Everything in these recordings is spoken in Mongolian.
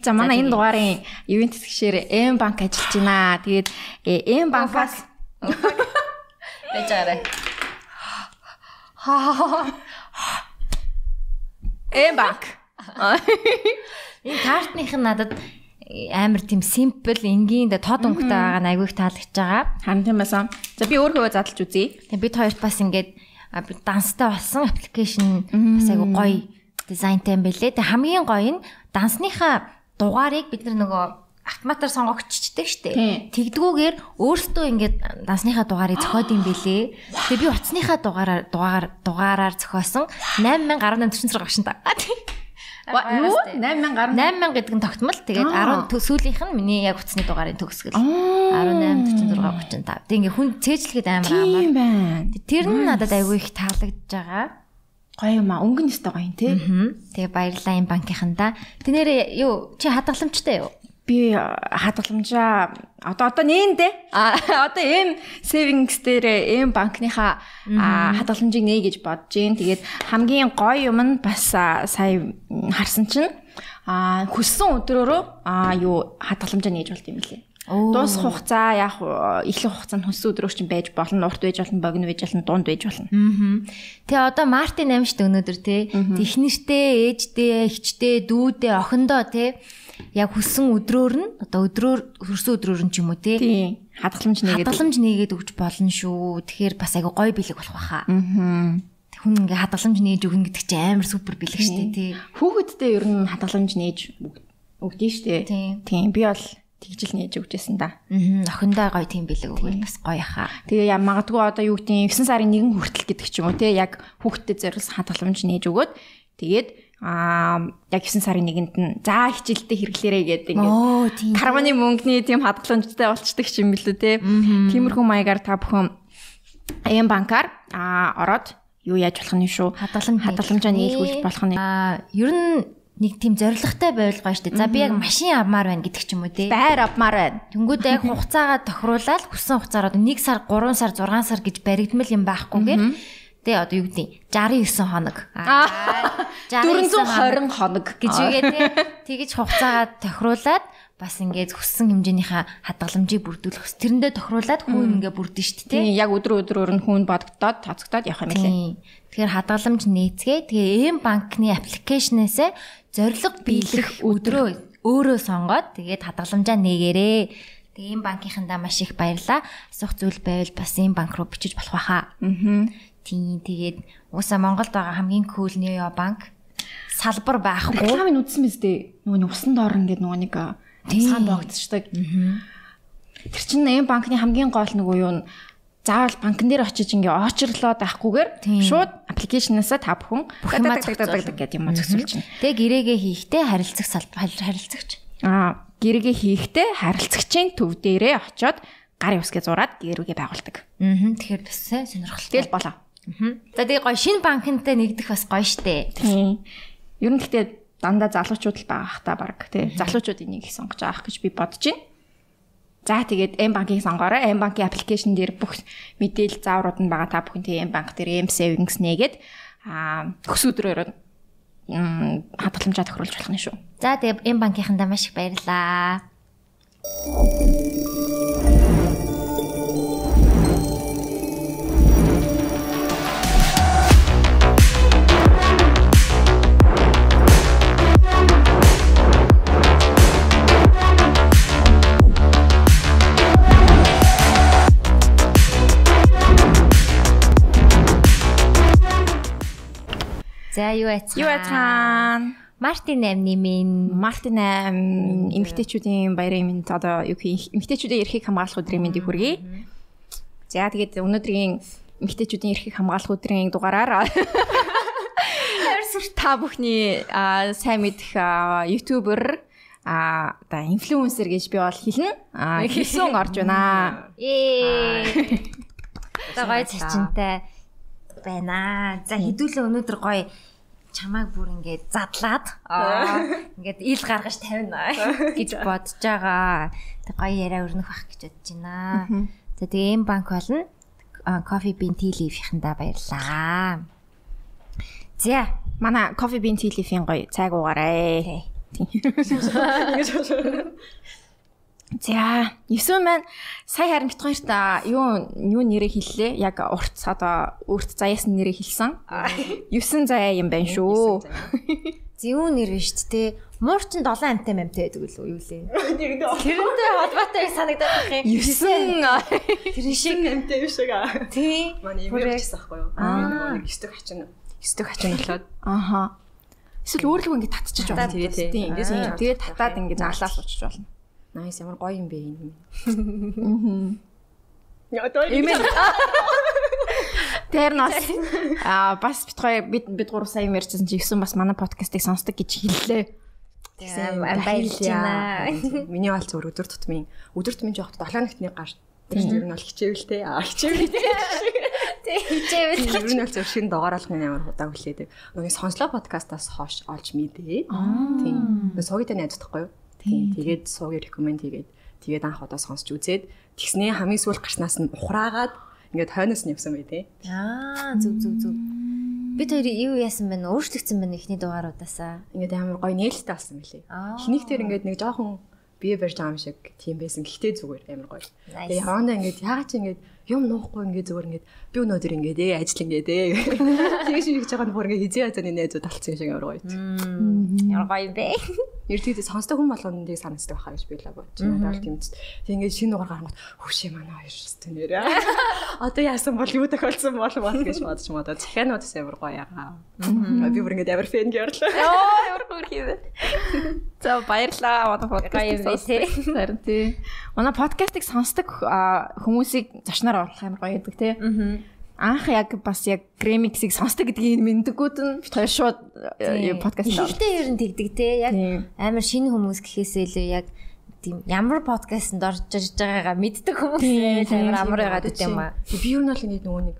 За манай энэ дугаарын ивент хэсгшээр M банк ажиллаж байна. Тэгээд M банкаас байж байгаарай. M банк. Энэ картных нь надад амар тийм simple энгийн тод өнгөтэй байгаа нь айгүй их таалагдж байгаа. Харин тийм байсан. За би өөр хөвөө задлж үзье. Бид хоёрт бас ингээд данстай болсон аппликейшн бас айгүй гоё дизайнтай юм бэлээ. Тэгээ хамгийн гоё нь дансныхаа дугаарыг бид нөгөө автоматар сонгогччдэг штэ. Тэгдгүүгээр өөртөө ингээд дансныхаа дугаарыг зохиод юм бэлээ. Тэгээ би утасныхаа дугаараар дугаар дугаараар зохиосон 8018 46 багш та. Юу? 8000 8000 гэдэг нь тогтмол. Тэгээд 10 сүүлийнх нь миний яг утасны дугаарын төгсгөл. 18 46 35. Тэг ингээ хүн цээжлэхэд амар амар. Тийм байна. Тэр нь надад айгүй их таалагдж байгаа. Гоё юм аа. Өнгөн өстой гоё юм тий. Тэгээ баярлалаа энэ банкийнхандаа. Тэнэрээ юу чи хадгаламжтай юу? би хадгаламжаа одоо одоо нээндэ а одоо M savings дээр M банкныхаа хадгаламжийг нээ гэж бодож гин тэгээд хамгийн гоё юм нь бас сая харсан чинь а хүссэн өдрөөрөө а юу хадгаламжаа нээж болт юм лээ Дуус хугацаа яг эхлэх хугацаанд хүссэн өдрөөр чинь байж болно, урт байж болно, богино байж болно, дунд байж болно. Тэгээ одоо Мартин амжт өнөөдөр те технэртэй, ээжтэй, эхчтэй, дүүдээ, охиндоо те яг хүссэн өдрөөр нь одоо өдрөөр хөрсөн өдрөөр нь ч юм уу те хадгаламж нээгээд хадгаламж нээгээд өгч болно шүү. Тэгэхээр бас айгу гоё бэлэг болох байхаа. Аа. Хүн ингээ хадгаламж нээж өгнө гэдэг чинь амар супер бэлэг штэ тий. Хүүхэдтэй ер нь хадгаламж нээж өгдөө штэ. Тийм. Би бол тэгжил нээж өгчээсэн да. Аа. Охиндоо гоё тийм бэлэг өгвөл бас гоё хаа. Тэгээ яа магадгүй одоо юу гэдэг 9 сарын 1 хүртэл гэдэг ч юм уу те яг хүүхдтэй зориулсан хадгаламж нээж өгөөд тэгээд аа яг 9 сарын 1-нд нь за хичээлдээ хэрэглээрэй гэдэг ингээд карманы мөнгөний тийм хадгаламжтай болчдөг юм билүү те. Тиймэрхүү маягаар та бүхэн АМ банкар аа ороод юу яаж болох нь шүү. Хадгаламж хадгаламжаа нийлгүүлж болох нь. Аа ер нь нэг тийм зоригтой байвал гоё штэ. За би яг машин авмаар байна гэдэг ч юм уу те. Байр авмаар байна. Тэнгүүд яг хугацаагаа тохируулаад хүссэн хугацаараа 1 сар, 3 сар, 6 сар гэж баригдмал юм байхгүйгээр Тэ одоо юу гэдэг 69 хоног. Аа 420 хоног гэж үгээ тий. Тэгэж хугацаагаа тохируулаад бас ингээд хүссэн хэмжээнийхээ хадгаламжийг бүрдүүлэх ус. Тэрэндээ тохируулаад хүн ингээ бүрдэн дээ. Тийм яг өдөр өдрөөр нь хүн бодогдоод тоцогдоод явах юм лээ. Тэгэхээр хадгаламж нээцгээ. Тэгээ эм банкны аппликейшнээс зориг биелэх өдрөө өөрөө сонгоод тэгээд хадгаламжаа нээгээрээ. Тэгээ эм банкийнхандаа маш их баярлаа. Асуух зүйл байвал бас эм банк руу бичиж болох байхаа. Аа. Тийм тэгээд уусаа Монголд байгаа хамгийн cool Neo банк салбар байхгүй. Рекламыг үзсэн биз дээ. Нөгөө усан доор ингээд нөгөө нэг цаан боогдчихдаг. Тэр чинь эм банкны хамгийн гол нөгөө юу нь заавал банкн дээр очиж ингээ очрлоод авахгүйгээр шууд аппликейшнасаа та бүхэн гэдэг юм зөксүүлж байна. Тэгээ гэрээгээ хийхдээ харилцах салбар харилцагч. Аа гэрээгээ хийхдээ харилцагчийн төв дээрээ очоод гар юусгээ зураад гэрүүгээ байгуулдаг. Аа тэгэхээр бас сонирхолтой. Тэгэл болоо. За тэгээ гоё шинэ банкнтай нэгдэх бас гоё штэ. Тийм. Ер нь гэхдээ дандаа залуучууд л байгаа ах та баг тий. Залуучууд энийг их сонгож байгаа гэж би бодож байна. За тэгээд M банкийг сонгоорой. M банкийн аппликейшн дээр бүх мэдээлэл зааврууд нь байгаа та бүхэн тийм M банк дээр M savings нээгээд аа өс өдрөөр хадгаламжаа тохируулж болох нь шүү. За тэгээд M банкийнхандаа маш их баярлалаа. За юу яцхан? Юу яцхан? Мартин 8-ны минь Мартин 8 эмгтээчүүдийн баярын минь одоо юу гэх эмгтээчүүдийн эрхийг хамгаалах өдрийн мэндийг хүргэе. За тэгээд өнөөдрийн эмгтээчүүдийн эрхийг хамгаалах өдрийн дугаараар та бүхний сайн мэдэх ютубер а одоо инфлюенсер гэж би бол хэлнэ. А хэлсэн орж байна. Ээ. Одоо гоё цачинтай байна. За хэдүүлээ өнөөдөр гоё чамайг бүр ингээд задлаад ингээд ил гаргаж тавина гэж бодож байгаа. Тэг гоё яриа өрнөх бах гэж бодож байна. За тэгээ эм банк болно. Bean Tea Leaf-ихэндээ баярлаа. За манай Bean Tea Leaf-ийн гоё цайг уугаарай. За, 9 маань сая харин бит хоёрт юу юу нэрээ хэллээ? Яг урт одоо өөрт заяасан нэрээ хэлсэн. 9 заяа юм байна шүү. Зүүн нэр биш тээ. Муурчин 7 амтай амтай гэдэг үү юу лээ. Тэрнтэй холбоотой санагдаад байх юм. 9 Тэр шиг амтай биш аа. тий. Манай юм ярьчихсан байхгүй юу? Аа. Нэг 9 дэх хачин 9 дэх хачин болоод Аха. Эсвэл өөрлөгөө ингэ татчихж байна. Тэгээд тий. Тийм, Ингээс Тэгээд татах татаад ингэ наалаас очиж болно. Nice ямар гоё юм бэ энэ. Яа одоо имэн. Тэр нас а бас бит хоёр бид бид гурав сая ярьжсэн чи 9 бас манай подкастыг сонсдог гэж хэллээ. Тэгсэн баярлалаа. Миний бол зөв өдөр тутмын өдөр тутмын жоохот 7 нэгтний гар. Тэр нь бол хичээвэл те. Аа хичээвэл. Хичээвэл Ер нь бол зөв шинэ дугаарлахны амар удаан хүлээдэг. Нөгөө сонслоо подкастаас хойш олж мэдээ. Тийм. Нөгөө суугитай найздахгүй юу? Тийм. Тэгээд суугийн рекоменд хийгээд тэгээд анх удаа сонсч үзээд тэгснээ хамгийн сүүл гарснаас нь ухраагаад ингээд хойноос нь явсан бай тээ. Аа зүг зүг зүг. Бид хоёр юу яасан бэ? Өөрчлөгдсөн байна ихний дугааруудаасаа. Ингээд амар гоё нээлттэй болсон мөлий. Эхнийх дээр ингээд нэг жоохон бие барьж байгаа юм шиг тийм байсан. Гэхдээ зүгээр амар гоё. Тэгээ явандаа ингээд яагаад ч ингээд юм нуухгүй ингээд зүгээр ингээд би өнөөдөр ингээд ээ ажил ингээд ээ. Тэгээ шиг хийж байгаа нь бүр ингээд хизээ хазааны найзууд талцсан шиг амар гоё. Ямар гоё бэ? Эрдээд сонсдог хүн болгоно тийг санацдаг байхаа гэж би л бодож байна. Тийм ч. Тэг ингээд шинэ дугаар гаргах хөвшөө манай хоёр шүү нэрэ. Одоо яасан бол юу тохиолдсон бол бол гэж бодож модоо. Захианууд бас амар гоё ягаа. Би бүр ингээд амар фэн гэрлээ. Оо ямар хөрхий вэ. За баярлаа. Манай Гоё юм сонсдог. Харин тий. Манай подкастыг сонсдог хүмүүсийг зочноор оруулах амар гоё байдаг тий. Анх яг бас яг Gramix-ийг сонсдог гэдгийг мэддэггүйд нь бит хоёр шууд подкаст дээр. Ихтэй ер нь тэгдэг те. Яг амар шинэ хүмүүс гэхээсээ илүү яг тийм ямар подкастэнд орж ирж байгаагаа мэддэг хүмүүс амар амар байгаад байт юм аа. Би ер нь бол ингээд нөгөө нэг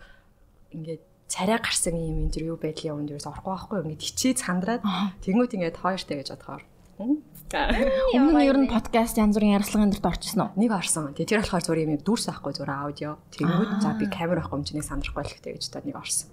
ингээд царай гарсан юм интервью байдлын өмнө ерөөс орохгүй байхгүй? Ингээд хичээд сандраад тэнгуут ингээд хоёртой гэж бодохоор. Өмнө нь ер нь подкаст янз бүрийн ярилцлагын дэрт орчихсон уу? Нэг орсон. Тэгээ тэр болохоор зүгээр юм дүрс авахгүй зүгээр аудио. Тэнгуут за би камер авахгүй юм чиний сандрахгүй л гэхдээ гэж та нэг орсон.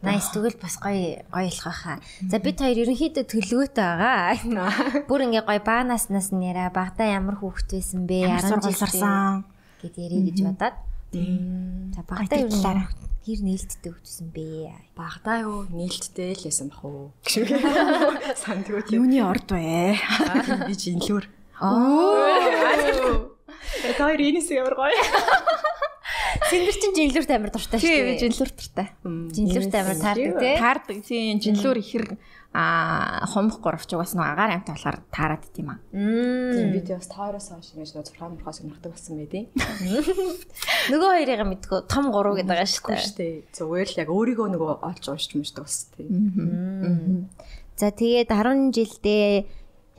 Nice тэгвэл бас гоё гоё болох байхаа. За бид хоёр ерөнхийдөө төлөвөөтэй байгаа. Бүр ингээ гоё баанаснаас нь яриа багада ямар хүүхэд байсан бэ? Ямар 10 сургууль жилдээ сарсан. гэд ярих гэж бодоод. За багада ер нь Баярлалаа. хэр нээлттэй хөвчсөн бэ? Багадаа юу нээлттэй л ясан бах уу? Сандгууд юм. Юуны орд вэ? Би жинлүүр. Оо. Тэр энэс ямар гоё. Сингэр чин жинлүүрт амар дуртай шүү дээ. жинлүүр тартай. Жинлүүрт амар таардаг тий. Таардаг. Тийм, жинлүүр ихэр а хомх гуравч угаас нэг агаар амт болохоор таарад дим аа. Тийм би бас тойроос хойш ингэж нөө 6 мөрхөөс өнөртөг болсон байдیں۔ Нөгөө хоёрыг мэдгүй том гурав гэдэг байгаа шүү дээ. Зүгээр л яг өөрийгөө нөгөө олж уншиж мушдаг бас тийм. За тэгээд 10 жилдээ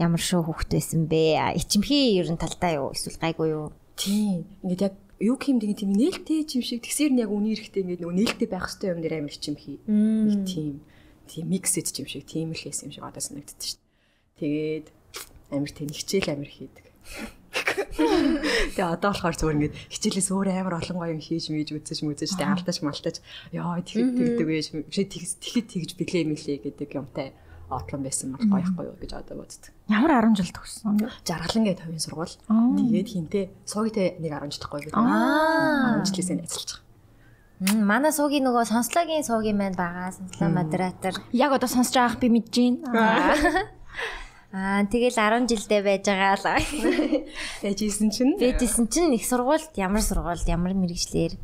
ямар шүү хүүхэд байсан бэ? Ичимхий ер нь талдаа юу? Эсвэл гайгүй юу? Тийм. Ингээд яг юу юм тийм нээлттэй юм шиг тэгсэр нь яг үний эрэхтэй ингээд нөгөө нээлттэй байх хэрэгтэй юм дээр хий. Нэг тийм тийм миксэд юм шиг тийм л хийсэн юм шиг одоо санагддаг шүү дээ. Тэгээд амар тийм хичээл амар хийдэг. Тэгээ одоо болохоор зүгээр ингээд хичээлээс өөр амар олон гоё юм хийж мэж үзэж мүзэж тэгээ алдаж малтаж яа тэгэхэд тэгдэг байж тэгэхэд тэгж билээ мэлээ гэдэг юмтай отлон байсан бол гоёхгүй юу гэж одоо боддог. Ямар 10 жил төгссөн. Жаргалан гээд хувийн сургууль. Тэгээд хинтээ суугитай нэг 10 жилдахгүй бид. Аа. 10 жилээс найзалж байгаа. Манай суугийн нөгөө сонслогийн суугийн маань байгаа. Сонслоо модератор. Яг одоо сонсож байгаах би мэдэж байна. Аа, тэгэл 10 жилдээ байж байгаа л. Яжсэн чинь Бэжсэн чинь их сургуульд ямар сургуульд ямар мэрэгчлэр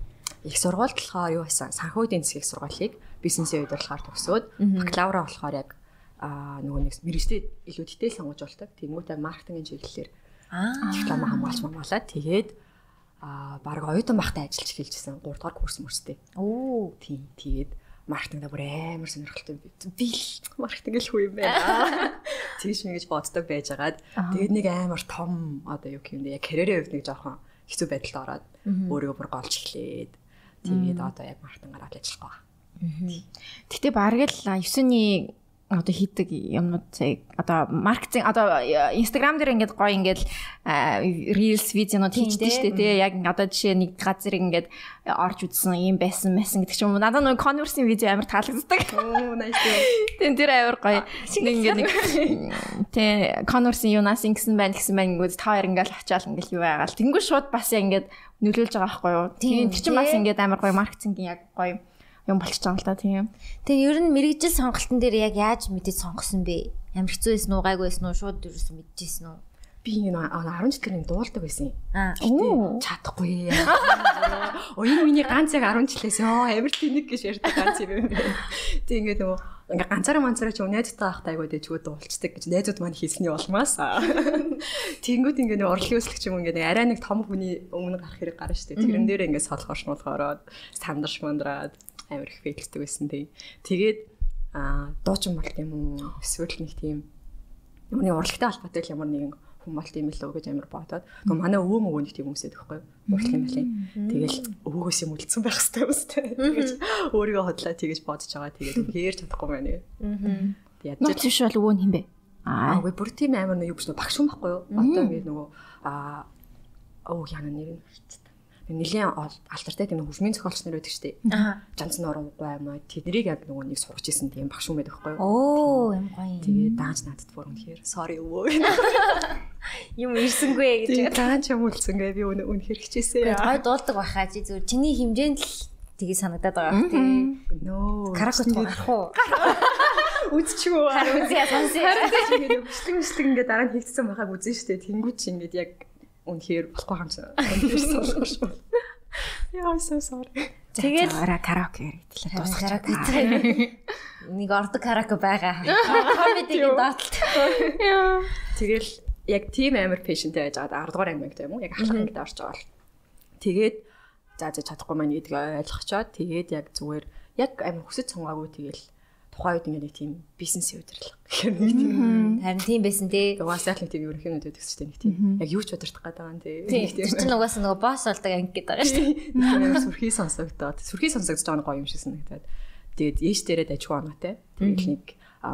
их сургуульд болохоор юу байсан? Санхүү эдийн засгийн сургуулийг бизнесийн үед болохоор төгсөөд бакалавра болохоор яг аа нөгөө нэг мэрэгчтэй илүү дэтэл сонгож болдог. Тэнгүүтээ маркетингийн чиглэлээр Аа. диплом хамгаалж мамгаалаад тэгээд аа баг оюутан багтаа ажиллаж эхэлжсэн 3 дугаар курс мөрстэй. Оо. Тийм тэгээд маркетингда бүр амар сонирхолтой би би л маркетинг л хүү юм байна. Тэгш мэгэж боддог байжгаад тэгээд нэг амар том одоо юу юм бэ яг карьерийн хувьд нэг жоохон хэцүү байдалд ороод өөрийгөө бүр голж эхлээд тэгээд одоо яг маркетингаар л ажиллах байгаа. Гэтэ бараг л 9-ний одоо хийдэг юмнууд яг одоо маркетинг одоо инстаграм дээр ингээд гоё ингээд reels видеонууд хийждэг шүү дээ тий. Яг одоо жишээ нэг газар ингээд орж үзсэн юм байсан байсан гэдэг ч юм уу. Надад нэг converse видео амар таалагддаг. Оо nice тэн тэр амар гоё. Нэг ингээд нэг тий converse юунаас ингэсэн байна гэсэн байна ингээд та хоёр ингээд очиад ингээд юу байгаал. Тэнгүү шууд бас ингээд нөлөөлж байгаа байхгүй юу? Тий тэр чинь бас ингээд амар гоё маркетингийн яг гоё юм болчих жоон л та тийм. Тэгээ ер нь мэрэгжил сонголтын дээр яг яаж мэдээд сонгосон бэ? Ямар хэцүү байсан уу, гайгүй байсан уу, шууд ерөөсөө мэдчихсэн үү? Би ингэ 10 жилийн дуулдаг байсан. Аа. Чадахгүй. Оо энэ миний ганц яг 10 жилээс ёо амар тэнэг гэж ярьдаг ганц юм. Тэг ингэ нөгөө ингээ ганцаараа манцаараа ч найзтай байхдаа айгуу дэжгүү дуулцдаг гэж найзууд маань хийсний улмаас. Тэнгүүд ингээ нэг урлагийн өслөгч юм ингээ арай нэг том хүний өмнө гарах хэрэг гарна шүү дээ. Тэрэн дээр ингээ солихош молхороод сандарш мандраад амар их фейлдэг байсан тий. Тэгээд аа дуучин болт юм уу? Эсвэл нэг тийм Нүний урлагтай холбоотой ямар нэгэн хүн болт юм л үү гэж амар бодоод. Тэгвэл манай өвөө мөгөө нэг тийм хүмүүсэд байхгүй урлах юм байна. Тэгэл өвөөгөөс юм үлдсэн байх хэрэгтэй юм сте. Тэгэж өөрийгөө хотлоо тэгэж бодож байгаа. Тэгээд хээр чадахгүй байна. Аа. Тэгээд ядч биш бол өвөө нь хин бэ? Аа үгүй бүр тийм амар нэг юу биш багш хүн байхгүй юу? Одоо ингэ нөгөө аа оо яна нэр нь нэлийн алтартай тийм хөгжмийн зохиолч нар байдаг шүү дээ. Аа. Жанц нуруу гаймаа тэднийг яг нөгөө нэг сурч исэн тийм багш юм байдаг байхгүй юу? Оо юм гоё. Тэгээд дааж надад бүр үнэхээр sorry өвөө. Юм ирсэнгүй гэж. Дааж юм үлсэнгээ би үнэ үнэхээр хичээсээ. Гой дуулдаг байхаа чи зүгээр чиний хэмжээнд л тгий санагдаад байгаа тийм. Нөө. Каракот гарах уу? Үзчихв. Харин үзье сонсъё. Харин ингээд хөшлөг хөшлөг ингээд дараа нь хийгдсэн байхаг үзэн штэ. Тэнгүү чи ингээд яг үнэхээр болохгүй хамс. Яа so sorry. Тэгээд караоке хэрэгтлээ дуусгах. Караоке. Нэг ордог караоке байгаа. Комедигийн доотлт. Тэгэл яг тийм амар пэшентэй байж байгаа 10 дугаар анги гэдэг юм уу? Яг ахлах ангид орж байгаа бол. Тэгээд за за чадахгүй маань гэдгийг ойлгочоод тэгээд яг зүгээр яг амар хүсэж сонгоогүй тэгэл тухайн үед ингээд нэг тийм бизнесийн удирдлага гэх юм нэг тийм харин тийм байсан тий. Угаасаа л нэг тийм ерөнхийдөө гэдэг чинь нэг тийм яг юу ч удирдах гэдэг байгаа юм тий. Нэг тийм чинь угаасаа нөгөө босс болдог анги гэдэг байгаа шүү дээ. Сүрхий сонсогдоод сүрхий сонсогдож байгаа гоё юм шиг санагдаад. Тэгээд ээш дээрээ дажгүй оноотой. Тэгээд нэг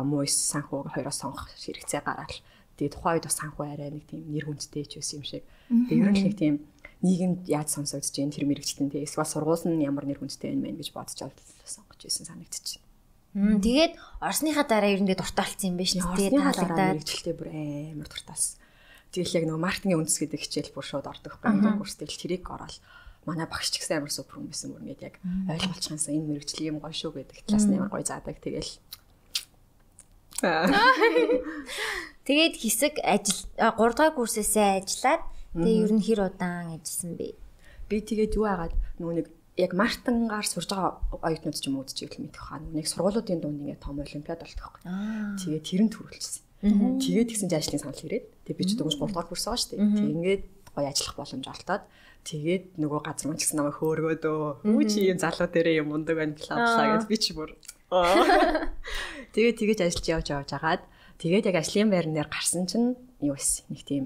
муйс санхуу хоёроос сонгох хэрэгцээ гараад тэгээд тухайн үед бас санхүү арай нэг тийм нэр хүндтэй ч байсан юм шиг. Тэгээд ер нь нэг тийм нийгэмд яаж сонсогдож जैन тэр мэрэгчтэн тий эсвэл сургууль нь ямар нэр хүндтэй юм бэ гэж бодож сонгож байсан санагдчих. Тэгээд Орсныхаа дараа ер нь дуртай болсон юм байна шүү дээ. Таалагдаад. мэрэгчлээ бүр амар дуртайсан. Тэгэл яг нөгөө маркетингийн үндэс гэдэг хичээл бүр шууд ордог. Байхгүй курс тэгэл тэрийг ороод манай багш ч гэсэн амар супер хүн байсан. Бүр ингээд яг ойлголцохынсаа энэ мэрэгчлэг юм гоё шүү гэдэг. Талаас нь амар гоё заадаг. Тэгэл Тэгээд хэсэг ажил 3 дахь курсээсээ ажиллаад тэгээ ер нь хэр удаан ажилласан бэ? Би тэгээд юу агаад нөгөө нэг яг мартангаар сурж байгаа оюутнууд ч юм уу үзчихвэл мэдэх хаа нэг сургуулиудын дунд ингээд том олимпиад болдог байхгүй. Тэгээд тэр нь төрүүлсэн. Тэгээд тэгсэн чинь ажлын санал ирээд тэгээд би ч дөнгөж 3 дахь курс байгаа шүү дээ. Тэгээд гоё ажиллах боломж олтоод тэгээд нөгөө газар мэлсэн намайг хөөргөөдөө үу чи юм залуу дээрээ юм ундаг бла гэж би ч бүр тэгээд тэгэж ажиллаж явж явж агаад тэгээд яг ажлын байрнаар гарсан чинь юу байсан нэг тийм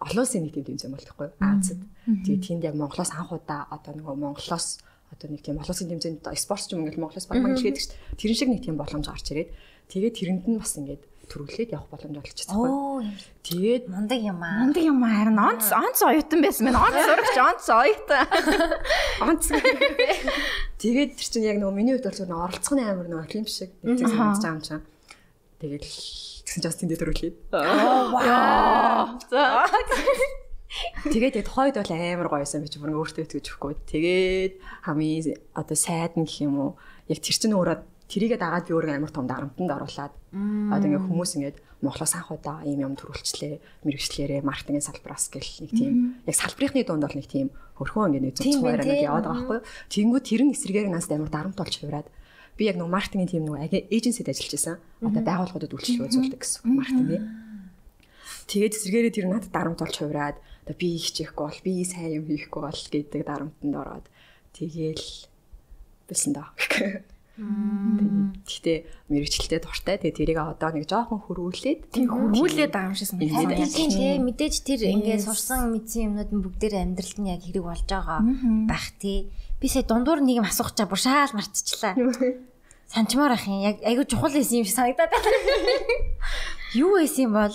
олон улсын нэг тийм тэмцээн болтойхгүй Азад. Тэгээд тэнд яг Монголоос анх удаа одоо нөгөө Монголоос одоо нэг тийм олон улсын тэмцээнд спортч юм ингээл Монголоос баг мангал гэдэг чинь тэрэн шиг нэг тийм боломж гарч ирээд тэгээд тэрэнд нь бас ингээд төрүүлээд явах боломж олчихсан байхгүй. Тэгээд мундаг юм аа. Мундаг юм аа харин онц онц оюутан байсан мэн онц сурагч онц оюутан. Онц. Тэгээд тэр чинь яг нөгөө миний хувьд бол зөв оролцооны амар нөгөө олимп шиг нэг тийм санагдаж байгаа юм чинь. Тэгээд Тэгсэн чинь бас тэндээ төрүүлээд. Аа. За. Тэгээд тухайд бол амар гоёсэн би ч бүр өөртөө итгэж өгөхгүй. Тэгээд хамгийн одоо сайд нь гэх юм уу яг тэр чинь өөрөө тэрийгээ дагаад би өөрөө амар том дарамтанд оруулаад одоо ингээ хүмүүс ингээд Монголоос анх удаа ийм юм төрүүлчлээ мэрэгчлэрээ маркетингийн салбараас гэл нэг тийм яг салбарынхны дунд бол нэг тийм хөрхөө ингээ нэг зөв цуураа нэг яваад байгаа байхгүй юу. Тэнгүү тэр нь эсрэгээр нас амар дарамт болж хувраад би яг нэг маркетингийн тим нэг эйженсид ажиллаж байсан. Одоо байгууллагуудад үйлчлэл үзүүлдэг гэсэн маркетинг. Тэгээд зэрэгээрээ тэр надад дарамт болж хувраад одоо би хичээхгүй бол би сайн юм хийхгүй бол гэдэг дарамтанд ороод тэгээл билсэн даа. Гэхдээ мэрэгчлэлтэй дуртай. Тэгээ тэрийг одоо нэг жоохон хөрвүүлээд хөрвүүлээд шиг санагдаад. Тийм тийм мэдээж тэр ингээд сурсан мэдсэн юмнууд нь бүгдээр амьдралд нь яг хэрэг болж байгаа байх тий. Би сая дундуур нэг юм асуух чаа бүр шаал мартчихлаа. санчмаар ах юм. Яг айгу чухал байсан юм шиг санагдаад байна. Юу байсан юм бол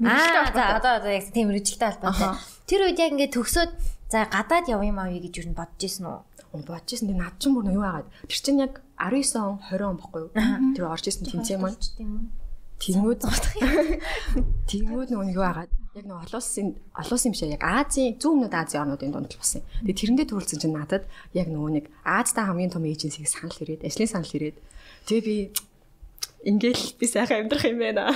Аа за одоо одоо яг тийм мэрэгчлээ албатай. Тэр үед яг ингээд төгсөөд за гадаад явъя юм аа гэж юу бодож исэн үү? бодож исэн. Тэгээ над чинь бүр юу яагаад тэр чинь яг 19 он 20 он бохгүй юу? Тэр орж исэн тэмцээн маань. Тэнгүүд Тэнгүүд нөгөө юу яагаад яг нөгөө олон улсын олон улсын биш яг Азийн зүүн өмнөд Азийн орнуудын дунд басан. Тэгээ тэрэндээ төрүүлсэн чинь надад яг нөгөө нэг Аазтай хамгийн том эйженсиг санал ирээд, ажлын санал ирээд тэгээ би ингээл би сайхан амьдрах юм байна.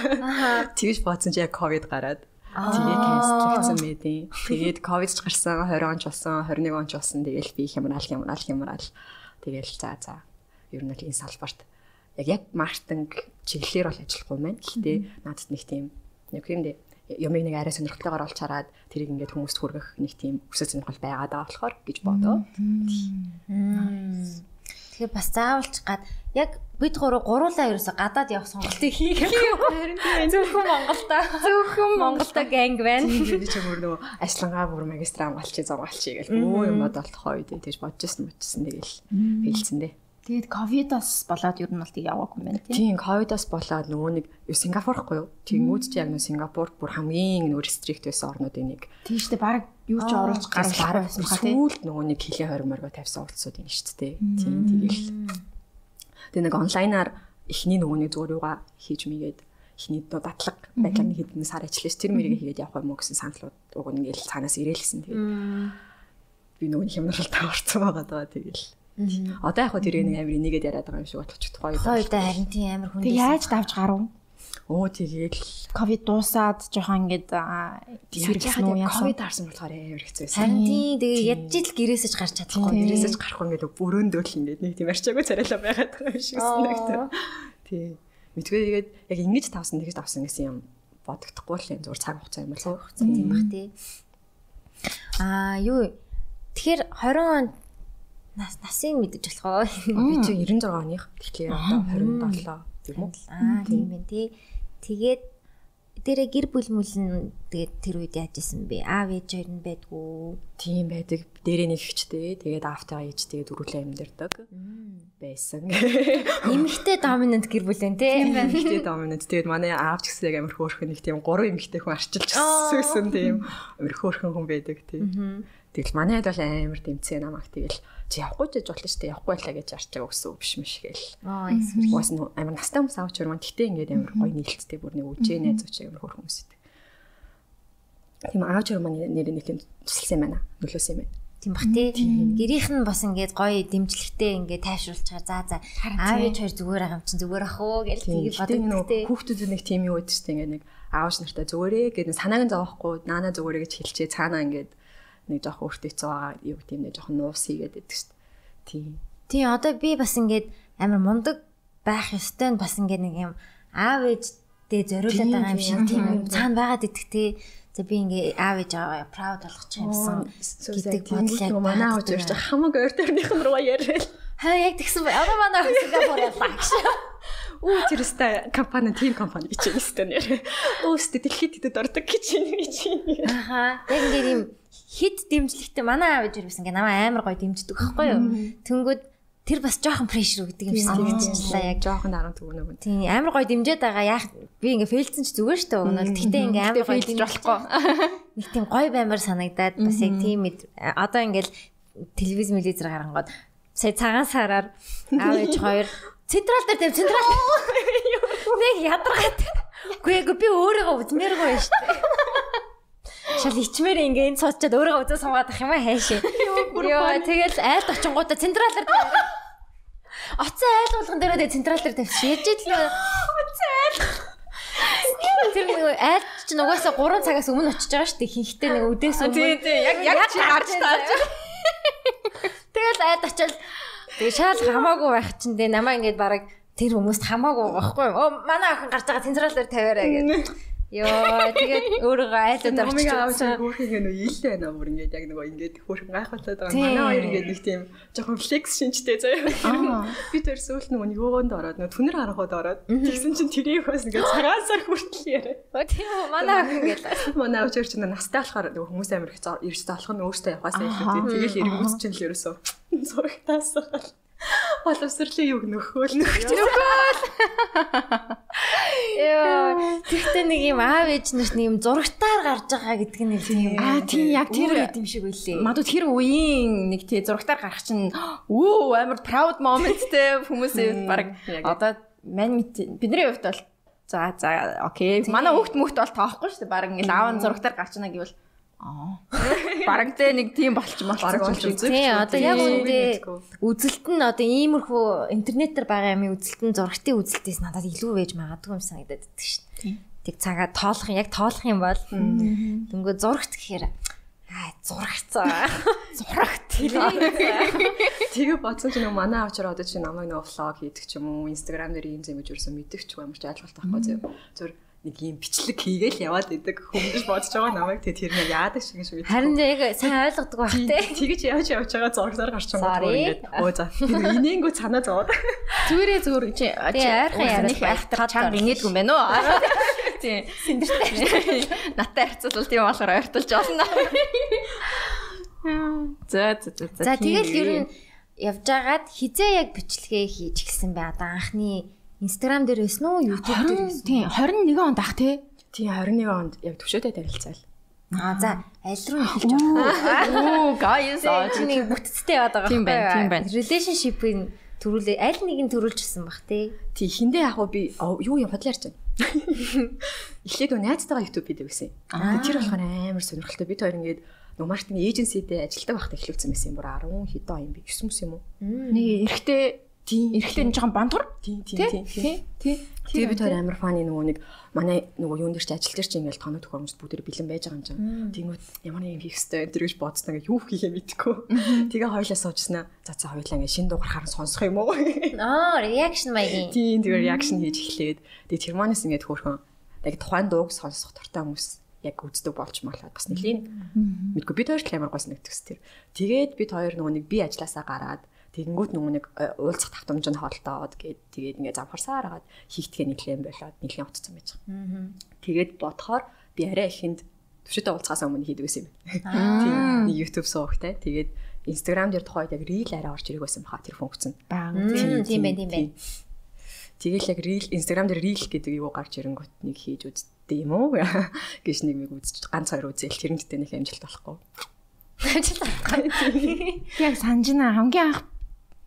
Тэгж бодсон чи яг ковид гараад тэгээ канцлэгдсэн мэдээ. Тэгээд ковид ч гарсан 20 онч болсон, 21 онч болсон. Тэгээл би хямраал хямраал хямраал. Тэгээл за за. Ер нь л энэ салбарт яг яг маркетинг чиглэлээр бол ажиллахгүй маань. Гэхдээ надад нэг тийм нэг юм дээ юмыг нэг арай сонирхолтойгоор олж хараад тэрийг ингээд хүмүүст хүргэх нэг тийм өсөж сонирхол байгаад байгаа болохоор гэж бодоо. Тэгэхээр бас заавалч гад яг бид гурав гуруулаа ерөөсө гадаад явах сонголтыг хийх. Тийм зөвхөн Монголда. Зөвхөн Монголда ганг байна. Би ч өөр нөгөө ажиллангаа бүр магистр амгалчи зургалчи гэл өө юм бодолт хойд тэгж бодож ирсэн мөчсөн тэгэл хэлсэн дээ. Тэгээд ковидос болоод ер нь бол тийг яваагүй юм байна тийм. Тийм ковидос болоод нөгөө нэг Сингапурхгүй юу? Тэнгүүд чи яг нөгөө Сингапур бүр хамгийн нөгөө рестрикт байсан орнуудын нэг. Тийм шүү дээ. Бараг юу ч оруулж гарах бараг байсан хаа тийм. Сүүлд нөгөө нэг хилийн хорморго тавьсан улсууд юм шүү дээ. Тийм тэгэл. Тэгээ нэг онлайнаар эхний нөгөө нэг зүгээр юугаа хийж мэйгээд эхний дадлаг байдлаар нэг хэдэн сар ажиллаж тэр мэрийг хийгээд явах юм уу гэсэн саналууд уг нь ингээл цаанаас ирээлсэн тэгээд би нөгөө хямралтай орцсон байгаа даа тэгэл Одоо яг хөө тэрийг нэг амир нэгээд яриад байгаа юм шиг бодлож тухай. Хоёроо харин тийм амир хүн. Тэг яаж давж гарав? Оо тэгээд ковид дуусаад жоохон ингээд сэргсэн үү яасан. Ковид харсан болохоор амар хэцүү байсан. Харин тийм тэгээ ядж ил гэрээсэж гарч чадахгүй. Гэрээсэж гарахгүй ингээд өрөөндөө л ингээд нэг тийм арчаагүй царайлаа байгаад байгаа юм шиг санагдав. Тий. Мэдгүй тэгээд яг ингэж тавсан тэгж тавсан гэсэн юм бодогдохгүй л юм зүгээр цаг хугацаа юм болов. Хугацаа тийм бах тий. Аа юу Тэгэхээр 20 он нас насыг мэдэж болох уу? Би чи 96 оных. Тэгэхээр одоо 27 тийм үү? Аа тийм байна тий. Тэгээд дээрээ гэр бүл мүлэн тэгээд тэр үед яаж исэн бэ? Аав ээж хоёр нь байдгүй. Тийм байдаг. Дээрээ нэг ихчтэй. Тэгээд аавтайгаа ээжтэйгээ дөрвөлээ амьдэрдэг. Байсан. Эмэгтэй доминант гэр бүл энэ тий. Эмэгтэй доминант. Тэгээд манай аав ч гэсэн яг амар хөөрхөн нэг тийм гурван эмэгтэй хүн арчилж өссөн тийм амар хөөрхөн хүн байдаг тий. Тэгэл манайд бол амар дэмцээ намайг тэгэл чи явахгүй ч гэж болно шүү дээ. Явахгүй байлаа гэж арчаа өгсөн биш мэш гээл. Аа эсвэл нь амар настай хүмүүс авч өрмөн гэтээ ингээд амар гоё нийлцтэй бүр нэг үжээ найз учраас амар хөрх хүмүүс дээ. Тийм авч өрмөн нэр нэг юм тусалсан юм байна. Нөлөөсөн юм байна. Тийм бах тий. Гэрийнх нь бас ингээд гоё дэмжлэгтэй ингээд тайвшруулчихаар за за аав ээж хоёр зүгээр байгаа юм чинь зүгээр ах уу гэж тийг боддог тий. Хүүхдүүд нэг тийм юу гэдэг чинь ингээд нэг аавч нартай зүгээрээ гэдэг санааг нь зовохгүй наана зүгээрээ гэж хэлчихээ цаанаа ингээд нэг жоох өөртөө хэцүү байгаа юу гэдэг юм нэг жоох нуус хийгээд байдаг шүү дээ. Тийм. Тийм одоо би бас ингээд амар мундаг байх ёстой нь бас ингээд нэг юм аав ээжтэй зориулаад байгаа юм шиг тийм юм цаана байгаад идэх тий. За би ингээ аав ээж аваа proud болгочих юмсан гэдэг бодлоо манай аав ээж хамаг ойр төрнийх нь руу яриад. Хаа яг тэгсэн бай. Одоо манай Сингапур явлаа гэж. Үу тэрстэй компани тим компани гэж юм өстэй нэр. Өөстө дэлхийд идэд ордог гэж юм гэж юм. Аха. Яг ингээ юм хид дэмжлэгтэй манай аав ээж байсан ингээ намайг амар гоё дэмждэг байхгүй юу. Тэнгүүд тэр бас жоохон прешэр өгдөг юм шиг санагдчихлаа яг жоохон даран төгнөг. Тийм амар гоё дэмжээд байгаа яах би ингээ фейлдсэн ч зүгээр шүү дээ өгнөл. Тэгтээ ингээ амар гоё дэмжиж болохгүй. Нэг тийм гоё баймар санагдаад бас яг тийм одоо ингээл телевиз телевизээр гарангууд сая цагаан сараар аав ээж хоёр централ дээр тэв централ нэг ядаргаад. Үгүй би өөрийгөө үзмээргүй байна шүү дээ. Шал ичмээр ингээ энэ цоцчод өөрөө үзээ суугаад ах юм аа хайшээ. Йоо тэгэл айлд очингуудаа централаар Оцсон айл болгон дээрээ централ дээр тавьчих. Яаж ил нөө оцсон айл. Тэр нэг айл чинь угаасаа 3 цагаас өмнө очиж байгаа шүү дээ. Хинхтэй нэг өдөөс өмнө. Тийм тийм яг яг чи гарч тааж. Тэгэл айлд очил. Тэгээ шаал хамаагүй байх чинь дээ намаа ингээд бараг тэр хүмүүст хамаагүй байхгүй юу? Оо манай охин гарч байгаа дээр тавиараа гэдэг. Йоо тэгээд өөрийгөө айлууд авчиж байгаа. Хөөхийг нөө ийлээ байна бүр ингээд яг нөгөө ингээд хөөхөн гайхалтай байгаа. Манай хоёр ингээд нэг тийм жоохон флекс шинжтэй заяа. Би тэр сүүлд нөгөө нөгөөнд ороод нөгөө түнэр харахад ороод тэгсэн чинь тэрийг бас ингээд цагаан сар хүртэл яриа. Оо тийм үү манай ах ингээд. Манай ах ч чинь настай болохоор нөгөө хүмүүс амар их ирж залах нь өөртөө явахаас илүү тийм тэгэл ирэнгүүц чинь л ерөөсөө зурагтаас. Боловсрлын юг нөхөөл. Яа, тэгтээ нэг юм аав ээж нарт нэг юм зурагтаар гарч байгаа гэдэг нь юм. Аа, тийм, яг тэр үр юм шиг үлээ. Мадуу тэр үеийн нэг тий зурагтаар гарах чинь өө амар proud moment те хүмүүсээ баг одоо мань бидний хувьд бол за за окей. Манай хүүхд мөхт бол тоохгүй шүү дээ баг ингээл аав зурагтаар гарч ийна гэвэл Аа. Бараг тэ нэг тийм Бараг болчих болж үзэх. Тий, одоо яг мэдгүй. үзэлт нь одоо иймэрхүү интернетээр байгаа юм үзэлт нь зурагтын үзэлтээс надад илүү байж магадгүй юм санагдаад байдаг шин. Тэг цагаа тоолох юм яг тоолох юм бол дөнгөө зурагт гэхээр аа зурагцаа. Зурагт Тэгээ бодсон ч нэг манай аавчаар одоо чи намайг нэг влог хийдэг ч юм уу инстаграм дээр ийм зэм гэж юусэн мэддэг ч юм ямар ч ойлголт байхгүй зөв. Зүр нэг ийм бичлэг хийгээл яваад идэг хүмүүс бодож байгаа намайг тэгээ тэр нэг яадаг шиг юм шиг харин яг сайн ойлгодог бах те. Тэгэж явж явж байгаа зурглаар гарч байгаа Sorry. ингээд өө за тэр инээнгүй цанаа зовоод Зүгээрээ зүгээр чи Тий, ойрхон яриад нэг байхтар чанга инээдгүй юм байна уу? Тий. Синдэртэй. Наттай харьцуулбал тийм болохоор ойртолж олно. За за за За тэгэл ер нь явж агаад хизээ яг бичлэгээ хийж гисэн бай. Одоо анхны Instagram дээр байсан уу, YouTube дээр 20 байсан. тий 21 онд ах тий. тий 21 онд яг төвшөөтэй танилцаал. Аа за аль руу эхэлж байгаа. Оо guys аа Чи нэг бүтцтэй яваад байгаа Тийм байна, тийм байна. Relationship-ийн төрүүлээ аль нэг нь төрүүлжсэн бах те. Тий хиндэ яг уу би юу юм бодлоо ярьж байна. Эхлээд нөө найзтайгаа YouTube хийдэг гэсэн. Тэр болохоор амар сонирхолтой. Бид хоёр ингээд нөө маркетинг эйженситэй ажилдаг байхдаа эхлүүлсэн байсан юм. Бүр 10 хэдэн он юм би 9 мөс юм уу? нэг эрэгтэй Тийм. эрэгтэй нэг жоохон бантур. Тийм тийм тийм. Тий. Тий. Тэгээ бид хоёр амар фаны нөгөө нэг манай нөгөө юун дээр ч ажил дээр ч ингээл тоног төхөөрөмж бүгд бэлэн байж байгаа юм чинь. Тэнгүүд ямар нэг юм хийх хэвээр тэр гэж бодсон ингээ юу хийхээ мэдэхгүй. Тэгээ хоёлаа суужснаа. За за хоёлаа ингээ шин дуу гарахаар сонсох юм уу? Аа, reaction маягийн. Тийм тэгээ реакшн хийж эхлээд тэгээ тэрманаас ингээд хөөрхөн яг тухайн дууг сонсох дуртай хүмүүс яг үздэг болж малаад бас нэлийн мэдгүй бид хоёр ч амар гойс нэгтгэс тэр. Тэгээд бид хоёр нөгөө нэг би ажилласаа гараад тэгэнгүүт нөгөө нэг э, уулзах тавтамж нь холтоод гээд тэгээд ингээд замхарсаар хагаад хийхтгээ нэглэн болоод нэглэн утцсан байж байгаа. Тэгээд бодохоор би арай ихэнд төвшөтэй уулзахаас өмнө хийдэг байсан юм. Тийм YouTube суухтай. Тэгээд Instagram дээр тухайд яг reel арай орж ирэх байсан баха тэр функц нь. Баг. Тийм байна, тийм байна. Тэгэл яг reel Instagram дээр reel гэдэг юу гарч ирэнгүүт нэг хийж үзтээ юм уу гэж нэг нэг үзэж ганц хоёр үзэл тэрнтэй нэг амжилт болохгүй. Яг санжина хамгийн анх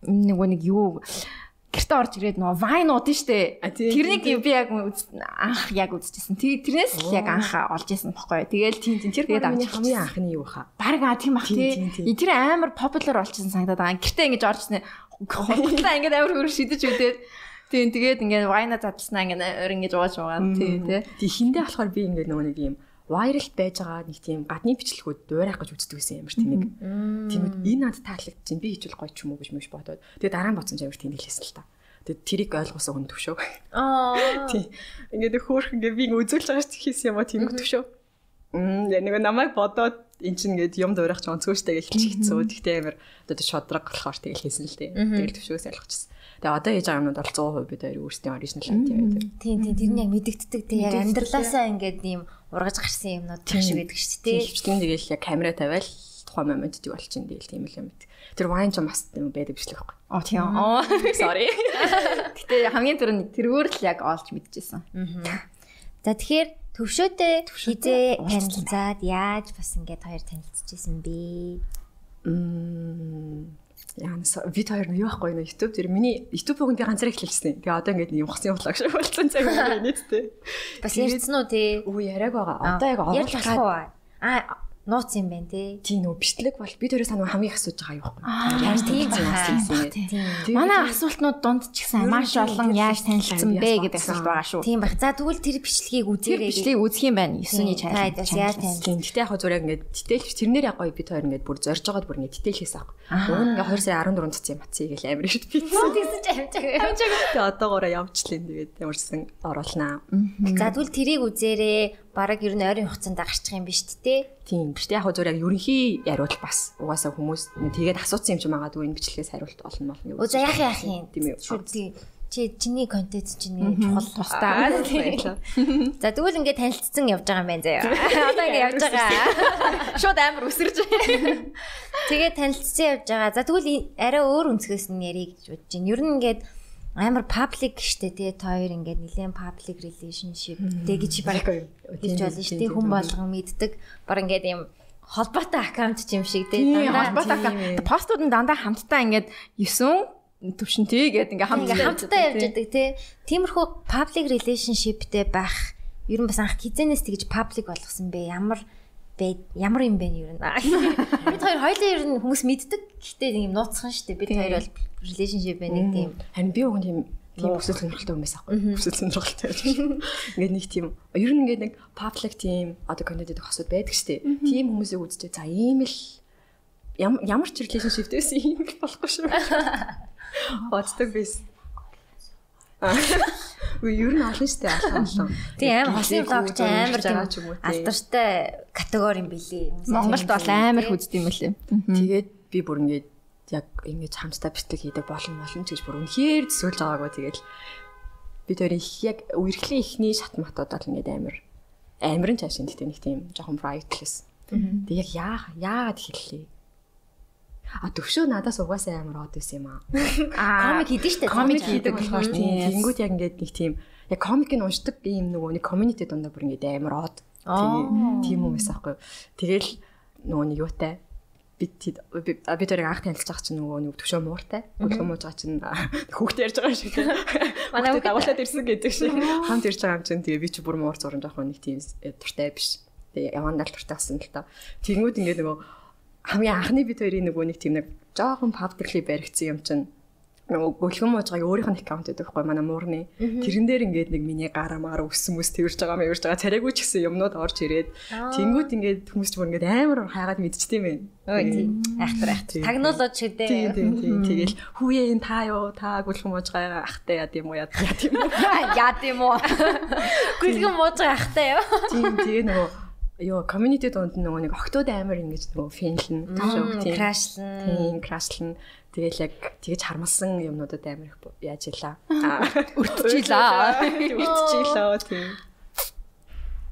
нөгөө нэг юу гэрте орж ирээд нөгөө вайн уудын штэ. А, тийм, Тэрнийг тийм, би яг анх яг үзчихсэн. Тэг тэрнээс л яг анх олж исэн бохгүй. Тэгэл тийм тийм Тэр миний авч хамгийн анхны юу хаа. Бараг аа тийм ах Тийм, тийм, тий. Тэр амар популяр болчихсон санагдаад байгаа. Гэртээ ингэж орж ирсэн. Хултаа ингэж амар хөр шидэж үдээд тийм тэгээд ингээд вайна задлснаа ингээд өөр ингэж ууж байгаа. Тий, тий. Тэг хиндэ болохоор би ингээд нөгөө нэг юм viral байж байгаа нэг тийм гадны бичлэгүүд дуурайх гэж үздэг байсан ямар тэнэг. Тиймүүд энэ над таалагдчих чинь би хичүүл гоё ч юм уу гэж мэж бодоод тэгээд дараа нь бодсон ч амар тэнэглэсэн л та. Тэгээд тэрийг ойлгосон хүн төвшөө. Аа. Тийм. Ингээд хөөх ингээд би үзүүлж байгаа ч хийсэн юм а тийм төвшөө. Мм яг нэг намайг бодоод эн чинь ингээд юм дуурайх ч онцгой штэ гэж хэлчихсэн. Тэгтээ амар одоо шодраг болохоор тэгэл хийсэн л дээ. Тэгэл төвшөөс ойлгочихсон. Тэгээ одоо хийж байгаа юмнууд бол 100% бид хоёр өөрсдийн оригинал юм тийм. Тийм тийм тэр нь яг мэдэгддэг тийм яг амьдралаасаа ингээд ийм ургаж гарсан юмнууд тийм шиг байдаг шүү дээ. Хөвчлэн тэгэл яг камера тавиал тухайн момент юу болчихин тэгэл тийм л юм бит. Тэр вайн ч бас юм байдаг бичлэг байхгүй. Оо тийм. Оо. Sorry. Гэтэ хамгийн түрүүнд тэргээр л яг олж мэдчихсэн. За тэгэхээр төвшөөтэй хизээ танилцаад яаж бас ингээд хоёр танилцчихсэн бэ? Мм Яанас вид хоёр нь юу байхгүй нэ YouTube дээр миний YouTube-ыг би ганцаар эхлүүлсэн. Тэгээ одоо ингээд юм ухсан явуулаа гэж болсон цаг юм нийтдээ. Бас ярьсан уу тий? Үгүй яриаг байгаа. Одоо яг оруулах? Аа нууц юм байна тий. тийм нөө бичлэг бол бид хоёроос санаа хамгийн асууж байгаа юу Аа, Яаж тийм юм. Манай асуултнууд дунд ч гэсэн маш олон яаж танилцсан бэ гэдэг асуулт байгаа шүү. Тийм баг. За тэгвэл тэр бичлэгийг үзээрэй. бичлэгийг үзэх юм байна. 9-ний Та чанал. бас яаж танилцсан? Гэтэ яг зураг ингээд дитэйл тэрнэр яг гоё бид хоёр ингээд бүр зорж байгаад бүр ингээд аахгүй. Уг нь ингээд 2 сая 14 цэцэн мацыг гэл амир шүү. Тэгсэн чи амжаагүй. Тэгээ одоогоороо явчихлаа тэгээд ямарсан оруулнаа. За тэгвэл тэрийг үзээрэй. Бараг ер нь ойрын хугацаанд гарчих юм биш үү? Тийм. Гэтэ яг зураг ерөнхий яриул бас угаасаа хүмүүс тэгээд асуусан юм чи магадгүй энэ бичлэгээс хариулт олно болно Оо за яах яах юм. Тийм үү. Шүү дээ. чи чиний контент чинь чухал тусдаа. За тэгвэл ингээд танилцсан явж байгаа юм байна заяа. Одоо ингээд явж байгаа. Шууд амар өсөрж. Тэгээд танилцсан явж байгаа. За тэгвэл арай өөр өнцгөөс нь ярих гэж бодож байна. Ер нь ингээд амар паблик штэ тий хоёр ингээд нэлээд паблик relationship тэг гэж баг хэлж болно штэ хүн болгон мэддэг. Баг ингээд юм холбоотой аккаунт юм шиг тий дандаа холбоотой аккаунт. Постууд нь дандаа хамтдаа ингээд 9 төвшөнтэй гэдэг ингээ хамтдаа хамтдаа явж байдаг тий. Тиймэрхүү public relationshipтэй байх ер нь бас анх хизэнээс тэгж public болгосон бэ? Ямар бэ? Ямар юм бэ ер нь? Бид хоёр хоёулаа ер нь хүмүүс мэддэг. Гэхдээ юм нууцхан шүү дээ. Бид хоёр бол relationship байна нэг тийм. Харин би уг тийм тийм өсөл сонирхолтой хүмүүс аахгүй. Өсөл сонирхолтой. Ингээд нэг тийм ер нь ингээд нэг public тийм одоо контент гэдэг хосууд байдаг шүү дээ. Тийм хүмүүсийг үзчихээ за ийм л ямар ч relationship дэвсэн ийм болохгүй шүү. Боддог биш. Үгүй ер нь олон штэ олон олон. Тийм амар хосын блогч амар тийм алдартай категори юм билий. Монголд бол амар хүзд юм лээ. Тэгээд би бүр ингээд яг ингэж хамтдаа бичлэг хийдэг болон молон ч гэж бүр үнэхээр төсөөлж байгаагүй тэгээд бид хоёр их яг үерхлийн ихний шат матууд бол ингээд амар амар нь цааш энэ нэг тийм жоохон brightless. Тэг яг яа яагаад хэллээ А төвшөө надаас угаасаа амар од байсан юм аа. Комик хийдэг штэ. Комик хийдэг болохоор тийм. Тэнгүүд яг ингээд нэг тийм яг комикийг уншдаг ийм нөгөө нэг community дундаа бүр ингээд амар од. Тийм юм байсан аахгүй. Тэгэл нөгөө нэг юутай бид бид тэрийг анх танилцж байгаа чинь нөгөө нэг төвшөө мууртай. Өглөө мууж байгаа чинь хүүхдээ ярьж байгаа шиг. Манай хүүхдээ дагуулад ирсэн гэдэг шиг. Хамт ирж байгаа юм чинь тэгээ би чи бүр муур зурж байгаа нэг тийм дуртай биш. Тэгээ явандаа л дуртай болсон л та. Тэнгүүд ингээд нөгөө хамгийн анхны бид хоёрын нөгөө нэг тийм нэг жоохон publicly баригдсан юм чинь нөгөө гөлгөн муужгааг өөрийнх нь аккаунт гэдэг байхгүй манай муурны. Тэрэн дээр ингээд нэг миний гараа маар өссөн мэс тэрж байгаа мэрж байгаа. Царайгүй ч гэсэн юмнууд орж ирээд. Тэнгууд ингээд хүмүүс ч бүр ингээд амар хайгаад мэдчихдээ юм байна. Айхтар айхтар. Тагнуулаад шидэ. Тийм. тийм тийм тэгэл хүүе энэ та юу та гөлгөн муужгаа ахтай яд юм уу яд юм уу? Яд юм уу? Гөлгөн муужгаа ахтай юу. Тийм тэгээ нөгөө ёо community донд нөгөө нэг октод амар ингэж нөгөө финлэн ташууг тийм крашлан тийм крашлан тэгэл яг тэгэж хармалсан юмнуудад амар их яаж илаа өртчихлаа өртчихлаа тийм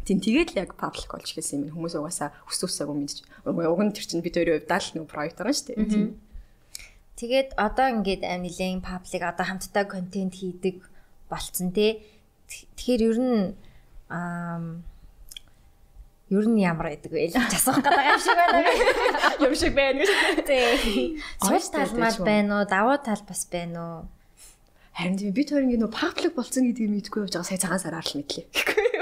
Тийм тэгээд л яг паблик болж хэлсэн юм. Хүмүүс угаасаа хүс үсээгөө мэдчих. Уг нь тэр чинь бид өөрийн хувьд л нэг проект байгаа шүү дээ. Тийм. Тэгээд одоо ингээд нэлээд паблик одоо хамтдаа контент хийдэг болцсон тий. Тэгэхээр ер нь аа ер нь ямар байдаг вэ асуух гэдэг юм шиг байна. Юм шиг байна гэж. Тий. Цус талмал байна уу? Давуу тал бас байна уу? Харин тийм бид хоёр ингэ нөө паблик болсон гэдгийг мэдгүй явж байгаа сая цагаан сараар л мэдлээ.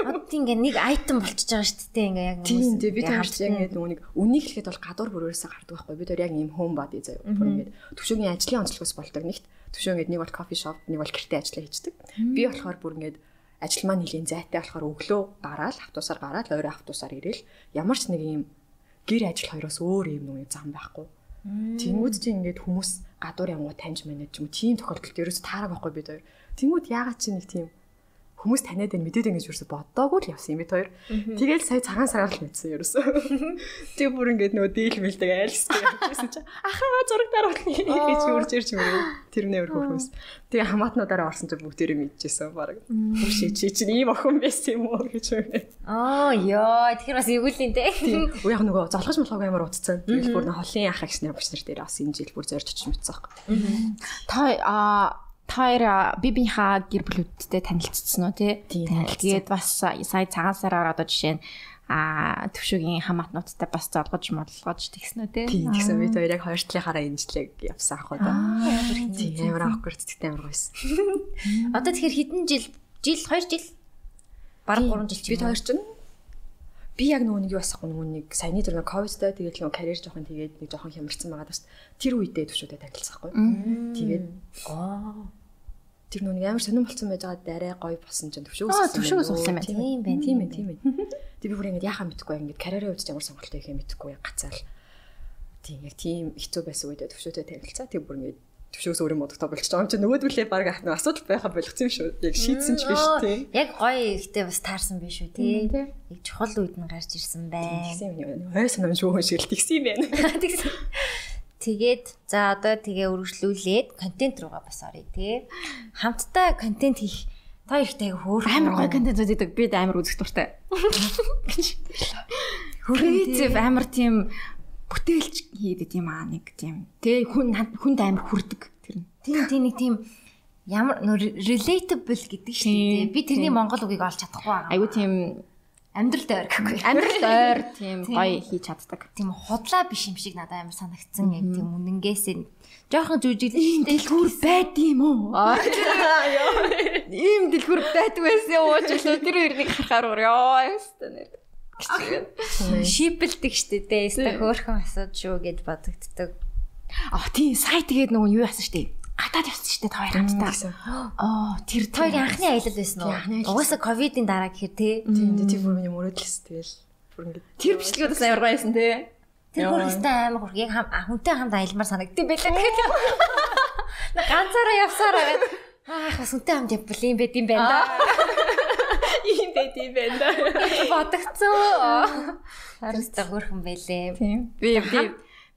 Одоо ингээ нэг айтем болчихж байгаа шүү дээ ингээ яг хүмүүс. Тийм тийм бид хоёр яг ингэ нөгөө нэг үнийг хэлэхэд бол гадуур бүрөөсөө гардаг байхгүй. Бид хоёр яг ийм home body заяа. Бүр ингэ төвшөөгийн ажлын онцлогоос болдог нэгт. Төвшөө ингэ нэг бол кофе шоп, нэг бол гэртээ ажиллаа хийдэг. Би болохоор бүр ингэ ажил маань нэлийн зайтай болохоор өглөө гараад автобусаар гараад орой автобусаар ирээл ямар ч нэг юм гэр ажил хоёроос өөр юм нэг зам байхгүй. Тэнгүүд чи ингээд хүмүүс гадуур явгуу таньж манайд ч юм тийм тохиолдолд ерөөс таараг байхгүй бид хоёр. Тэнгүүд яагаад чи нэг тийм хүмүүс таниад байна мэдээд ингэж юусе боддоогүй л явсан юм бид хоёр. Тэгэл сая цагаан сараар л мэдсэн ерөөсөө. Тэг бүр ингэж нөгөө дийл мэлдэг айлсдаг явчихсан чи ахаа зураг даруулна гэж үрж ирж мөрөө. Тэр нээр хөрхөөс. Тэгээ хамаатнуудаараа орсон чи бүгдээрээ мэдчихсэн баг. Чи чи чи ийм охин байсан юм уу гэж байна. Аа ёо тэр бас эвгүүлийн те. Уу яг нөгөө золгож молгог амар утцсан. Тэгэл бүр холын ах агч нар багш нар дээр бас энэ жил бүр зорж очиж мэдсэн байхгүй. Та аа Таяр би бинхаа гэр бүлүүдтэй танилцсан уу тий? Тэгээд бас сая цагаан сараар одоо жишээ нь а төвшөгийн хамаатнуудтай бас золгож модлгож тэгсэн үү тий? Тийм тэгсэн бид хоёр яг хоёр талынхаараа инжлэг явсан ах уу да. Тийм амар awkward гэдэгтэй амар гойсон. Одоо тэгэхээр хэдэн жил жил 2 жил бараг 3 жил чи бид хоёр чинь би яг нөгөө нэг юу асахгүй нөгөө нэг саяны тэр нөгөө ковидтай тэгээд нөгөө карьер жоохон тэгээд нэг жоохон хямарсан байгаа даа. Тэр үедээ төвшөөдөө танилцсахгүй. Тэгээд аа тэр нүг амар сонирн болсон байж байгаа дараа гоё болсон чинь төвшөө өссөн. Төвшөө юм байна. Тийм байна. Тийм ээ, тийм ээ. Тэг би бүр ингэж яхаа мэдхгүй ингэж карьерийн үед ямар сонголттой ихэ мэдхгүй гацаал. Тийм яг тийм хэцүү байсан үедээ төвшөөтэй танилцаа. Тэг бүр ингэж төвшөөс өөрөө модогтой болчих жоо юм чи нөгөөдгөлээ баг ахна асуудал байхаа болгоцсон юм шүү. Яг шийдсэн ч биш тий. Яг гоё ихтэй бас таарсан биш үү тий. Яг чухал үед нь гарч ирсэн байна. Тэгсэн юм. Ой санам шүү шиг л тэгсэн юм байна. Тэгсэн. Тэгээд за одоо тэгээ үргэлжлүүлээд контент руугаа бас оръё тий. Хамтдаа контент хийх та ихтэй хөөр амар гоё контент үздэг. Би амар үзэх дуртай. Creative амар тийм бүтээлч хийдэг тийм аа нэг тийм. Тэгээ хүн хүнд амар хүрдэг тэр нь. Тийм тийм нэг тийм ямар relatable гэдэг шүү дээ. Би тэрний монгол үгийг олж чадахгүй байгаа. Айгу тийм амьдрал дээр гэхгүй. Амьдрал ойр тийм гоё хийж чаддаг. Тийм худлаа биш юм шиг надад амар санагдсан. Яг тийм үнэнгээсээ жоохон жүжиглэн дэлгүүр байд юм уу? Ийм дэлгүүр байдаг байсан ууч л тэр хоёрыг харахаар ёо ястаа нэр. Шипэлдэг штэ дээ. Яста хөөхөн асууд шүү гэд бодогддог. А тийм сая тэгээд нөгөө юу яасан штэ гадаад явсан шүү дээ та хоёр хамтдаа. Аа тэр хоёр анхны аялал байсан уу? Угаасаа ковидын дараа гэхэр тий. Тийм тий бүр миний мөрөөдлөс тэгэл. Бүр ингэ тэр бичлэгүүдээс амар гоё байсан тий. Тэр хөрөстэй амар хург яг хүнтэй хамт аялмаар санагддаг байлаа тэгэхээр. Ганцаараа явсараа Ах бас үнтэй хамт явбал юм байд юм байна да. Ийм байд юм байна да. Бодогцоо. Харин хөөрхөн байлээ. Тийм. Би би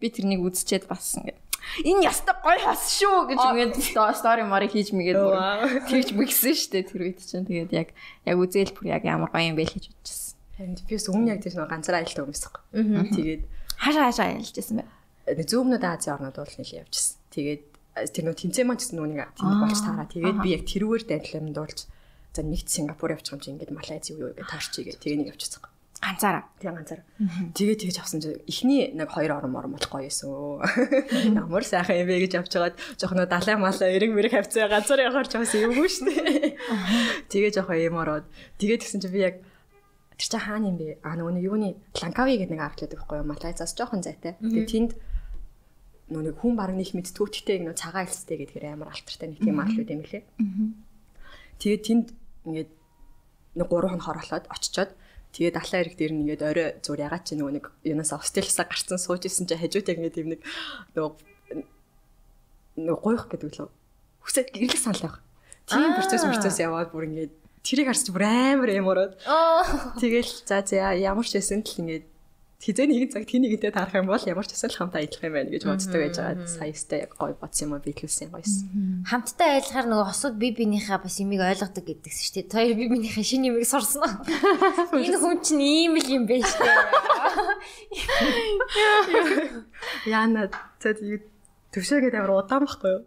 би тэрнийг үзчихэд бас ингэ энэ яста гой хас шүү гэж ингээд стори морыг хийж мэгээд тэгж мэгсэн дээ тэр үед чинь тэгээд яг яг үзэл бүр яг ямар гоё юм бэ гэж бодчихсон. Энд би бас өмнө яг тийм нэг ганцаараа аялалтай хүмүүсэг. Тэгээд хаашаа хаашаа аялж байсан бэ? Зүүмнүүд Азийн орнууд бол нэлээд явжсэн. Тэгээд тэр нөө тэмцээн маань гэсэн нүг тийм болж таараа. Тэгээд би яг тэрүүгээр данилам дуулж за нэгт Сингапур явчих юм чи ингээд Малайз юу юу гэж таарчигээ. Тэгээ нэг явчихсан. Ганцаараа. Тэгээ ганцаараа. Тэгээ тэгж авсан чи эхний нэг хоёр орон морон болох гоё юусэн. Ямар сайхан юм бэ гэж авчгаад жоох нөө далай малаа эрэг мэрэг хавцаа ганцаар явахаар жоос юмгүй шүү дээ. Тэгээ жоох юм ороод тэгээ тэгсэн чи би яг тэр чи хаана юм бэ? А нөгөө юуны Ланкави гэдэг нэг арт байдаг байхгүй юу? Малайзаас жоохон зайтай. Тэгээ тэнд нөгөө нэг хүн баг нэг мэдтгүүтгтэй нөгөө цагаан элстэй гэдгээр амар алтартай нэг тийм арт юм лээ. Тэгээ тэнд ингээд нэг 3 хон хороолоод очичоод Тэгээд далайн эрэг дээр нь ингээд орой зур ягаад чи нөгөө нэг юунаас Австралиасаа гарцсан сууж исэн чи хажууд яг ингээд юм нэг нөгөө нөгөө гойх гэдэг лөө. Хүсээд гэрлэх санал байх. Тийм процесс процесс яваад бүр ингээд тэрийг харч бүр амар юм ороод. Тэгэл за за ямар ч байсан л ингээд хизээ нэгэн цаг тэнийг идэ таарах юм бол ямар ч эсвэл хамтаа ажиллах юм байна гэж боддог байж байгаа. Саястай яг гоё бодсон юм уу биелүүлсэн гоёсэн. Хамтдаа ажиллахаар нөгөө хосууд би бинийхээ бас юмыг ойлгодог гэдэгс шүү дээ. Хоёр би бинийхээ шинэ юмыг сурсан уу? Энэ хүн чинь ийм л юм байна шүү дээ. Яна цад төвшөөгээд амар удаан байхгүй юу?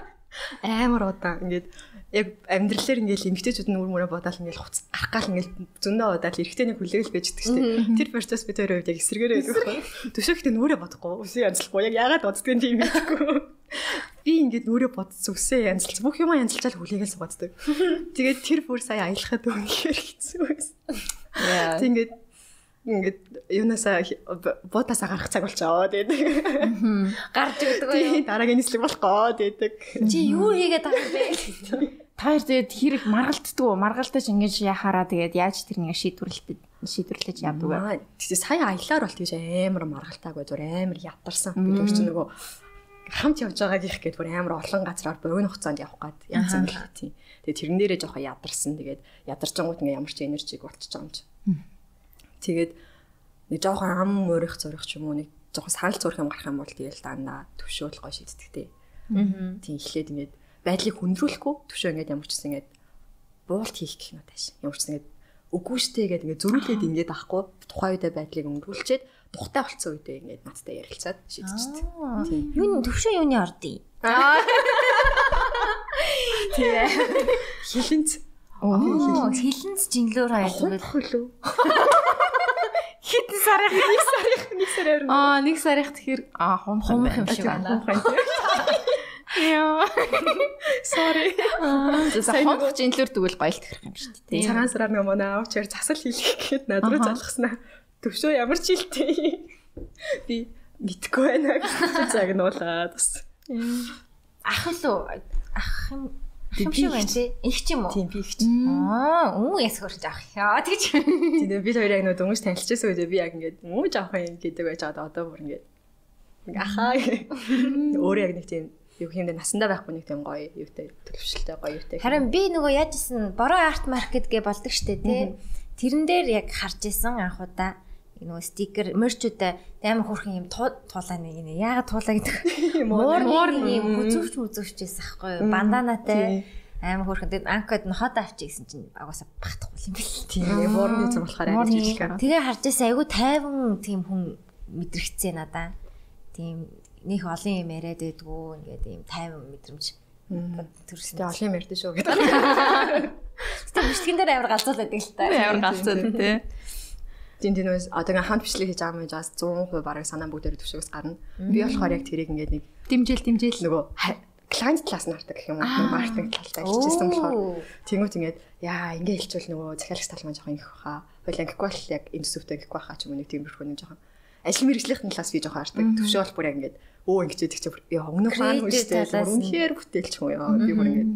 Амар удаан. Ингээд яг амьдралаар ингээл эмгтээчүүд нь үр мөрөө бодоол ингээл хуц гарах гал ингээл зөндөө удаал эргэтэйний хүлээгэл байж идэг штеп. Тэр процесс бид өөрөө яг эсэргээрээ байдаг байхгүй. Төшөөхтэй нүрээ бодохгүй. Үсээ янзлахгүй. Яг яагаад боддгийг тийм мэдэхгүй. Би ингээд нүрээ бодсон үсээ янзлж бүх юм янзлчаал хүлээгэл сугацдаг. Тэгээд тэр бүр сая аялахад үнэхээр хэцүү байсан. Тэгээд ингээд юунасаа буудасаа гарах цаг болчоо тэгээд гарч өгдөг үү дараагийн нислэг болох гээд чи юу хийгээд байгаа юм бэ? Таар тэгээд хэрэг маргалтдгүй маргалтаж ингэж яхаараа тэгээд яаж тэр нэг шийдвэрлэлтэд шийдвэрлэж яадаг вэ? Тэгээд сая аялаар бол тийш амар маргалтаагүй зүр амар ядарсан. Бид ч нөгөө хамт явж байгаа гих гээд бүр амар олон газраар богино хугацаанд явах гад янз бүр тийм тэгээд тэрэн дээрээ жоохон ядарсан. Тэгээд ядарчангууд ингээ ямар ч энержиг болчихж байгаа юм чи. Тэгээд нэг жоохон ам мөрөх зурх ч юм уу нэг жоохон санал зурх юм гарах юм бол тэгэл дандаа төвшөөл гоо шийддэг те. Аа. Тийм эхлээд ингээд байдлыг хүндрүүлэхгүй төвшөө ингээд ямар ч гэсэн ингээд буулт хийх гэх юм тааш. Ямар ч гэсэн ингээд үгүй штэ гэдэг ингээд зөрүүлээд ингээд ахгүй тухайн үедээ байдлыг өнгөрүүлчихэд тухтай болцсон үедээ ингээд надтай ярилцаад шийдчихдэг. Тийм. Юу төвшөө юуны ордын? Аа. Тийм. Хилэнц. Оо, хилэнц жинлөөр хаяад хөлөө. Хитэн сарын нэг сарын нэг сарын Аа, нэг сарих тэгэхээр аа хум хум юм шиг байна. Яа. Sorry. За хонх жинлэр тэгвэл гоёлт хэрэг юм шүү дээ. Цагаан сараар нэг манай аавчаар засал хийлгэх гээд надруу залгаснаа. Төвшөө ямар ч жилтэй. Би мэдгүй байна гэж загнуулаад бас. Ах л ах Хам шиг байна тий. Их ч юм уу? Тийм би их ч. Аа, өө яс хөрч авах яа тэгж. Тийм би хоёр яг нөө дөнгөж танилцчихсан үед би яг ингээд өөж авах юм гэдэг байж байгаа одоо бүр ингээд ахаа өөрөө яг нэг тийм юу юм дэ насандаа байхгүй нэг тийм гоё юутай төлөвшөлтэй гоё юутай. Харин би нөгөө яажсэн бороо арт маркет гэ болдог штэ тий. Тэрэн дээр яг харж исэн анхудаа нөгөө стикер мерчүүдээ амар хөрхэн юм туулаа нэг нэ. Яагаад туулаа гэдэг. Муур нэг юм хүзүүч мүзүүчээс ахгүй юу? Банданатай амар хөрхэн тэгээд анкод нохот авчи гэсэн чинь агаасаа багтахгүй юм бэл. Тийм муурны зүг болохоор амар жижиг. Тэгээ харж байсан айгүй тайван тийм хүн мэдрэгцээ надаа. Тийм нөх олон юм яриад байдгүй ингээд ийм тайван мэдрэмж төрсөн. Тэгээ олон юм ярьдэн шүү гэдэг. Тэгээ бичлэгэн дээр амар галзуулаад байдаг л та. Амар галзууд тий. Тийм тийм нөөс одоо хамт бичлэг хийж байгаа юм жаас 100% бараг санаа бүгдээр төвшөөс гарна. Би болохоор яг тэрийг ингээд нэг дэмжээл дэмжээл нөгөө клиент талаас нь хардаг гэх юм уу? Маркетинг талтай ажиллажсэн болохоор. Тэнгуут ингээд яа ингээ хэлчихвэл нөгөө захиалагч тал маань жоохон их баха. Хойлоо ингэхгүй бол яг институтаа гэхгүй баха ч юм уу нэг тиймэрхүү нэг жоохон. Ажил мэргэжлийн талаас би жоохон хардаг. Төвшөө бол бүр ингээд өө ингэчээд их чинь яа өмнөх маань хүчтэй үнэхээр бүтээлч юм яа. Би бүр ингээд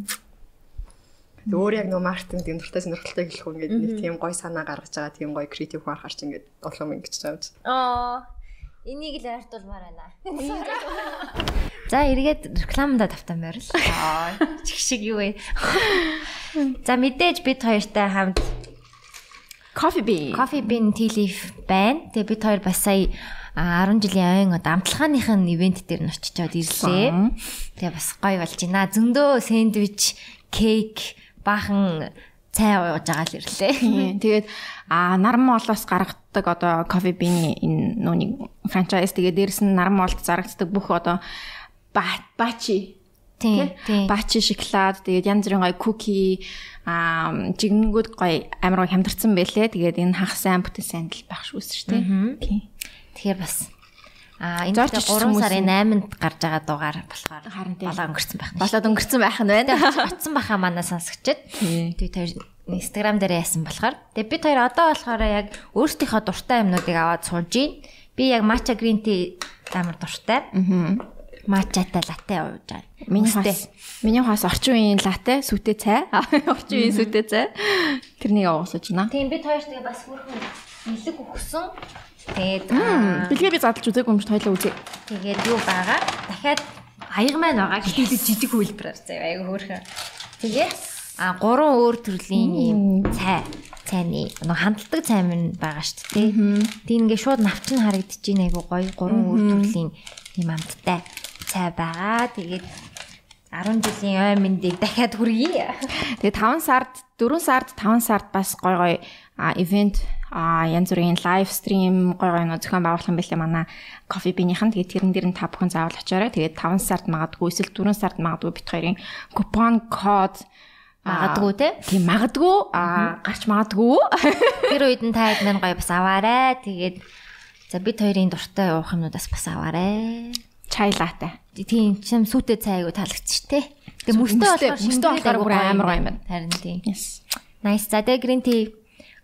өөр яг нөө маркетинг тийм дуртай сонирхолтой хэлэх үү ингээд нэг тийм гой санаа гаргаж байгаа тийм гой креатив хүн харж ингээд олон ингэж чамд. Аа энийг л ойртуулмаар байна. За эргээд рекламада тавтан байрал. Аа чих шиг юу вэ? За мэдээж бид хоёртай хамт Coffee Bean. Coffee Bean Tea Leaf байна. Тэгээ бид хоёр бас сая 10 жилийн ойн одоо амтлагааныхын ивент дээр нь очичоод ирлээ. Тэгээ бас гоё болж байна. Зөндөө сэндвич, кейк, баахан цай ууж байгаа л ирлээ. Тэгээд а наран молоос гаргадаг одоо Coffee Bean энэ нүуний франчайз тэгээд дээрэс нь наран молд зарагддаг бүх одоо бачи Тийм. Бачи шоколад, тэгээд янз бүрийн гоё куки, аа жигнэнгүүд гоё амар хямдарсан байлээ. Тэгээд энэ хах сайн бүтэн сандал байх шүүс шүү дээ. Тэгэхээр бас А энэ 3 сарын 8-нд гарч байгаа дугаар болохоор болоо өнгөрцөн байх нь. Болоод өнгөрцөн байх нь байна. Утсан баха манай сонсогчд. Тэгээд хоёр Instagram дээр яасан болохоор. Тэгээд бид хоёр одоо болохоор яг өөрсдийнхөө дуртай юмнуудыг аваад сууж гин. Би яг matcha green tea амар дуртай. Аа Мачатай латте ууж байгаа. Миний хас миний хас орчин үеийн латте сүтэ цай. Орчин үеийн сүтэ цай. Тэрнийг уусаж байна. Тийм бид хоёр тэгээ бас хүрхэн нэлэг өгсөн. Тэгээд бэлгээ би задлж үзээгүй юм шиг хоёлаа үзье. Тэгээд юу байгаа? Дахиад аяг маань байгаа. Гэтэл жижиг хөлбрээр заяа аяга хөөрхөн. Тэгээд а гурван өөр төрлийн юм цай цайны нэг хандлагдаг цай минь байгаа шүү дээ. Тийм ингээ шууд навчин харагдаж байна айгу гоё гурван өөр төрлийн юм амттай цай байгаа. Тэгээд 10 жилийн ой мэндийг дахиад хүргэе. Тэгээд 5 сард 4 сард 5 сард бас гой гой ивент а янз бүрийн лайв стрим гой гой нөө зохион байгуулах юм байлээ манай кофе бинийхэн тэгээд тэрэн дээр нь та бүхэн заавал очиорой. Тэгээд 5 сард магадгүй эсвэл 4 сард магадгүй бит хоёрын купон код магадгүй те. Тийм магадгүй а гарч магадгүй. Тэр үед нь та хэд гоё бас аваарай. Тэгээд за бид хоёрын дуртай уух юмнуудаас бас аваарай чай латте. Тийм чим сүтэ цай айгу таалагдчих те. Тэгээ мөстэй болохоор мөстэй болохоор бүр амар гоё юм байна. Харин тийм. Nice. За тэгээ green tea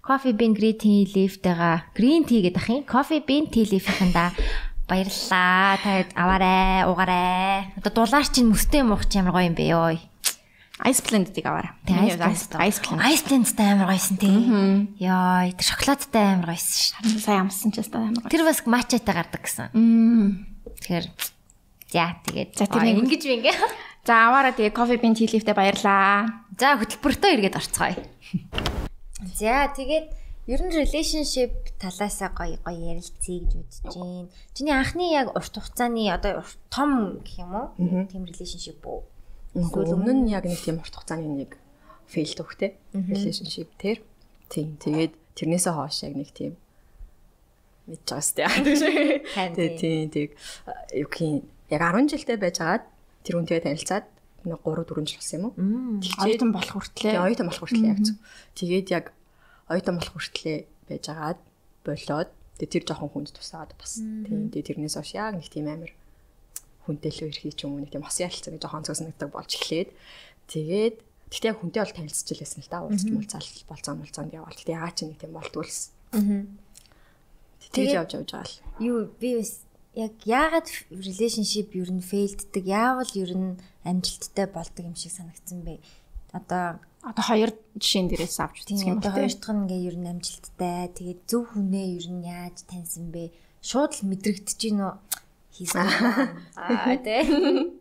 coffee bean green tea leaf-тэйга green tea гэдэг ах юм. Coffee bean tea leaf-ийнда баярлалаа. Та аваарай, уугаарай. Одоо дулаар чинь мөстэй юм уух чи ямар гоё юм бэ ёо. Ice blend-ийг аваарай. Ice blend. Ice blend-тай амар гойсон тий. Йоо, тэр шоколадтай амар гойсон шүү. Сайн амссан ч гэсэн амар гоё. Тэр бас матчатай гардаг гэсэн. Тэгэхээр За тэгээд за тэрийг ингэж би ингээ. За аваараа тэгээ кофе бин тилифтэй баярлаа. За хөтөлбөртөө эргээд орцгоё. За тэгээд ер нь relationship талаасаа гоё гоё ярилцъя гэж бодож байна. Чиний анхны яг урт хугацааны одоо том гэх юм уу? Тийм relationship үү? Эсвэл өмнө нь яг нэг тийм урт хугацааны нэг fail төвхтэй relationship тэр. Тийм. Тэгээд тэрнээсээ хойш яг нэг тийм мэдж байгаас тий. Тийм тийм. Юу гэх яг 10 жилдээ байжгаад тэр үнтэйгээ танилцаад 3 4 жил болсон юм уу? Оюутан болох хүртлээ. Тэгээ оюутан болох хүртлээ яг зөв. Тэгээд яг оюутан болох хүртлээ байжгаад болоод тэгээ тэр жоохон хүнд тусаад бас тийм тэгээ тэрнээс хойш яг нэг тийм амир хүнтэй л өрхий ч юм уу нэг тийм хос ялцсан гэж жоохон цогсногдаг болж эхлээд тэгээд тэгтээ яг хүнтэй бол танилцж илсэн л да уулзч муулцаал болцоо муулцаанд яваал тэгтээ ягаа ч нэг тийм болтгуулсан. Тэгж явж явж байгаа л. Юу би яг яагаад relationship ер нь failддэг яавал ер нь амжилттай болдог юм шиг санагдсан бэ? Одоо одоо хоёр жишээн дээрээс авч үзэх юм байна. Хоёр дахь нь ингээ ер нь амжилттай. Тэгээд зөв хүнээ ер нь яаж таньсан бэ? Шууд л мэдрэгдэж гин үү? Хийсэн. Аа тий.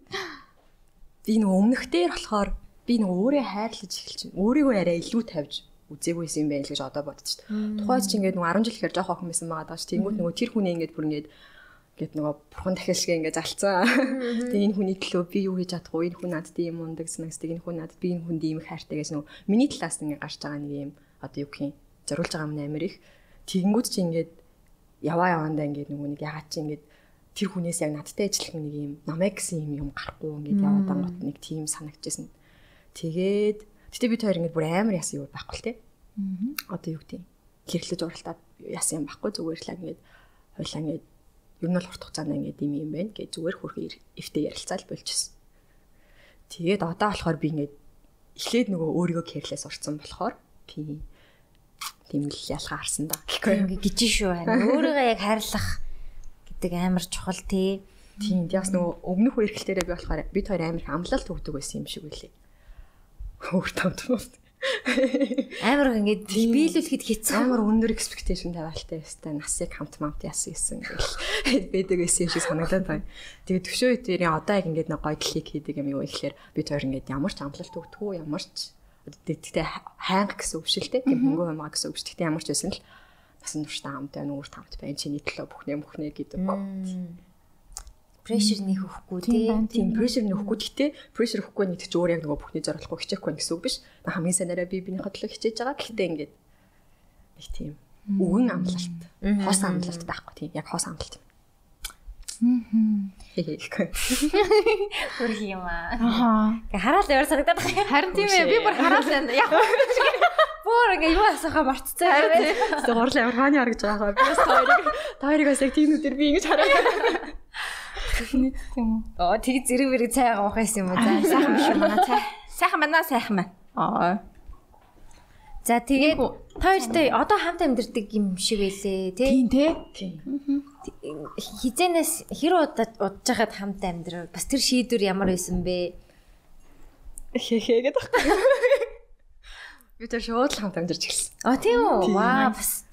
Би нэг өмнөх дээр болохоор би нэг өөрөө хайрлаж эхэлж. Өөрийгөө арай илүү тавьж үзээгүйсэн юм байна л гэж одоо дээ. Тухайд чи ингээд нөгөө 10 жил ихээр жоох охин байсан байгаа даа ш. Тэнгүүт нөгөө тэр хүний ингээд бүр ингээд гэт нөгөө бурхан дахил шиг ингээд залцсан. Тэгээ энэ хүний төлөө би юу хийж чадахгүй энэ хүн надад ийм ундаг санагсдаг энэ хүн надад би энэ хүнд ийм хайртай гэж нөгөө миний талаас ингээд гарч байгаа нэг юм одоо юу гэх юм зориулж байгаа юм амар их. Тэгэнгүүт чи ингээд яваа явандаа ингээд нөгөө нэг ягаад чи ингээд тэр хүнээс яг надтай ажиллах нэг юм намайг гэсэн юм юм гарахгүй ингээд яваад ангот нэг тийм санагдчихсэн. Тэгээд гэтээ бид хоёр ингээд бүр амар ясан юу байхгүй л те. Одоо юу гэдэг гэрлэж уралтаад ясан юм байхгүй зүгээр л ингээд хойлоо ингээд ер нь бол урт хугацаанд ингээд юм юм байна гэж зүгээр хөрхөн эвтэ ярилцаал болчихсон. Тэгээд одоо болохоор би ингээд эхлээд нөгөө өөрийгөө кэрлээс урцсан болохоор тийм тийм л ялгаа харсан да. Ингээд гिजी шүү харин өөрийгөө яг хайрлах гэдэг амар чухал тий. Тийм яг нөгөө өмнөх үе эрхлэлтээрээ би болохоор бид хоёр амар амлалт өгдөг байсан юм шиг үлээ. Хөөр тамт. Амар ингээд биелүүлэхэд хэцүү. Амар өндөр expectation тавиалтай байстай насыг хамт мамт яасан гэсэн гэл байдаг байсан юм шиг санагдаад байна. Тэгээд төвшөө үеэрийн одоо яг ингээд нэг клик хийдэг юм юу ихлээр бид хоёр ингээд ямар ч амлалт өгдөг ямар ч тэгтээ хайнг гэсэн үг шилтэй тийм хөнгөө юмаа гэсэн шүү. Тэгтээ ямар ч байсан л насан туршдаа хамт байна, үүрт хамт байна. Чиний төлөө бүхнээ бүхнээ гэдэг. Прешэр нэг өгөхгүй тийм. Тийм прешэр нөхгүй. Гэтэ прешэр өгөхгүй нэг ч өөр яг нөгөө бүхний зориулахгүй хичээхгүй гэсэн үг биш. Хамгийн санаараа би биний хөдлөө хичээж байгаа. Гэтэ ингээд нэг тийм өвгөн амлалт. Хос амлалт байхгүй тийм. Яг хос амлалт юм. Мм. Хөрх юм аа. Аха. Хараал яваар санагдаад байна. Харин тийм ээ би бүр хараал байна. Яг Бүр ингээ юу асуухаа мартцсан харин. Тэгээ гурлаа ямар хааны харагдж байгаа хаа. Би бас таарыг таарыг бас яг тийм нүдээр би ингэж хараад. Тийм үү. Оо тэг зэрэг зэрэг цай авах байсан юм уу? За Сайхан биш юм аа цай. Сайхан байна сайхан байна. Аа. За тэгээд хоёртой одоо хамт амьдэрдэг юм шиг байлээ тий. Тийм тий. Хизэнээс хэр удаад удаж хахад хамт амьдрав? Бас тэр шийдвэр ямар байсан бэ? Хээ гэдэг. Би тэр шууд хамт амьдарч эхэлсэн. А тийм үү? Ваа бас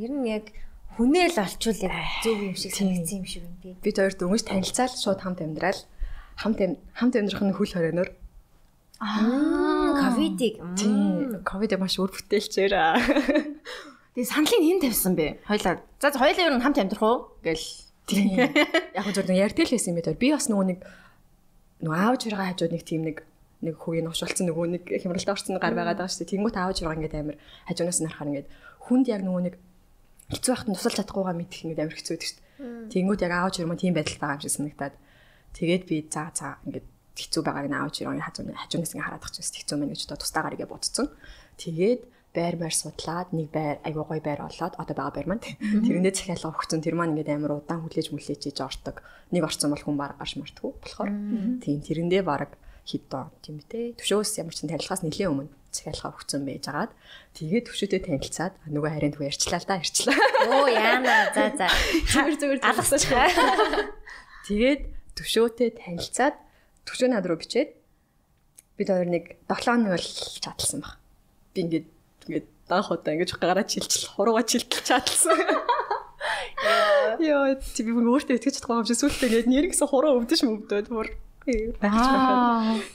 ер нь яг хүнээл олчвол яг зөв юм шиг санагдсан юм шиг байна тий. Бид хоёр дөнгөж танилцаал шууд хамт амьдрал хамт хамт амьдрах нь хөл хорионоор Аа, ковидыг. тийм ковид маш үр бүтээлчээр Тэгээ саналыг хэн тавьсан бэ? Хоёлаа. За хоёлаа нь хамт амьдрах уу? Гэл. тийм яг хөө зөвхөн ярьдаг л байсан юм байна. Би бас нөгөө нэг нөгөө аав жиргээ хажууд нэг тийм нэг нэг хүүгийн уушуулсан нөгөө нэг хямралтай орсон гар байгаад байгаа шүү дээ. Тэнгүүт аав жиргээ ингээд амир хажуунаас нь харахаар ингээд хүнд яг нөгөө нэг хэцүү байхад нь тусалж чадахгүйгаа мэдэх ингээд амир хэцүү байдаг шүү дээ. Тэнгүүт яг аав жиргээ тийм байдалтай байгаа юм шиг санагдаад. Тэгээд би заа заа ингээд хэцүү байгааг нь аав жиргээ хажуун хажуунаас ингээд хараад тахчихсан хэцүү мэн гэж одоо тустаагаар игээ бодсон. Тэгээд байр байр судлаад нэг байр айгуу гой байр олоод одоо байгаа байр маань. Тэрэндээ захиалга өгсөн. Тэр маань ингээд амар удаан хүлээж мүлээж хийж ордог. Нэг орцсон бол хүн баг гарч мартгүй болохоор. Тийм тэрэндээ баг хиддоо тийм үү төвшөөс ямар ч танилцахаас нэлээд өмнө захиалга өгсөн байж агаад тэгээд төвшөөтэй танилцаад нөгөө харин тгүү ярьчлаа л да ярьчлаа Оо яана за за. зүгээр зүгээр Алгасч. тэгээд төвшөөтэй танилцаад төвшөө над руу бичээд бид хоёр нэг 7 хоног бол чадлсан баг би ингээд ингээд даах удаа ингэж гараад чилчил хурууга чилтэл чадлсан. Яа, чи би өөртөө итгэж чадахгүй юм шиг сүултээ ингээд нэр гэсэн хуруу өвдөж мөвдөд бүр.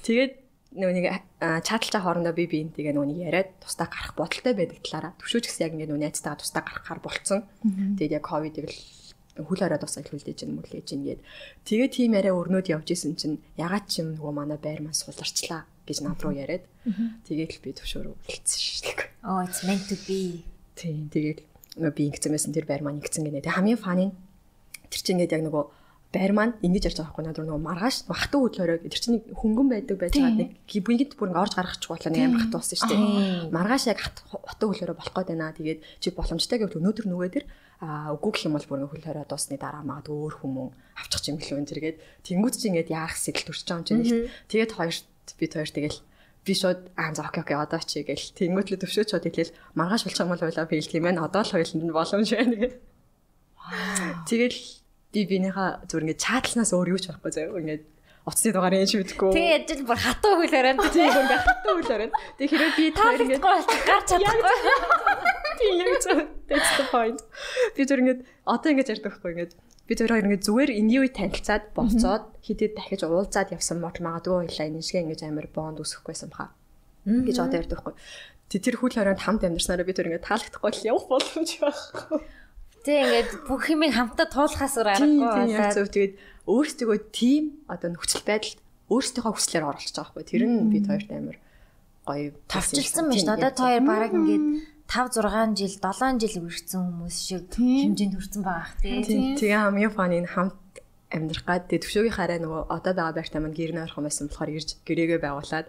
Тэгээд нөгөө нэг чадлчаа хоорондоо би биен тэгээ нөгөө нэг яриад тусдаа гарах бодолтой байдаг талаараа төвшөөч гэсэн яг ингээд нөгөө найзтайгаа тусдаа гарахаар болцсон. Тэгээд яг ковидыг л хүл ороод бас илүүлдэж ин мүлээж ин гээд тэгээ тийм яриа өрнөд явж исэн чинь ягаад ч юм нөгөө манай байр маань суларчлаа гэж над руу яриад тэгээд л би төвшөөрөө үлдсэн шүү дээ. Oh it's meant to be. Тийм тэгээд би ингэсэн байсан тэр байр маань ингэсэн гинэ. Тэг хамгийн фаны тэр чинь ингээд яг нөгөө байр маань ингэж ярьж байгаа байхгүй надад нөгөө маргааш хатуу хөдлөөрөө тэр чинь хөнгөн байдаг байж байгаа нэг бүгд бүр ингээд орж гаргачих болоо нэг амар хат болсон шүү дээ. Маргааш яг хатуу хөдлөөрөө болох гээд байна. Тэгээд чи боломжтой гэвэл өнөөдөр нөгөө тэр а үгүй гэх юм бол бүр ингээд хөл хороо дуусны дараа магадгүй өөр хүмүүн авчих юм билүү энэ зэрэгэд тэнгуүт чи ингээд яах сэтэл төрч байгаа юм чинь. Тэгээд хоёрт бид хоёр тэгэл би шууд аа за окей окей одоо чи гэл тэнгуүтлээ төвшөөч шууд хэлээл маргааш болчих юм бол хойлоо биелдэг юм байна. Одоо л хойлонд нь боломж байна гэх. Тэгэл би бинийхээ зүр ингээд чаатлнаас өөр юу ч байхгүй заяа ингээд утасны дугаар юм шиг мэдгүй. Тэгээ ажил бүр хатуу хөл өрөөнд. Тийм ингээд хатуу хөл өрөөнд. Тэг хэрэг би тэр ингээд гарч чадахгүй. Тийм яг зөв. That's the point. Би зүр ингээд одоо ингээд ярьдаг байхгүй ингээд би тэр хоёр ингээд зүгээр энэ үе танилцаад болцоод хитэд дахиж уулзаад явсан бол магадгүй хоёлаа энэ шиг ингээд амар бонд үсэхгүйсэн баха гэж одоо ярьдаг байхгүй. Тэ тэр хүл хорионд хамт амьдарснараа би тэр ингээд таалагдахгүй л явах боломж байхгүй. Тэг ингээд бүх юмыг хамтаа туулахаас өөр аргагүй тийм яг зөв. Тэгээд өөрсдөө тийм одоо нөхцөл байдалд өөрсдийнхөө хүслээр гэж байгаа байхгүй. Тэр нь бид хоёрт амар гоё тавчилсан байна дээ. Одоо та хоёр бараг ингээд 5 6 жил 7 жил үргэлжсэн хүмүүс шиг хэмжээнд хүрсэн байгаа х тий. Тийм тэгээ хамгийн фаны нь хамт амьдрах гад тэгээ төвшөөгийн хараа нөгөө одоо байгаа байртаа маань гэрнэ орхон байсан болохоор ирж гэрээгээ байгуулад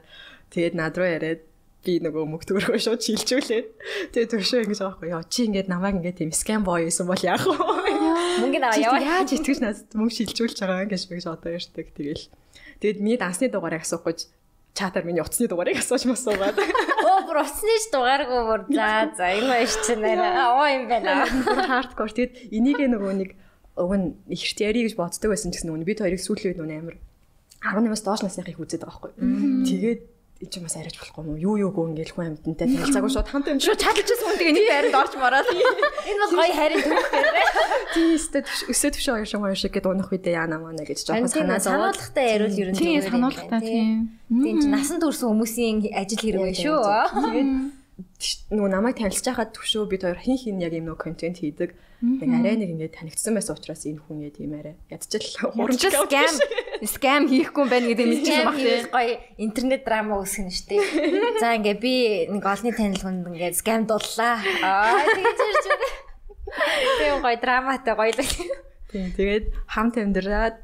тэгээд над руу яриад би нөгөө мөнгө төгрөгөө шууд шилжүүлээд тэгээ төвшөө ингэж байгаа байхгүй. Яа чи ингээд намайг ингээд тийм скам бой байсан бол яах вэ? Мөнгө наваа Чи яваа. яаж итгэж надад мөнгө шилжүүлж байгаа гэж би одоо ярьдаг тэгэл. Тэгээд миний дансны дугаарыг асуух гэж чатаар миний утасны дугаарыг асууж масуугаад Оо бүр уцны ч дугааргүй бүр. За за энэ байж чинь нэрээ оо юм байна. хардкор тэгэд энийг нөгөө нэг уг нь ихэрт яри гэж боддог байсан гэсэн нөгөө бид хоёрыг сүүлийн үед нөгөө амар 18-аас доош насныхыг үзээд байгаа байхгүй. Тэгээд энэ ч бас арайж болохгүй юм уу? Юу юугүй ингээл хүн амьтантай танилцаагүй шууд хамт юм шүү. чадчихсан хүн тэгээ нэг байранд орж мараад. Энэ бол гоё харин түүх гэрээ. Тийм өстө өсөө төвшөө хоёр шиг хоёр шиг гэдэг унах үедээ яана маана гэж жоохон санаа зовоод сануулгатай яриул ер нь Тийм сануулгатай тийм. Тийм чи насан турш хүмүүсийн ажил хэрэг байх шүү. Нөгөө намайг танилцж байхад төвшөө бид хоёр хин хин яг юм нөгөө контент хийдэг. Яг арай нэг ингээд танигдсан байсан учраас энэ хүн яа тийм арай ядчихл хурамч Урамчил скам скам хийхгүй байна гэдэг мэдчихсэн баг Тийм гоё интернет драма үсгэн штэ. За ингээ би нэг олны танилцуулганд ингээ скам дуллаа. Аа тэгэж ирж байна. Тийм гоё драматай гоё л. Тийм тэгээд хамт амьдраад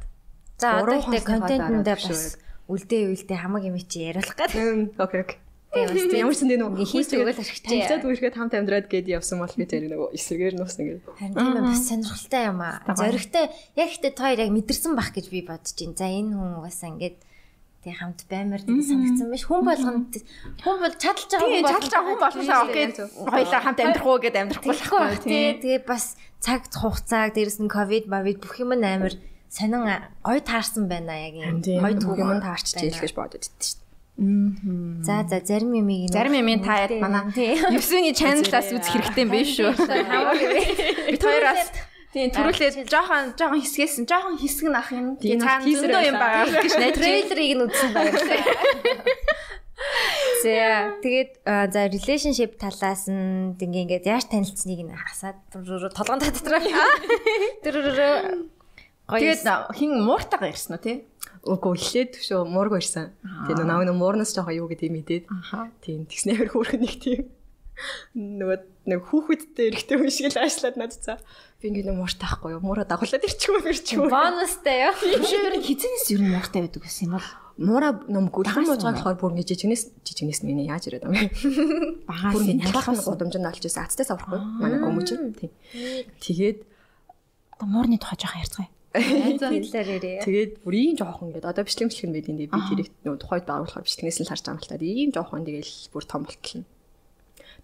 За одоо ихтэй контентэндээ бас үлдээ үлдээ хамаг юм чи яриулах гэдэг. окей окей. Тийм бас Ямар ч юм нөгөө хийж өгөөл хэрэгтэй. Танилцаад үргэлжлээд хамт амьдраад гээд явсан бол би тэр нөгөө эсрэгээр нуусан гэдэг. Харин тийм ээ бас сонирхолтой юм аа. Зоригтой яг ихтэй тоо яг мэдэрсэн бах гэж би бодож байна. За энэ хүн угаасаа ингээд тэг хамт баймар тэг санагдсан биш. Хүн болгонд хүн бол чадлж байгаа хүн чадж байгаа хүн болсоо окей. Хоёлаа хамт амьдрах уу гэдээ амьдрахгүй болохгүй тий. Тэгээ бас цаг хугацааг дээрэс нь ковид мавид бүх юм амар сонин гой таарсан байна яг юм. Гой түүх юм таарч ижил гэж бодод идэж шүү дээ. За за зарим юмыг Зарим юм та яд манай. Юсүний чаналаас үзэх хэрэгтэй юм биш шүү. Бид хоёроос тийм төрүүлээд жоохон жоохон хэсгээс нь жоохон хэсэг нь ах юм. Тийм, цаана зөндөө юм байгаа гэж найдаж байна. трейлерыг нь үзсэн баярлалаа. За тэгээд за relationship талаас нь ингээ ингээд яаж танилцсныг нь хасаад толгоон дотроо. Тэр Тэгээд хин мууртайгаа ирсэн үү тий? Үгүй эхлээд төвшөө муург ирсэн. Тэгээ нөгөө нөгөө муурнаас жоохон юу гэдэг мэдээд. Тийм тэгснээр хөөрхөн нэг тийм нөгөө нэг хүүхэдтэй эрэхтэй хүн шиг л аашлаад надад цаа. Би ингэ нэг мууртай ахгүй юу? Муураа дагуулад ирчихгүй ирчихгүй. бонустай юу? Түшээр хизэнээс ер нь мууртай байдаг гэсэн юм бол Муура ном гүлхэн муужгаа болохоор бүр ингэ жижигнээс жижигнээс нь яаж ирээд юм. багаас Бүр нь ингэ ялгаахан гудамжинд олж ирсэн. Ацтаас авахгүй. Манай көмөч. Тийм. Тэгээд одоо муурны тухай жоохон ярьцгаая. Хэлээр ирээ. Тэгээд бүр ийм жоохон ингээд одоо бичлэг бичлэг байд энэ би тэрийг нөгөө тухайд байгуулахаар бичлэгнээс нь харж байгаа юм л та. Ийм жоохон тэгэл бүр том болтол нь.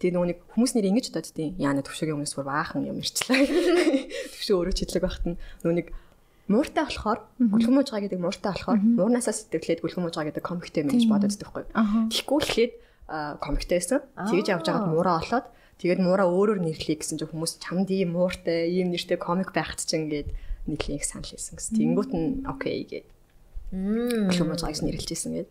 Тэгээ нөгөө нэг хүмүүс нэр ингэж бодод тийм яана төвшөгийн өмнөөс бүр баахан юм ирчлээ. Төвшөө өөрөө чидлэг багт нь нөгөө нэг мууртай болохоор гүлхэн муужгаа гэдэг мууртай болохоор муурнасаа сэтгэлээд гүлхэн муужгаа гэдэг комиктэй юм гэж бодод байхгүй. Тэгэхгүй лээд комиктэй байсан. Тэгж явж байгаад муураа олоод тэгээд муураа өөрөөр нэрлэе гэсэн чинь хүмүүс чамд ийм мууртай ийм нэртэй комик байхад ч ингээд нэлийн их санал хийсэн гэсэн. Тэнгүүт нь окей гээд гүлхэн муужгааг нэрлэжсэн гээд.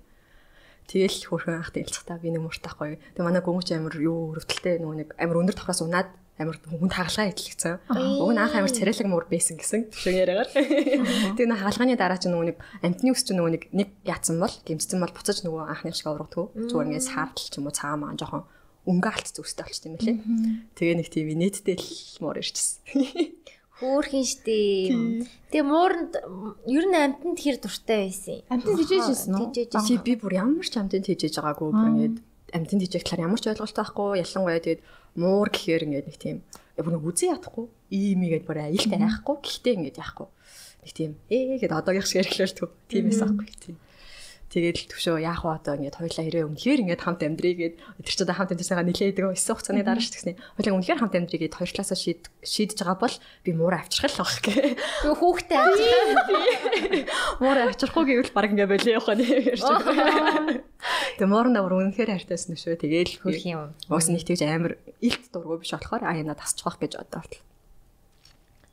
Тэгэл хөрхөн анх дэлцэхтаа би нэг мууртайхгүй. Тэгээ манай гүмч амир юу өрөвдөлтэй нөгөө нэг амир өндөр тавхаас унаад амир хүн хагалгаа идэлгцэн. Уг нь анх амир царайлаг муур байсан гэсэн төвшөө яриагаар. Тэгээ нэг хагалгааны дараа ч нөгөө нэг амтны ус ч нөгөө нэг нэг яатсан бол гимцсэн бол буцаж нөгөө анхны шиг ургадгүй. Зүгээр ингээд саардл ч юм уу цаамаа жоохон өнгө алт зүстэй болчт юм байлээ. Тэгээ нэг тийм нийтдээ л муур ирчихсэн. Хөөхин штэ. Тэгээ мууранд ер нь амтнд хэр дуртай байсан? Юм. Амтэн тижээжсэн үү? Тижээж Чи би бүр ямар ч амтнд хийж байгаагүй бүр ингээд амтнд хийж талаар ямар ч ойлголт байхгүй ялангуяа тэгээд муур гэхээр ингээд нэг тийм бүр нэг үзээ ядахгүй. Ийм игээд бүр аюултай айхгүй гэхдээ ингээд яахгүй. Нэг тийм ээ гэд одоогийнх шиг ярьхлаар түү тиймээс аахгүй тийм Тэгээд л төвшөө яах вэ одоо ингээд хоёлаа хэрэг үнэхээр ингээд хамт амьдрий гэд тэр ч одоо хамт амьдрсагаа нилээдэг өссөн хугацааны дараа ш тэгснэ. Хоёлаа үнэхээр хамт амьдрий гэд хоёр талаасаа шийд шийдэж байгаа бол би муура авчрах л баг гэ. Юу хүүхдээ авчих. Муура авчрахгүй гэвэл баг ингээд болио явах нь ярьж байгаа. Тэгээ муурна бүр үнэхээр хайртайсан шүү. Тэгээл Хөрх юм. Уус нэг тэгж амар илт дургу биш болохоор аяна тасчих гэж одоо бол.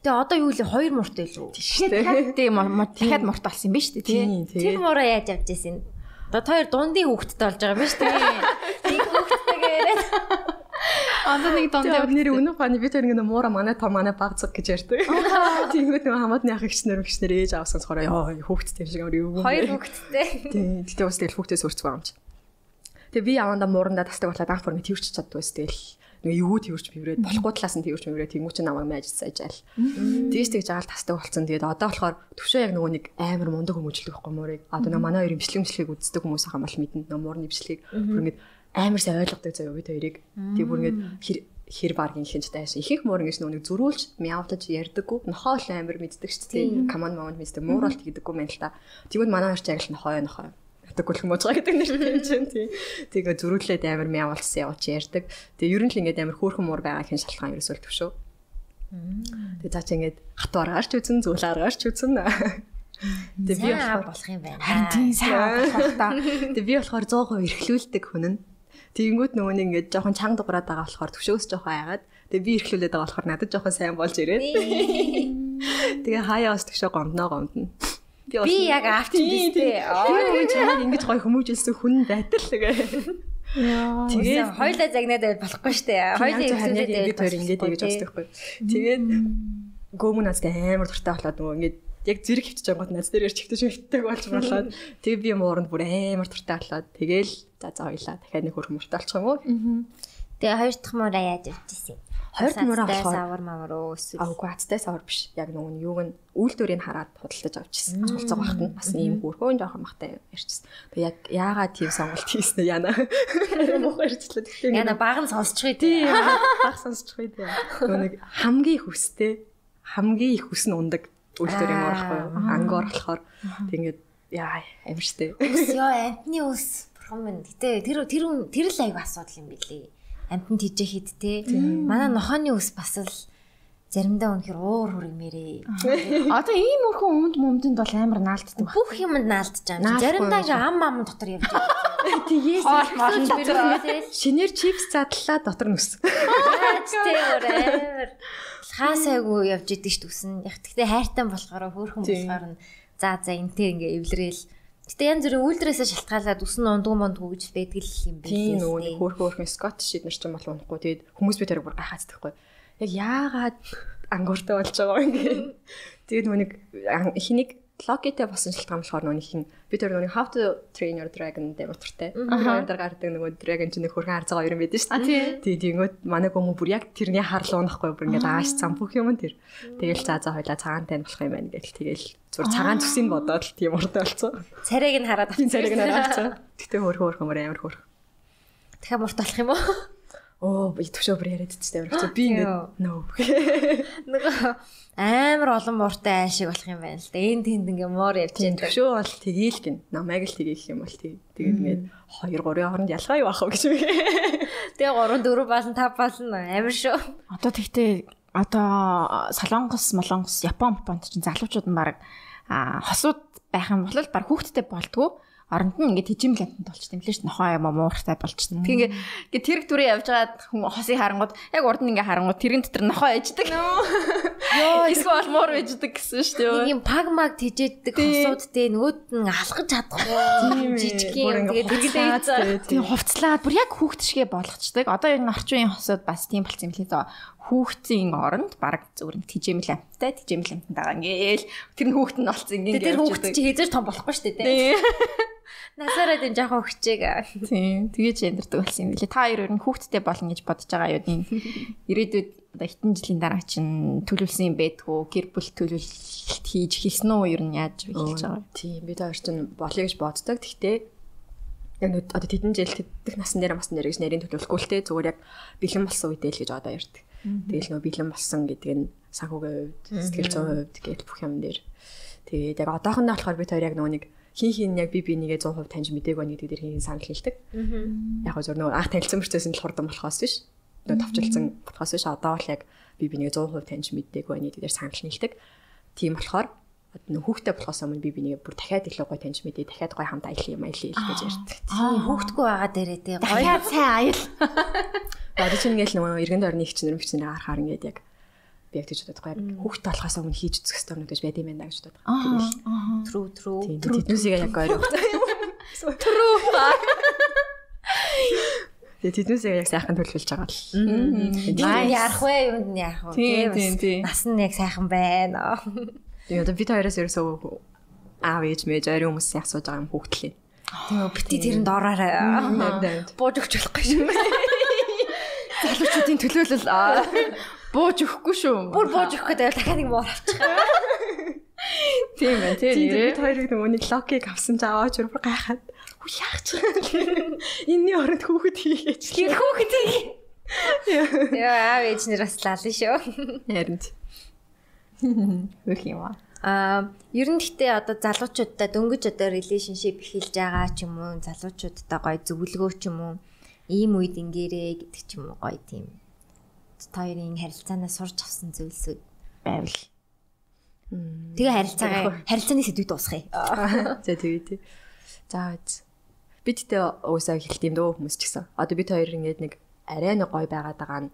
Тэгээ одоо юу лээ хоёр муртай илүү. Дахиад тийм дахиад мурт болсон юм биш үү Тэр мураа яаж авч ирсэн? Одоо хоёр дундын хүүхэдтэй болж байгаа юм биш үү? Тийм хүүхэдтэйгээ яриад. Одоо нэг Яг нэр өнөө баны бид хоёр ингэ муура манай та манай багцэг гэж ярьдаг. Тэнгүүд нэг хамаатны ах ихснэр ихснэр ээж авсан болохоор ёо хүүхдтэй шиг амар юу. Хоёр хүүхэдтэй. Тийм. Гэтэ бас тэгэл хүүхдээс өрцгөө амж. Тэгээ би яванда мууранда тасдаг болоод анх бүр ингэ тэрч чаддгүй эсвэл нэг юу тэрч биврээд болохгүй талаас нь тэрч биврээд тэнгуү чи намайг байж саажаал. Тэгээс тэг жаал тасдаг болсон. Тэгээд одоо болохоор төвшөө яг нөгөө нэг амар мундаг хүмүүжлэг байхгүй муурыг. Одоо нэг манай хоёр имжлэг имжлэгийг үздэг хүмүүс ахаа мал мэднэ. Нөгөө муурны имжлэгийг бүр ингэ амар сайн ойлгодог заяа бид хоёрыг. Тэг бүр ингэ хэр баргийн хинж дайсан. Ихэнх муур ингэж нүг зөрүүлж мяудаж ярьдаггүй. Нохоо л амар мэддэг шүү дээ. Command moment мэддэг. Мууралт гэдэггүй мэн л та. Тэгвэл манай хоёр ч яг л нохоо нохоо ятдаг гөлх можгаа гэдэг нэртэй юм чинь тий. Тэгээ зөрүүлээд амар мяавалсан явж ярьдаг. Тэгээ ер нь л ингээд амар хөөрхөн муур байгаа хин шалтгаан ерөөсөө төвшөө. Тэгээ цаа чи ингээд хат аргаарч үзэн зүйл аргаарч үзэн. Тэгээ би болох юм байна. Харин тийм сайн болох та. Тэгээ би болохоор 100% эрхлүүлдэг хүн нь. Тэгэнгүүт нөгөө нэг ингээд жоохон чанга дуграад байгаа болохоор төвшөөс жоохон айгаад тэгээ би эрхлүүлээд байгаа болохоор надад жоохон сайн болж ирээд. Тэгээ хаяа бас төвшөө гомдноо гомдно. Би яг авч юм дээ. Тэгээ чамайг ингэж гоё хүмүүжүүлсэн хүн байтал тэгээ. Яа. Тэгээд хоёлаа загнаад байвал болохгүй шүү дээ. Хоёлаа эргүүлээд ингэж хоёр ингэж ингэж боддог байхгүй. Тэгээд гөөмөн настай амар дуртай болоод нөгөө ингэж яг зэрэг байгаа гот нац дээр чигтэж хөвтдөг болж болоод тэг би мууранд бүр амар дуртай болоод тэгэл за за хоёлаа дахиад нэг хөрх мөртэй болчих юм уу. Тэгээ хоёр дахь мураа яаж өвчсөн юм? Хоёр мураа болохоор савар мавар уу эсвэл Аагүй хацтай савар биш. Яг нөгөө нь юуг нь үйлдвэрийг хараад худалдаж авчихсан. Цуцаг багт нь бас ийм бүрхөн жоохон багтай ярьчихсан. Тэг яг яагаад тийм сонголт хийснэ яана. Мохоо ярьчлаа. Тэгтээ яна баг нь сонсчихъя тий. баг сонсчихъя тий. Нэг хамгийн хүстэй хамгийн их хүс нь ундаг үйлдвэрийн муур байхгүй юу? Ангоор болохоор тэг ингээд яа амир штэ. Ёо амтны ус бурхан минь. Гэтэ тэр тэр тэр л аяг асуудал юм билий амтнд хижээхэд те манай нохооны ус бас л заримдаа үнэхэр уур хүрэмээрээ. Одоо ийм өрхөн өмд мөмдөнд бол амар наалтдаг. Бүх юмд наалтж байгаа. Заримдаа ингээ ам ам дотор явж байгаа. Дотор шинээр чипс задлаа дотор нүс. Тэ өөр. Хаасайгу явж идэг ш төсөн. Яг тэгтээ хайртай болохоор хөөрхөн болохоор за за энтэй ингээ эвлэрээл Гэтэ янз бүрийн үйлдвэрээс шалтгаалаад үсэн ундуу мондгүй гэж байдаг л юм байна. Тийм нөгөө хөөх хөөхөн скот шид нар ч юм бол унахгүй. Тэгээд хүмүүс би тэрийг бүр гахаацдаггүй. Яг яагаад ангууртай болж байгаа юм ингээ. Тэгээд нөгөө нэг эхнийг логитэй болсон шалтгаан болохоор нөгөө хин би тэр нөгөө how to train your dragon дээр утгартай. Аа дээр гардаг нөгөө dragon чинь хөрхөн харцгаа хоёр юм байдаг шүү дээ. Тий Тэгэнгүүт манай гомө бүр яг тэрний харлуу нахгүй бүр ингээд ааш цам бүх юм тэр. Тэгэл заа заа хойлоо цагаантай нь болох юм байна гэл тэгэл зур цагаан төсийг бодоод л тийм уртай болцсон. Царайг нь хараад авчихсан. Царайг нь хараад авчихсан. Гэтэ хөрхөн хөрхөн амар хөрх. Дахиад мурт болох юм уу? Оо би төвшөө бүр яриад амар хэцүү. Би ингээд нөө. Нөгөө амар олон мууртай аашиг болох юм байна л да. Энд тэнд ингээ муур явж байна. Төвшөө бол тгийл гин. Намайг л тгийлэх юм бол тгий. Тэгээд ингээд 2 3-ын хооронд ялгаа юу ах вэ гэж би. Тэгээ 3 4 болон 5 болон амар шүү. Одоо тэгтээ одоо Солонгос, Молонгос, Япон, Японд чинь залуучууд нь баг хосууд байх юм бол баг хүүхдтэй болтгоо оронд нь ингээд тижим лантанд болчих юм лээ ш нохоо юм мууртай болчихсон. Тэгээ ингээд тэрэг дүрээ явж байгаад хүн хосыг харангууд яг урд нь ингээд харангууд тэрэн дотор нохоо ээждэг. Йоо. Эсвэл муур ээждэг гэсэн ш тийм. Нэг юм пагмаг тижээддэг хосууд те нөгөөд нь алхаж чадахгүй жижиг юм. Тэгээ тэргэлээ тийм хувцлаад бүр яг хүүхд шигэ болгочдөг. Одоо энэ орчин үеийн хосууд бас тийм болсон юм лээ хүүхдийн оронд баг зүгээр тижээмэл амттай тижээмэл амтанд байгаа ингээл тэр нь хүүхд нь болцсон ингээл тэр хүүхд чи хэзээ том болохгүй шүү дээ Насаараа дэм жоохон өгчээг. Тийм. Тэгэж яндардаг болсон юм билээ. Та хоёр өөр хүүхдтэй болно гэж бодож байгаа юу? Энэ ирээдүйд хитэн жилийн дараа чинь төлөвлөсөн юм байдгүй гэр бүл төлөвлөлт хийж хэлсэн үү ер нь яаж хэлж байгаа. Тийм. Бид хоёр чинь болъё гэж боддог. Гэхдээ яг нэг одоо тэдэн жил тэдэх насан дээр бас нэр гэж нарийн төлөвлөхгүй л те зүгээр яг бэлэн болсон үедээ л гэж одоо ярьдаг. Тэгэл нөө бэлэн болсон гэдэг нь санхүүгийн хувьд, сэтгэл зүйн хувьд гэл бүх юм дээр. Тэгээд яг одоохондоо болохоор бид хоёр яг нөгөө нэг хин хин яг би бинийгээ 100% таньж мдэггүй байна гэдэг дээр хин санал хэлдэг. Яг зөв нөгөө анх танилцсан мөрчөөс нь л хурдан болохоос биш. Нөгөө товчлцсан болохоос биш. Одоо л яг би бинийгээ 100% таньж мдэггүй байна гэдэг дээр санал хэлдэг. Тийм болохоор нөх хүүхдтэй болохоос өмнө би бинийгээ бүр дахиад илүү гоё таньж мэдээ дахиад гоё хамт аялах юм аялъя гэж ярьдаг. Тийм хүүхдгүй байгаа дээрээ тий гоё сайн аял. Одоо чинь ингээл нөгөө эргэн дорны их чинь бичнээр харахаар ингээд яг би яг тийж боддог. Яг хүүхдтэй болохоос өмнө хийж үзэх хэрэгтэй юм гэж байд юм байна гэж боддог. Тэгэл true true. Тэднүүсийг яг ойроо. True. Тэгээ тэднээсээ яг сайхан төлөвлөж байгаа л. Nice. Ярах вэ? Юунд нь ярах вэ? Тийм. Нас нь яг сайхан байна. Тэгээ одоо бид хоёроос ерөөсөө аав ээж мэж ойрын хүмүүсийн асууж байгаа юм. Тийм үү, бити тэрэнд ороорой. Бууж өгч болохгүй шүү. Залуучуудын төлөөлөл бууж өгөхгүй шүү. Бүр бууж өгөх гэдэг дахиад нэг муур авчих. Тийм байна. Тийм нэрээ. бид хоёрыг нөгөө нэг локийг авсан ч аваач бүр гайхаад хүү яах ч юм. Энийний оронд хүүхэд хийгээч. Тэр хүүхэд. Яа, аав ээж нэр бас лална шүү. Харин ч. Хөх юм аа. Аа, ер нь гэхдээ одоо залуучуудтай дөнгөж одоо relationship эхэлж байгаа ч юм уу, залуучуудтай гоё зөвлөгөө ч юм уу, ийм үед ингээрээ гэдэг ч юм уу гоё тийм. Хоёрын харилцаанаас сурч авсан зүйлсүүд Байвал. Тэгээ харилцаагаа харилцааны сэдвүүд дуусгая. За тэгээ тий. За үз. Бид тэ уусаа хэлт юм дөө хүмүүс ч гэсэн. Одоо бид хоёр ингээд нэг арай нэг гой байгаад байгаа нь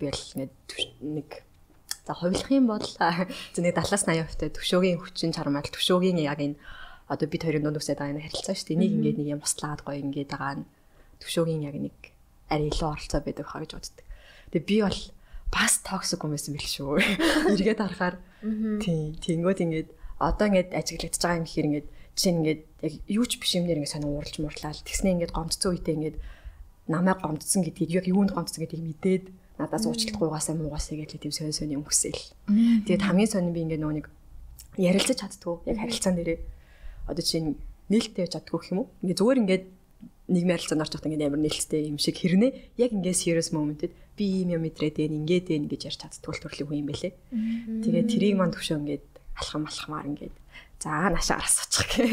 би л ингээд түш- нэг за хувилах юм бол нэг 70-80% та төвшөөгийн хүчин чармаал төвшөөгийн яг энэ одоо бид хоёрын дунд үсээд байгаа энэ харилцаа шүү дээ. Нэг ингээд нэг юм туслаад гой ингээд байгаа нь төвшөөгийн яг нэг арай илүү оролцоо байдаг хаа гэж боддог. Тэгээ би бол бас токсик юм байсан бэл шүү. Эргээд харахаар тий тэнгууд ингээд одоо ингээд ажиглагдж байгаа юм хэрэг ингээд жишээ нь ингээд яг юу ч биш юмнэр ингээд сонио ууралж муурлаа л тэгснэ ингээд гомдцсон үедээ ингээд намайг гомдсон гэдгийг яг юунд гомдсон гэдгийг мэдээд надаас уучлалт гуйгаасаа муугаасаа гэж тийм сонь юм хүсэл. Тэгээд хамгийн сонь би ингээд нөгөө нэг ярилцаж чаддгүй яг харилцаан дээрээ одоо чинь нээлттэй байж чаддгүй гэх юм уу? Ингээд зүгээр ингээд нийгмийн харилцаанд орж байхдаа ингээд амар нээлттэй юм шиг хэрнээ яг ингээд serious moment-д би ийм юм мэдрээд байна ингээд байна гэж ярьж чаддгүй төрлийн хүн юм байлээ. Тэгээд тэрийг мань төвшөө ингээд алхам алхамаар ингээд за нашаар асуучих гэ.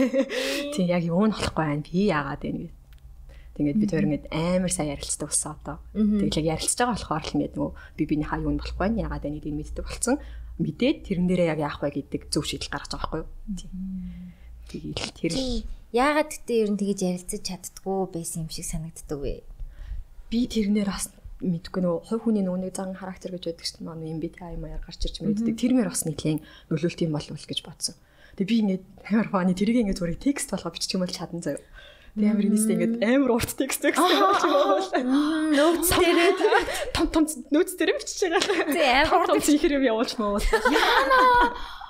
Тийм яг юу нь болохгүй байна би яагаад байна гэд. Тэгээд бид хоёр ингээд амар сайн ярилцдаг болсон одоо. Тэгээд яг ярилцж байгаа болохоор л ингээд нөгөө би бинийхаа юу нь болохгүй байна яагаад байна гэдгийг мэддэг болсон. Мэдээд тэрэн дээрээ яг яах вэ гэдэг зөв шийдэл гаргаж байгаа байхгүй юу? Тэгээд тэр л Яагаад гэдэг ер нь тэгэж ярилцаж чаддгүй байсан юм шиг санагддаг вэ? би тэрнэр бас мэдгүй нөгөө хувь хүний нэг зан характер гэж байдаг чинь манай MBTI маягаар гарч ирж мэддэг. Тэрмэр бас нэгэн нөлөөлт юм болов уу гэж бодсон. Тэгээ би ингээд амар фаны тэрийг ингээд зүгээр текст болгоо бичих юм бол чадан заяа. Амар инээсээ ингээд амар урт текст текст болж байгаа. Нөөц Тэрээ том том нөөц дээр бичиж байгаа. Тий, амар Том чихэр юм явуулж маа.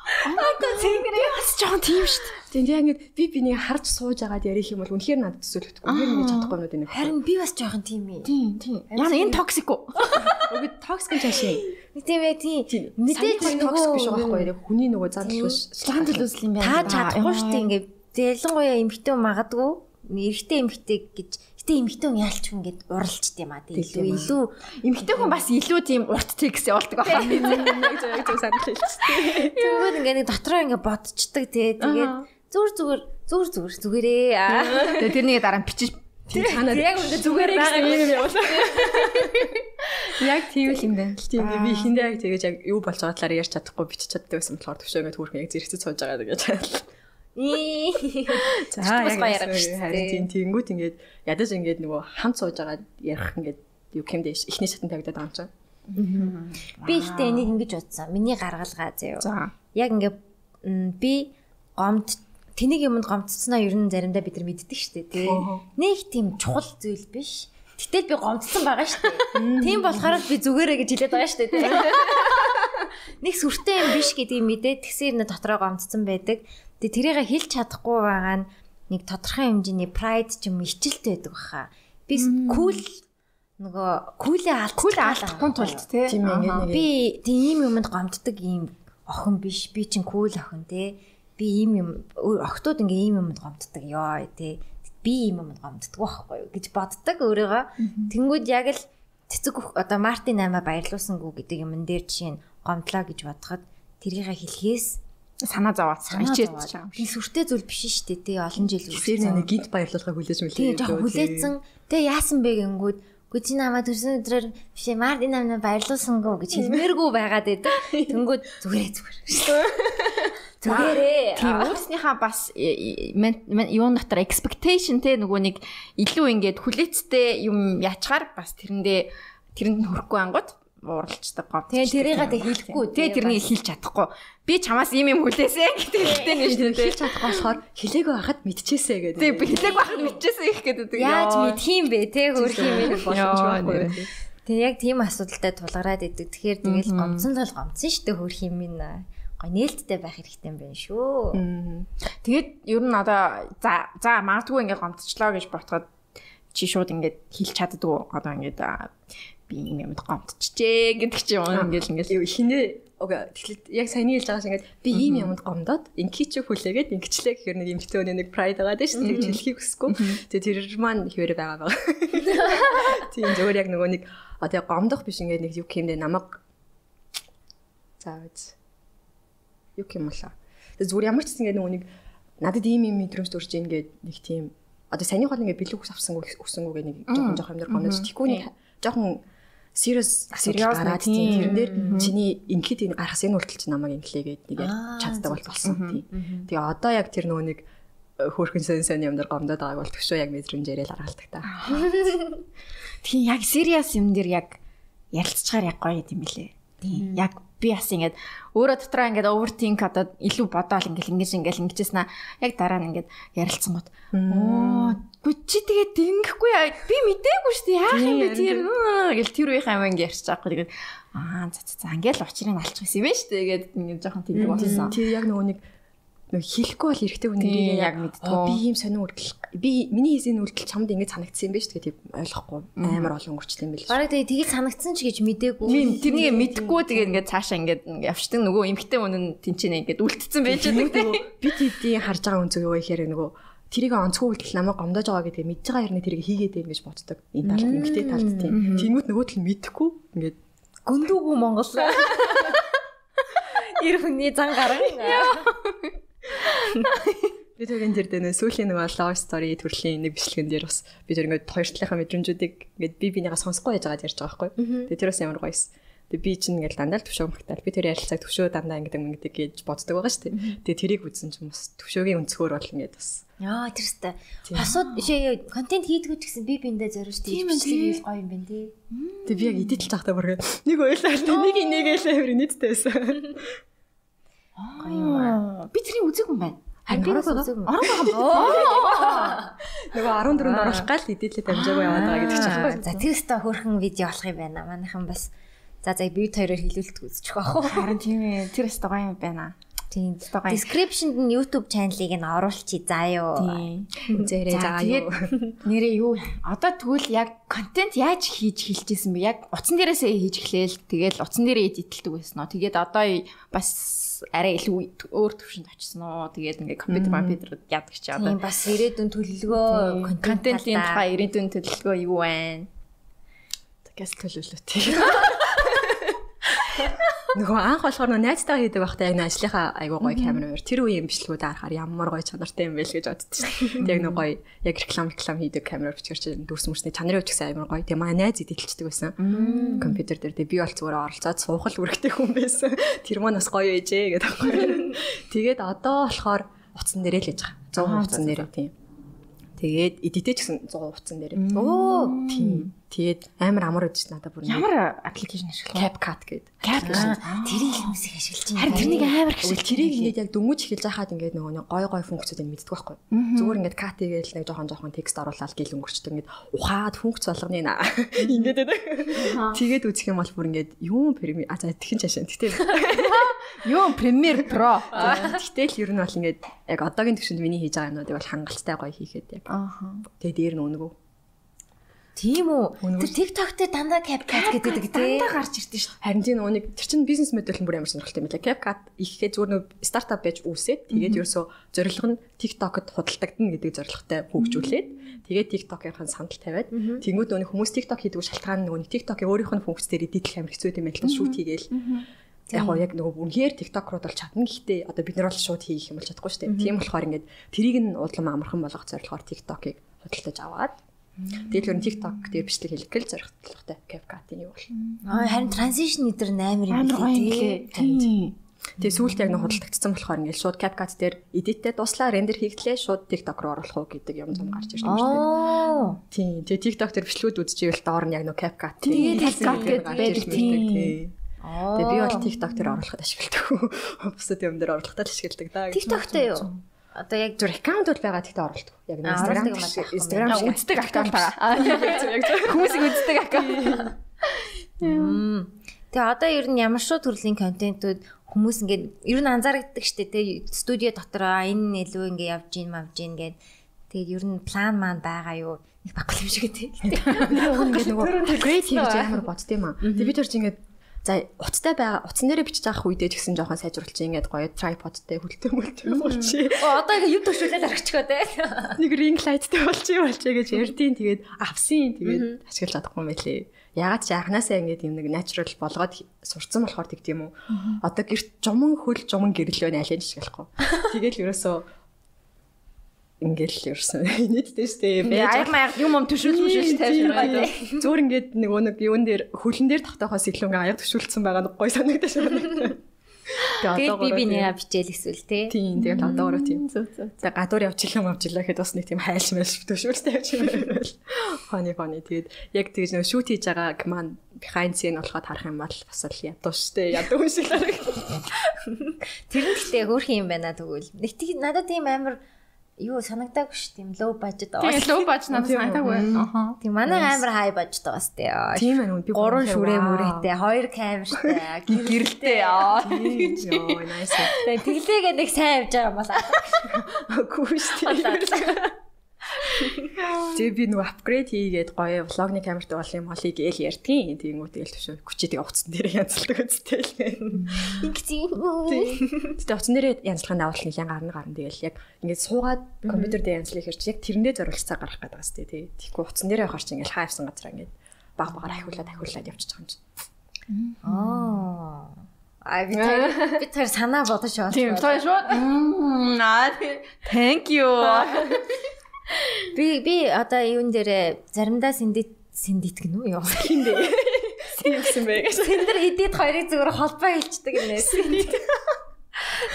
Тэнгэрээ бас жоон тийм дээ. Тэгээ яг ингээд би бинийг харж сууж агаад ярих юм бол үнэхээр надад төсөөлөхгүй. Үнэхээр миний чадахгүй юм байна. Харин би бас жоохон тийм ээ. Тийм, тийм. Яна энэ токсик уу? Үгүй токсик чашаа. Тийм ээ тийм. Мэдээж токсик биш байгаа байхгүй яг хүний нөгөө зан төлөс Зан төлөвсөл юм байна. та чадахгүй дээ ингээд ялангуяа эмхтэн магадгүй эрэгтэй эмхтэй гэж гэтээ эмхтэн яалч хүн ингээд уралчд юм а тийм илүү илүү Эмэгтэй хүн бас илүү тийм урт текст явуулдаг байна. яг зөв яг зөв санал хэлчихсэн. тэгвэл ингээд нэг дотроо ингээд бодцдаг тий тэгээд зүгээр зүгээр зүгээр зүгээр зүгээрээ аа тэрнийг дараа нь бичиж Тийм цаанаа яг үндэ зүгээрээ байгаа юм явуулаа. яг тийм л юм байна. Тийм би хиндэ яг тэгэж яг юу болж байгаа талаар ярьж чадахгүй бичиж чаддаг байсан болохоор төвшөө ингээд хүүхэн яг зэрэгцэж сууж байгаа гэж. За дээ. харин тийм тэнгүүт ингээд ядаж ингээд нөгөө хамт сууж байгаа ярих ингээд юу хэмдэ ихний шатан тавигдаад байгаа юм чинь. Би ихтэй энийг ингэж бодсон. Миний гаргалгаа заяа. За. Яг ингээд би гомд тэнийг юмд гомдцсноо ер нь заримдаа бид нар мэддэг шүү дээ тий. Нэг тийм чухал зүйл биш. Гэтэл би гомдсон байгаа шүү дээ. Тийм болохоор би зүгээрээ гэж хэлээд байгаа шүү дээ тий. Нэг сүртэй юм биш гэдгийг мэдээд тэгсээр нэ дотроо гомдсон байдаг. Тэгээ тэрийг хэлж чадахгүй байгаа нь нэг тодорхой хэмжээний pride ч юм ичэлт байдаг баха. Би кул нөгөө алдчих. Кул алдахгүй тулд тий. Тийм ээ, ингээд нэг- Би тийм юм юмд гомддог юм охин биш. Би чинь кул охин те. Би ийм юм охтууд ингээ ийм юмд гомддог ёо те. Би ийм юмд гомддог байхгүй юу гэж боддог өөрийгөө. Тэнгүүд яг л цэцэг одоо Мартин аймаа баярлуулсангүй гэдэг юм дээр жишээ нь гомдлоо гэж бодоход тэрийг хэлхээс Санаа зовоод ичээд зовоод. чам. Би сүртэй зүйл биш шүү дээ тий олон жил Тэр нэг гинт баярлуулга хүлээж мүлээ. Тэгээ жоо хүлээсэн. Тэгээ яасан бэ гингүүд Гү чи намаа төрсөн өдрөөр биш ээ Мартин намаа баярлуулсангүй гэж хэлмээргүй байгаад байдаг. Тэнгүүд зүгээрээ зүгээр. Зүгээрээ. Тийм өөрснийхөө бас э, э, юун дотор expectation те нөгөө нэг илүү ингээд хүлээцтэй юм ячгаар бас тэрэндээ тэрэнд нь хүрэхгүй ангууд ууралцдаг гомд. Тэгээ тэрийг тэ хэлэхгүй. Тэгээ тэрнийг хэлж чадахгүй. Би чамаас ийм юм хүлээсэ гэдэг хэлтэй нэг шүү дээ. Хэлж чадахгүй болохоор хэлээгүй байхад мэдчихээсэ гэдэг. Тэгээ би хэлээгүй байхад мэдчихсэн их гэдэг. Яаж мэдх юм бэ те хөрх юм бэ боломж байхгүй. Тэгээ яг тийм асуудалтай тулгараад идэг. Тэгэхээр тэгэл гомцсон л гомцсон шүү дээ хөрх юм минь гой нээлттэй байх хэрэгтэй юм байна шүү. Тэгээд ер нь одоо за за магадгүй ингээд гомдчлоо гэж ботход чи шууд ингээд хэлж чаддгүй одоо ингээд би юм юмд гомдчихжээ гэдэг чи юм ингээд ингээд хинээ Ога тэгэхээр яг саяны хэлж байгаа шиг ингээд би ийм юмд гомдоод инки чи хүлээгээд ингэчлээ гэхээр нэг эмхтэн өнөө нэг прайд байгаа дээ шүү дээ хэлхийг хүсэхгүй. Тэгээ тэр маань хിവэр байгаа байгаа. Тийм зөвөр яг нөгөө нэг одоо гомдох биш ингээд нэг юу хэмдэ намайг заавч юу юм болоо. Тэгээ зүгээр ямар ч гэсэн ингээд нөгөө нэг надад ийм юм мэдрэмж төрж ийн гээд нэг тийм одоо саний хол ингээд бэлэг ус авсан өсөнгөө гэх нэг жоохон жоохон юм дээр гомдож тийхгүй нэг жоохон serious serious гараад тийм. тэрэн дээр чиний ингээд энэ гарахс энэ хүртэл чи намайг инглээгээд нэг чаддаг бол болсон. тийм. Тэгээ одоо яг тэр нөгөө нэг хөөрхөн сэн сэн юм дээр гомдоод байгааг бол төшөө яг мэдрэмжээрээ л аргалдаг та. Тийм яг serious юм дээр яг ярилцчихаар яг гоё юм билэ. Тийм яг би бас ингээд өөрөө дотроо ингээд overthink одоо илүү бодоол ингээд ингэж ингээд ингэжсэн аа яг дараа нь ингээд ярилцсан гот оо гү чи тэгээд ингэхгүй би мдээгүй шүү дээ. Яах юм бэ тэр? гэл тэр үеийн амаа ингээд ярьчих жоохгүй тэгээд аа за за ингээд л учрыг алчих гэсэн юм байна шүү дээ. Тэгээд ингээд жоохон тэмдэг болсон. Тий яг нөгөө нэг нэг хэлэхгүй бол эрэгтэй хүн нэрийг яг мэдтгөө. Би ийм сонин үрдэл би миний хийсэн үрдэл чамд ингэж санагдсан юм байна шүү дээ. Тийм ойлгохгүй амар олон өнгөрчлөө юм байл. Бараг тэгээ тгийг санагдсан ч гэж мдээгүй. Тийм тэрнийг мэдэхгүй тэгээд ингээд цаашаа ингээд явчдаг нөгөө эмхтэй хүн нь тэнцэнэ ингээд үлдсэн байж байгаа. Би тийдийн харж байгаа үнцэг юу гэхээр нөгөө тэрийг онцгой үлдэл намайг гомдож байгаа гэдгээ мэдж байгаа хэрнээ тэрийг хийгээд байм гэж боддог. Энэ талд эмхтэй талд тийм. Тэнгүүт нөгөө тал мэдэхгүй ингээд гүндүүгүй Монгол. Ир хүний зан гарan. Би тэгэн тэр дэнэ сүүлийн нэг love story төрлийн нэг бичлэгэн дээр бас би тэр ингээд хоёр талынхаа мэдрэмжүүдийг ингээд би бинийгаа сонсохгүй яж байгаа ярьж байгаа байхгүй. Тэгээ тэр бас ямар гоёс. Тэгээ би чинь ингээд дандаа л төвшөө магтаал. Би тэр ярилцааг төвшөө дандаа ингээд ингээд гэж боддог байгаа шүү дээ. Тэгээ тэрийг үзсэн чинь бас төвшөөгийн өнцгөр бол ингээд бас. Яа тэр өстэй. Хосууд шээ контент хийдгүү гэсэн би биндээ зориулж тийм бичлэг гоё юм байна тий. Тэгээ би яг эдитэлж байхдаа бүр нэг ойлаа. Нэг инээгээл амир нийттэй байсан. Гоё юм. Би тэрийг үзег юм байна. Харин би бас үзег юм. Нөгөө 14-нд оруулах гал хэдүүлээ дамжаагүй яваад байгаа гэдэг чинь байхгүй. За тэр өстө хөрхөн видео болох юм байна. Манайхан бас за за би хоёроор хилүүлэлт үзчих واخ. Харин тийм ээ. Тэр өстө гоё юм байна. Тийм. Description-д нь YouTube channel-ыг нь оруулчих заа юу. Тийм. Үзээрэй заа юу. Нэрээ юу? Одоо тэгвэл яг контент яаж хийж хэлжсэн бэ? Яг утсан дээрээсээ хийж эхлээл. Тэгэл утсан дээрээ эдитэлдэг байсан уу? Тэгээд одоо бас арай илүү өөр төвшөнд очсон уу? Тэгээд ингээ компьютер компьютер яадаг чи одоо. Тийм бас ирээдүйн төлөвлөгөө контентын тухай ирээдүйн төлөвлөгөө юу вэ? Тэгээс төлөвлөлт. Нөгөө анх болохоор нөө найзтайгаа хийдэг байхдаа яг ажлынхаа айгуу гоё камер мөр тэр үеийн бичлэгүүд харахаар ямар гоё чанартай юм бэ л гэж боддоо шүү дээ. Яг нөгөө гоё яг реклам реклам хийдэг камер бичгэр чи дүүс мөрсний чанарын үуч гэсэн амар гоё. Тэгээ манай найз эдэлчдэг байсан. Компьютер дээр тэгээ би бол зүгээр оролцоод суухал үргэлтэй хүн байсан. Тэр маань бас гоё ээжээ гэдэг байхгүй. Тэгээд одоо болохоор утсан дээрээ л яж байгаа. 100 утсан дээрээ тийм. Тэгээд эдитээ ч гэсэн 100 утсан дээр. Оо тийм. Тэгээд амар амар өгч надад бүр ямар аппликейшн ашиглах CapCut гэдэг. CapCut тэрийг хүмүүсийг ашиглаж байна. Харин тэрнийг амар ашиглаж тэрийг ингээд яг дөнгөж эхэлж байхад ингээд нөгөө нэг гой гой функцүүдийг мэддэг байхгүй. Зүгээр ингээд cut хийгээл нэг жоохон жоохон текст оруулаад гэл өнгөрчдөг ингээд ухаад функц болгоны наа. Ингээд байдаг. Тэгээд үзэх юм бол бүр ингээд юу премьер а за тэгин чашаа. Тэгтээ юу премьер про. Тэгтэл ер нь бол ингээд яг одоогийн төвшөнд миний хийж байгаа юмнуудыг бол хангалттай гоё хийхэд яг. Тэгээд дээр нь өнгөө Тийм үү. Тэр TikTok дээр дандаа CapCut гэдэг тий. Дандаа гарч ирдэ шүү. Харин тийм нэг тэр чинь бизнес модель нь бүр ямар сонирхолтой юм бэ? CapCut ихэхэд зүгээр нөгөө стартап байж үүсээд тэгээд ерөөсөө зорилго нь TikTok-д худалдагдана гэдэг зорилготой хөгжүүлээд тэгээд TikTok-ийн сандал тавиад тэнгууд нөгөө хүмүүс TikTok хийдэг шалтгаан нөгөө TikTok-ийн өөрийнх нь функц дээр эдитлэх амар хэцүү юм байл та шүүт хийгээл. Яг гоо яг нөгөө үнээр TikTok руу бол чадна гэхдээ одоо бид нар бол шууд хийх юм бол чадахгүй шүү дээ. Тийм болохоор ингээд тэрийг нь удлам амархан болгох зорилгоор TikTok-ыг худалдаж аваад Тэгэл өөр TikTok дээр бичлэг хийх гэл зоригтлогтой CapCut-ийн юу бол. Аа харин transition эдэр амар юм билээ. Тэгээ сүүлд яг нэг худалдагдсан болохоор ингээд шууд CapCut дээр edit-тэй дуслаа рендер хийгдлээ шууд TikTok руу оруулах уу гэдэг юм зам гарч ирсэн юм шүү дээ. Оо. Тийм. Тэгээ TikTok дээр бичлэгүүд үзчихвэл доор нь яг нэг CapCut Тэгээд CapCut гэдэг байдаг, тийм. Тэгээ би бол TikTok дээр оруулахад ашигладаг. Бусад юм дээр оруулахад л ашигладаг даа. TikTok дээр юу? Одоо яг зүр аккаунт бол байгаа гэхдээ оруулдаг. Яг Instagram. Instagram үздэг аккаунт байгаа. Хүмүүсийг үздэг аккаунт. Тэгээ одоо ер нь ямар шүү төрлийн контентууд хүмүүс ингээд ер нь анзаардаг штэ тэгээ студио дотор энэ илүү ингээд явж гин мавж гин гэд тэгээд ер нь план маань байгаа юу нэг баггүй юм шиг тий. ингээд нөгөө great хийж амар бодд юм аа. Тэгээ би чинь ингээд за утастай байгаа утсан дээрээ бичиж авах үедээ ч гэсэн жоохон сайжруулчих ингээд гоё tripodтэй хөлтөө мөлтөө болчих. Оо одоо ингээд юм төвшүүлээд аргачихоо тий. Нэг ring lightтэй болчих болчих гэж ярдیں۔ Тэгээд авсан. Тэгээд ашиглаж чадахгүй юм байлээ. Ягаад ч анханасаа ингээд юм нэг natural болгоод сурцсан болохоор тэгт юм уу. Одоо гэрт жуман хөл жуман гэрлөө найлж ашиглахгүй. Тэгэл ерөөсөө ингээл ерөөсөн нийтдээ штэ Аяг маяг юм юм төшөөл төшөөл тайвширгаа. Зөөр ингээд нөгөө нэг юун дээр хөлн дээр тогтоохоос илүү ингээ аяг төшүүлсэн байгаа нэг гой санагдаж байна. Тэгээд би би нэгэ бичээл эсвэл тий. Тийм тэгэл одоогоор тийм. За гадуур явчихлаа мавчлаа гэхэд бас нэг тийм хайлш мэлш төшөөлтэй явчихсан. Хоны хоны тэгээд яг тэгж нөгөө шүүт хийж байгааг маань behind scene болоход харах юм бол бас л ядуу штэ ядуу юм шиг л. Тэр нь гэхдээ хөөрхөн юм байна тэгвэл. Нэг тийм надад тийм амар юу санагдаагүй ш тийм low budget аа. Тэгээ лөө бач надад санагдаагүй. Аха. Тийм манай амар high budget байгаас тий. Тийм ээ би Гурван шүрээ мөрөөтэй, хоёр камертай, Гэрэлтэй аа. Йоо nice. Тэгээ тэглээгээ нэг сайн явж байгаа юм байна. Гүү штэ. Тэгээ би нөгөө апгрейд хийгээд гоё влогны камертай бол юм холыг ээл ярьдгийн. Тэнгүү тэгэл төшөө хүчээ тэгээ уцсан дээр янзлдаг үстэй л. Ингэсэн. Тэгээ уцсан дээр янзлахын давал нэлээд гарна гарна тэгэл яг ингээд суугаад компьютер дээр янзлах хэрч яг тэрэндээ зориулж цаг гарах гэдэг бас тий. Тэгэхгүй уцсан дээр явахаар чи ингээд хайвсан газар ингээд баг багаар ахиулаад ахиулаад байгаа юм чи. Аа. А би тэр би тэр санаа бодож байна. Тийм, тоо шүү. Мм, аа. Thank you. Би би одоо юун дээр заримдаа сэндит сэндит гэнэ үү яа. Хин бэ? Синсэн бэ? Сэндэр эдит хоёрыг зүгээр холбоо хэлцдэг юм нэ.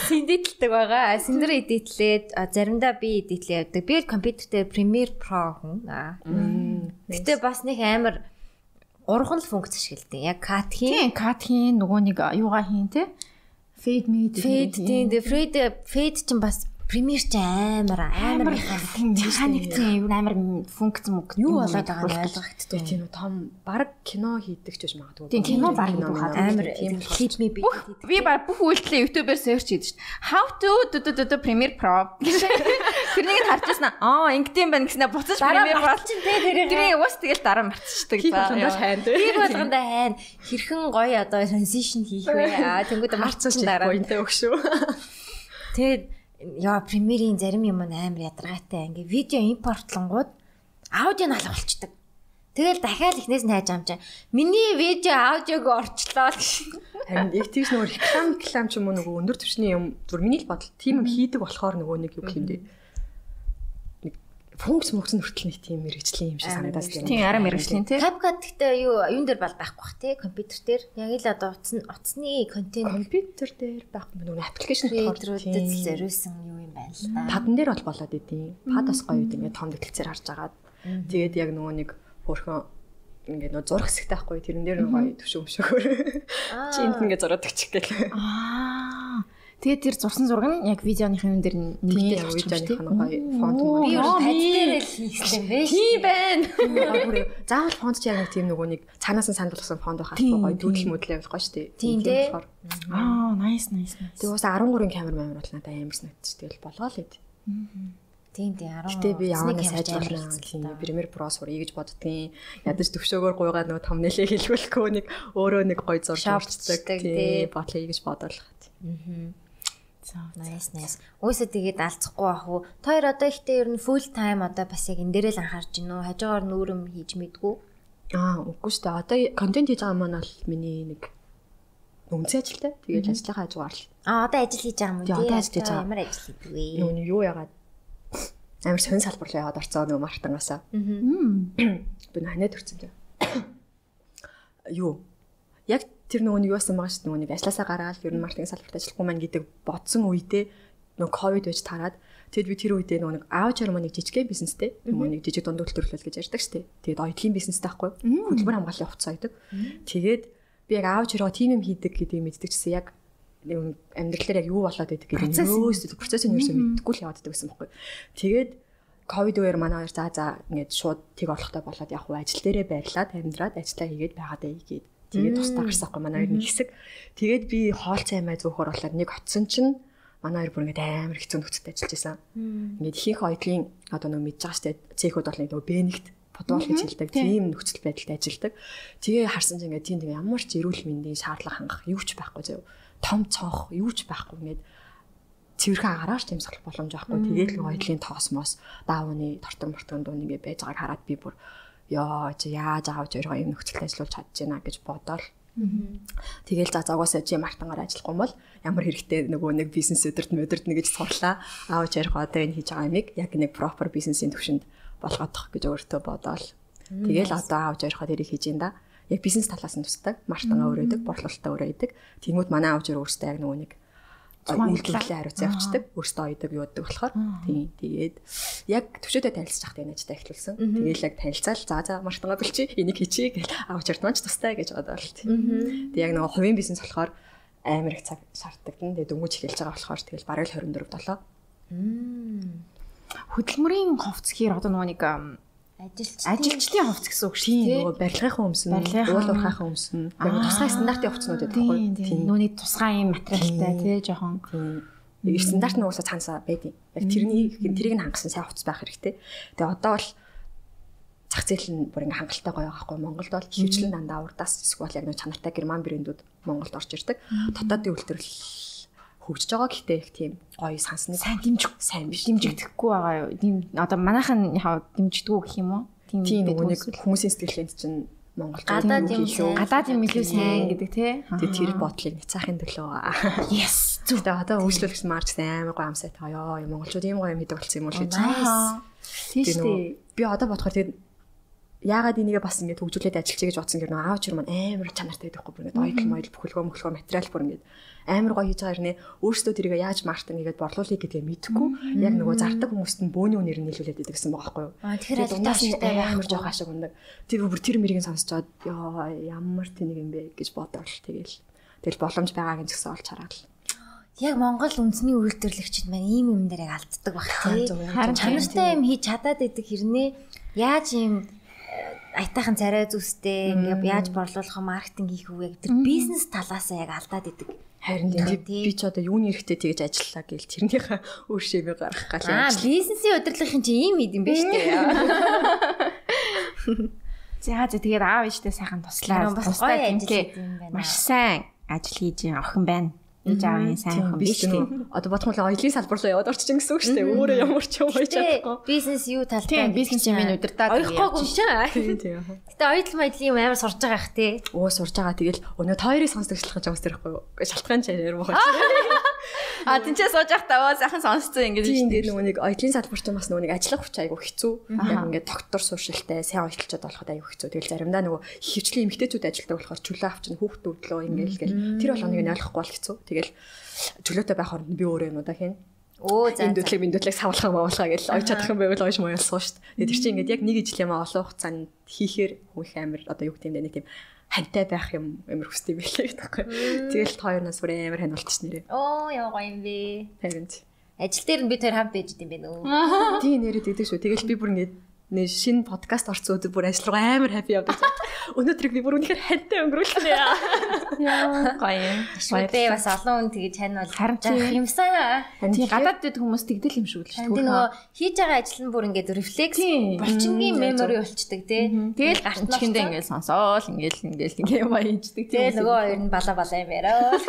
Сэндитлдэг байгаа. Сэндэр эдитлээд заримдаа би эдитлээ явдаг. Би компьютер дээр Premiere Pro хүн. Аа. Гэтэ бас нэг амар урган л функц ашигладаг. Яг cut хийн. Тийм, кат хийн нөгөө нэг юугаа хийн те. Fade made. Fade тийм. Fade fade чинь бас Premiere ч амар амар механик тийм юу амар функц мөнгө юу болоод байгааг нь ойлгогддог. Тийм үү том баг кино хийдэг ч гэж магадгүй. Тийм кино баг духаад Амар тийм clip me би. Би баг бүх үйлдэлээ YouTube-аар search хийдэг шүү дээ. How to Premiere Pro. Тэрнийг нь харж байсан аа ингэдэм байна гэснээр буцаж Premiere Pro чинь те тэрийг уус тэгэл дараа мартчихдаг. хийх болгондоо хайр дээ. би болгондоо хайн хэрхэн гоё одоо transition хийх вэ? Аа тэнгууд марцсан дараа. Поинтээ өгшөө. Тэгээд яа премьерийн зарим юм амар ядаргаатай ингээ видео импортлонгууд аудио нь алга болчдөг. Тэгэл дахиад ихнээс нь хайж чинь. Миний видео аудиог орчлоо. Харин яг тийш нөгөө реклам реклам ч юм уу нөгөө өндөр түвшний юм зүр миний л бодол тийм юм хийдэг болохоор нөгөө нэг гэх юм бэ? Мөнгөс нь хүртэл нэг тийм мэрэгжлийн юм шиг санагдаад байна. Тийм арай мэрэгжлийн тий. CapCut гэхдээ юу юун дээр бол байхгүй бах тий компьютер дээр яг л одоо утасны утасны контент компьютер дээр байхгүй нөгөө аппликейшн creator-уудад зориулсан юу юм байна л да. падан дээр бол болоод идэв. Падас гоё үед ингээд том дэлгэцээр харж агаад тэгээд яг нөгөө нэг хөөрхөн ингээд нөгөө зурх хэсэгтэй байхгүй тэрэн дээр гоё төвшөө өмшөөр. Чи энд ингээд зураад өгчих гээл. Аа. Тэгээд тэр зурсан зураг нь яг видеоныхын юм дээр нэгдэж Тийм авчих юм видеоны шүү дээ. хана гоё фонт мөн. Би юу тань дээр л хийсэн юм бэ? Тийм байна. Заавал фонт ч яг нэг тийм нөгөө нэг цаанаас нь санал болгосон фонт байх Тийм, гоё дүүдэл тийм. мөдлөө байх гоё шүү дээ. Тийм дээ. болохоор. Аа, nice nice. Тэгээ бас 13-ын камер маамир бол надад амар санагдчих. Тэгэл болгоо л ид. Тийм тийм 10. Гэтэ би камер сайжруулах тийм Premiere Pro сурах гэж боддгийн. Ядаж төвшөөгөр гуйгаад нөгөө thumbnail-ийг хэлбэлэхгүй нэг өөрөө нэг гоё зурж тий. тийм бодлоо гэж бодоолох. За. Nice nice. Үсэ тэгээд алцахгүй бах уу? Тоор одоо ихтэй ер нь full time одоо бас яг энэ дээрээ л анхаарч гинөө. Хажуугаар нүүрэм хийж мэдгүү. Аа, үгүй шүү дээ. Одоо контент хийж байгаа маань бол миний нэг үнцэн ажилтай. Тэгээд ажлынхаа хажуугаар л Аа одоо ажил хийж байгаа юм Тий, одоо ажил хийж байгаа. Ямар ажил хийдэг вэ? нэг юу ягаад амар сонь салбар руу яваад орцоо нөгөө мартангасаа. Мм. Би нанад төрсөн дээ. Юу? Яг тэр нөгөө нэг юусан байгаа шүү дээ нөгөө нэг ажилласаа гараад ер нь маркетинг салбарт ажиллахгүй маань гэдэг бодсон үедээ нөгөө ковид байж тараад Тэгэд би тэр үедээ нөгөө нэг аав чаар маань нэг жижигхэн бизнестэй нөгөө нэг жижиг дунд төлөвлөл гэж ярьдаг штеп. Тэгээд оёдлын бизнестэй байхгүй. Хөдөлмөр хамгааллын хувцас ойдог. Тэгээд би яг аав чараа тим юм хийдэг гэдгийг мэддэг гэсэн яг амьдралаар яг юу болоод байдаг гэдэг нь өөсөө процессыг ерөөсөө мэдэхгүй л яваад байдаг гэсэн байхгүй. Тэгээд ковид үеэр манай хоёр за за ингээд шууд тэг олохтой болоод яг ажил дээрээ байрлаад амьдраад ажиллаа хийгээд байгаадаа хийгээд тэгээд тусдаа гарсахгүй манай хоёр нэг хэсэг. Тэгээд би хоол цай май зөөхөр болоод нэг оцсон чинь манай хоёр бүр ингээд амар хэцүү нөхцөлд ажиллаж байсан. Ингээд ихэнх оёдлын одоо нэг мэдж байгаа штэ цехүүд бол нөгөө бэнэгт бодвол гэж хэлдэг. Тийм нөхцөл байдалд ажилладаг. Тэгээ харсан чинь ингээд тийм тэгээ ямар ч эрүүл мэндийн шаардлага хангах юу ч байхгүй зөө. Том цонх юу ч байхгүй ингээд цэвэрхэн агараач тэмсгэх боломж байхгүй. Тэгээд л оёдлын тоосмоос даавны тортог мортогонд дуу нэгэ байж байгааг хараад би бүр ёо чи яаж аавч өөрөө юм нөхцөлд ажиллуулж чадж байна гэж бодоол Тэгэл за зогоосоо чи мартангаар ажиллахгүй бол ямар хэрэгтэй нөгөө нэг бизнес өдөрт өдөрт нэг гэж сурлаа. Аавч ярих одоо энэ хийж байгаа юмыг яг нэг proper бизнесийн төвшөнд болгоодох гэж өөртөө бодоол. Тэгэл одоо аавч ярихаа тэрийг хийж ин да. Яг бизнес талаас нь тусдаг. Мартангаа өрөөдөг, борлуулалтаа өрөөдөг. Тэнгүүд манай аавч өөрөөсөө яг нөгөө нэг үйлдвэрлэлээ хариуцсан явцдаг. Өөртөө ойдог юудаг болохоор. Тийм. Тэгээд яг төвшөөдөө танилцж байхдаа ажилдаа эхлүүлсэн. Тэгээд яг танилцаал за за мартангаа бэлчи энийг хийчихье гэж авч ардмаач тустай гэж бодоод л тийм. Тэгээд яг нөгөө хувийн бизнес болохоор амар их цаг шаарддаг. Тэгээд дөнгөж эхэлж байгаа болохоор тэгэл бараг л 24 7. Хөдөлмөрийн ховц гэхээр одоо нөгөө нэг ажилч ажилчдын хувцс гэсэн үг шүү дээ. Нөгөө барилгын өмс нь, уул уурхайхан өмс нь, тусгай стандартын хувцснууд байдаг байхгүй юу? Тийм. Нүуний тусгай юм материалтай тий жоохон. Нэг стандарт нь уусаа цаанасаа байдیں۔ Яг тэрний тэрийг нь хангасан сайн хувцс байх хэрэгтэй. Тэгээ одоо бол зах зээл нь бүр ингээм хангалттай гоё байхгүй Монголд бол хөвчлэн дандаа урдаас эсвэл яг нэг чанартай герман брэндүүд Монголд орж ирдэг. Дотоодын үйлдвэрлэл хөгжиж байгаа гэхдээ их тийм гоё сансныг сайн дэмжих сайн биш дэмжигдэхгүй байгаа юу. Тийм одоо манайхан яа дэмждэггүй гэх юм уу? Тийм нэг хүмүүсийн сэтгэлээнд чинь Монгол гадаад юм сайн гадаад юм илүү сайн гэдэг тий. Тэгээ тэр бодлыг няцаахын төлөө. Yes. Зүгтээ одоо хөгжлөлгсөн марч амар гоё амсай таа ёо монголчууд ийм гоё юм хийдэг болсон юм уу гэж. Тийм шүү. Би одоо бодохоор тэгээд яагаад энийгээ бас ингэж хөгжүүлээд ажиллаж гэж бодсон гэр нөө аав чир маань амар чанартай байхгүй бүр ингэж ойл мойл бүхэлгөө мөхлгөө материал бүр ингэж амар гоё хийж байгаа хэрнээ. Өөрсдөө тэрийг яаж мартан игээд борлуулъя гэдгээ мэдэхгүй яг нөгөө зардаг хүмүүст нь бөөний үнээр нь нийлүүлээд байдаг гэсэн байгаа байхгүй юу. Тэгэхээр ажилтнаа амар жоох ашиг ундаг. Тэр бүр тэр мэрийг сонсчоод ёо ямар тэнийг юм бэ гэж бодоод тэгэл. Тэгэл боломж байгааг нь ч гэсэн олж хараад яг Монгол үндэсний үйлдвэрлэгчид маань ийм юм дээр яг алддаг баг тий. Харин чанартай юм хийж чадаад идэг хэрнээ? Яаж ийм э, аятайхан царай зүстэй ингээ яаж борлуулах маркетинг хийх үү тэр бизнес талаасаа яг алдаад идэг. Харин би ч одоо юуны эрэхтэй тэгж ажиллаа гэл тэрнийхээ өөр шивээ гаргах гал яаж. Аа, бизнесийн удирдлагын чи ийм идэм бэ штэ. За за тэгээд аав ээжтэй сайхан туслаа. Тустай тийм маш сайн ажил хийж охин байна. Ээж аавын сайн хүн биш тийм. Одоо бодох юм бол оёлын салбар руу яваад орчих гэсэн үг шүү дээ. Өөрөө ямар ч юм хийж чадахгүй. Бизнес юу талтай бизнес юм удирдаад ойлгохгүйг ч тийм тийм. Гэтэ оёл маялын юм амар сурж байгаа хэ тий. Оо сурж байгаа. Тэгэл өнөө тойрыг сонсдог шалхаж байгаа юм байхгүй. Шалтгаан ч ярих байх. А тэнцээ сууж явахдаа сайхан сонсцсон ингэж тийм дээ нөгөө нэг оёлын салбарт бас нөгөө нэг ажиллах хүч айгу хэцүү. Яг ингээд доктор сууршилтай сайн оёлчод болоход айгу хэцүү. Тэгэл заримдаа нөгөө хөвчлийн эмгтээчүүд ажилдаг болохоор чөлөө авчин хүүхдүүдлөө ингээл гэл тэр болгоныг нь ойлгохгүй бол хэцүү. Тэгэл чөлөөтэй байх оронд би өөрөө юм удаа хийн. Өө за. Энэ дөдлөг савлахаа мавлахаа гэж ойч чадах юм байвал ойш моёлсоо шүү дээ. Тэр чинь ингээд яг нэг ижил юм олон хугацаанд хийхээр их амир одоо юу гэдэг юм бэ нэг тийм хантай байх юм амар хүсдэг байлээ гэдэг байхгүй. Тэгэл хоёрнаас бүр хань болчихсон нэрээ. Оо яа гоё юм бэ. Харин. Ажил дээр нь би тэр хамт байж идэм бэ нөө. Тийм нэрээ тэгдэг шүү. Тэгэл би бүр ингээд нэг шинэ подкаст орсон өдөр бүр ажил руу амар хаппи явдаг. Өнөөдрийг би бүр үнэхээр хантай өнгөрүүлсэн яа. Гоё. Баярлалаа бас олон хүн тэгэж хань бол харин юмсан. Тийм гадаад дэд хүмүүс тэгдэл юм шүү л шүү. Тийм нөгөө хийж байгаа ажил нь бүр ингээд рефлекс булчингийн мемори болчдөг тий. Тэгэл гарт чихэндээ ингээд сонсоол ингээд ингээд ингээд юм аяждаг. Тэгээ нөгөө хоёр нь бала бала юм яриа.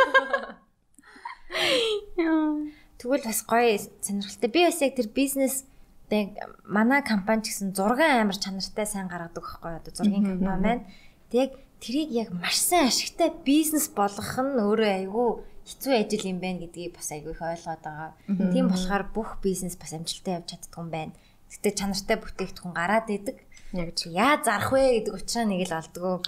Тэгвэл бас гоё сонирхолтой. Би бас яг тэр бизнес тэг манай компани ч гэсэн зургийн амар чанартай сайн гаргадаг байхгүй одоо зургийн компани маань. Тэг тэрийг яг маш сайн ашигтай бизнес болгох нь өөрөө айгүй хэцүү ажил юм байна гэдгийг бас айгүй их ойлгоод байгаа. Тийм болохоор бүх бизнес бас амжилттай явж чаддаг юм байна. Гэтэ чанартай бүтээгдэхүүн гараад идэг. Яг яаж зарах вэ гэдэг учраас нэг л олдгоо.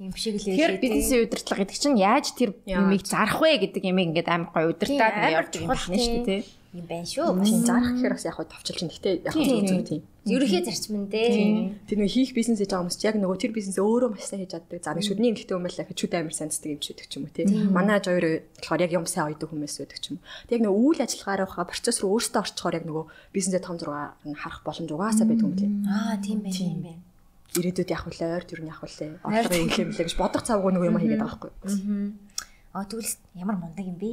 юм шиг л Тэгэхээр байлээ. бизнесийн удирдлага гэдэг чинь яаж тэр юмыг зарах вэ гэдэг ямиг ингээд амар гоё удирдаад явж байгаа юм байна шүү дээ. Юм байна шүү. Тийм зарах гэхээр бас яг хөө товчилж байна. Гэтэ яг хөө зөв тийм. Ерөнхий зарчим нь дээ. Тэр нэг хийх бизнес хийж байгаа хүмүүс яг нөгөө тэр бизнес өөрөө маш сайн хийж чаддаг. За нэг шүдний эмгэгтэй хүмүүс л ахиж шүд амар санцдаг юм шиг гэдэг ч юм уу тий. Манай аж хоёр болохоор яг юм сайн ойдог хүмүүс байдаг ч юм уу. Тэг яг нөгөө үйл ажиллагаараа хаа процесс руу өөртөө орчхоор яг нөгөө бизнесээ том зургаа харах боломж угаасаа байдаг юм лээ. Аа тийм байна тийм байна. Ирээдүйд явах үлээ, ойр төр нь явах үлээ. Орлого инглээ мөлий гэж бодох цавгүй нөгөө юм хийгээд байгаа байхгүй. Аа тэгвэл ямар мундаг юм бэ?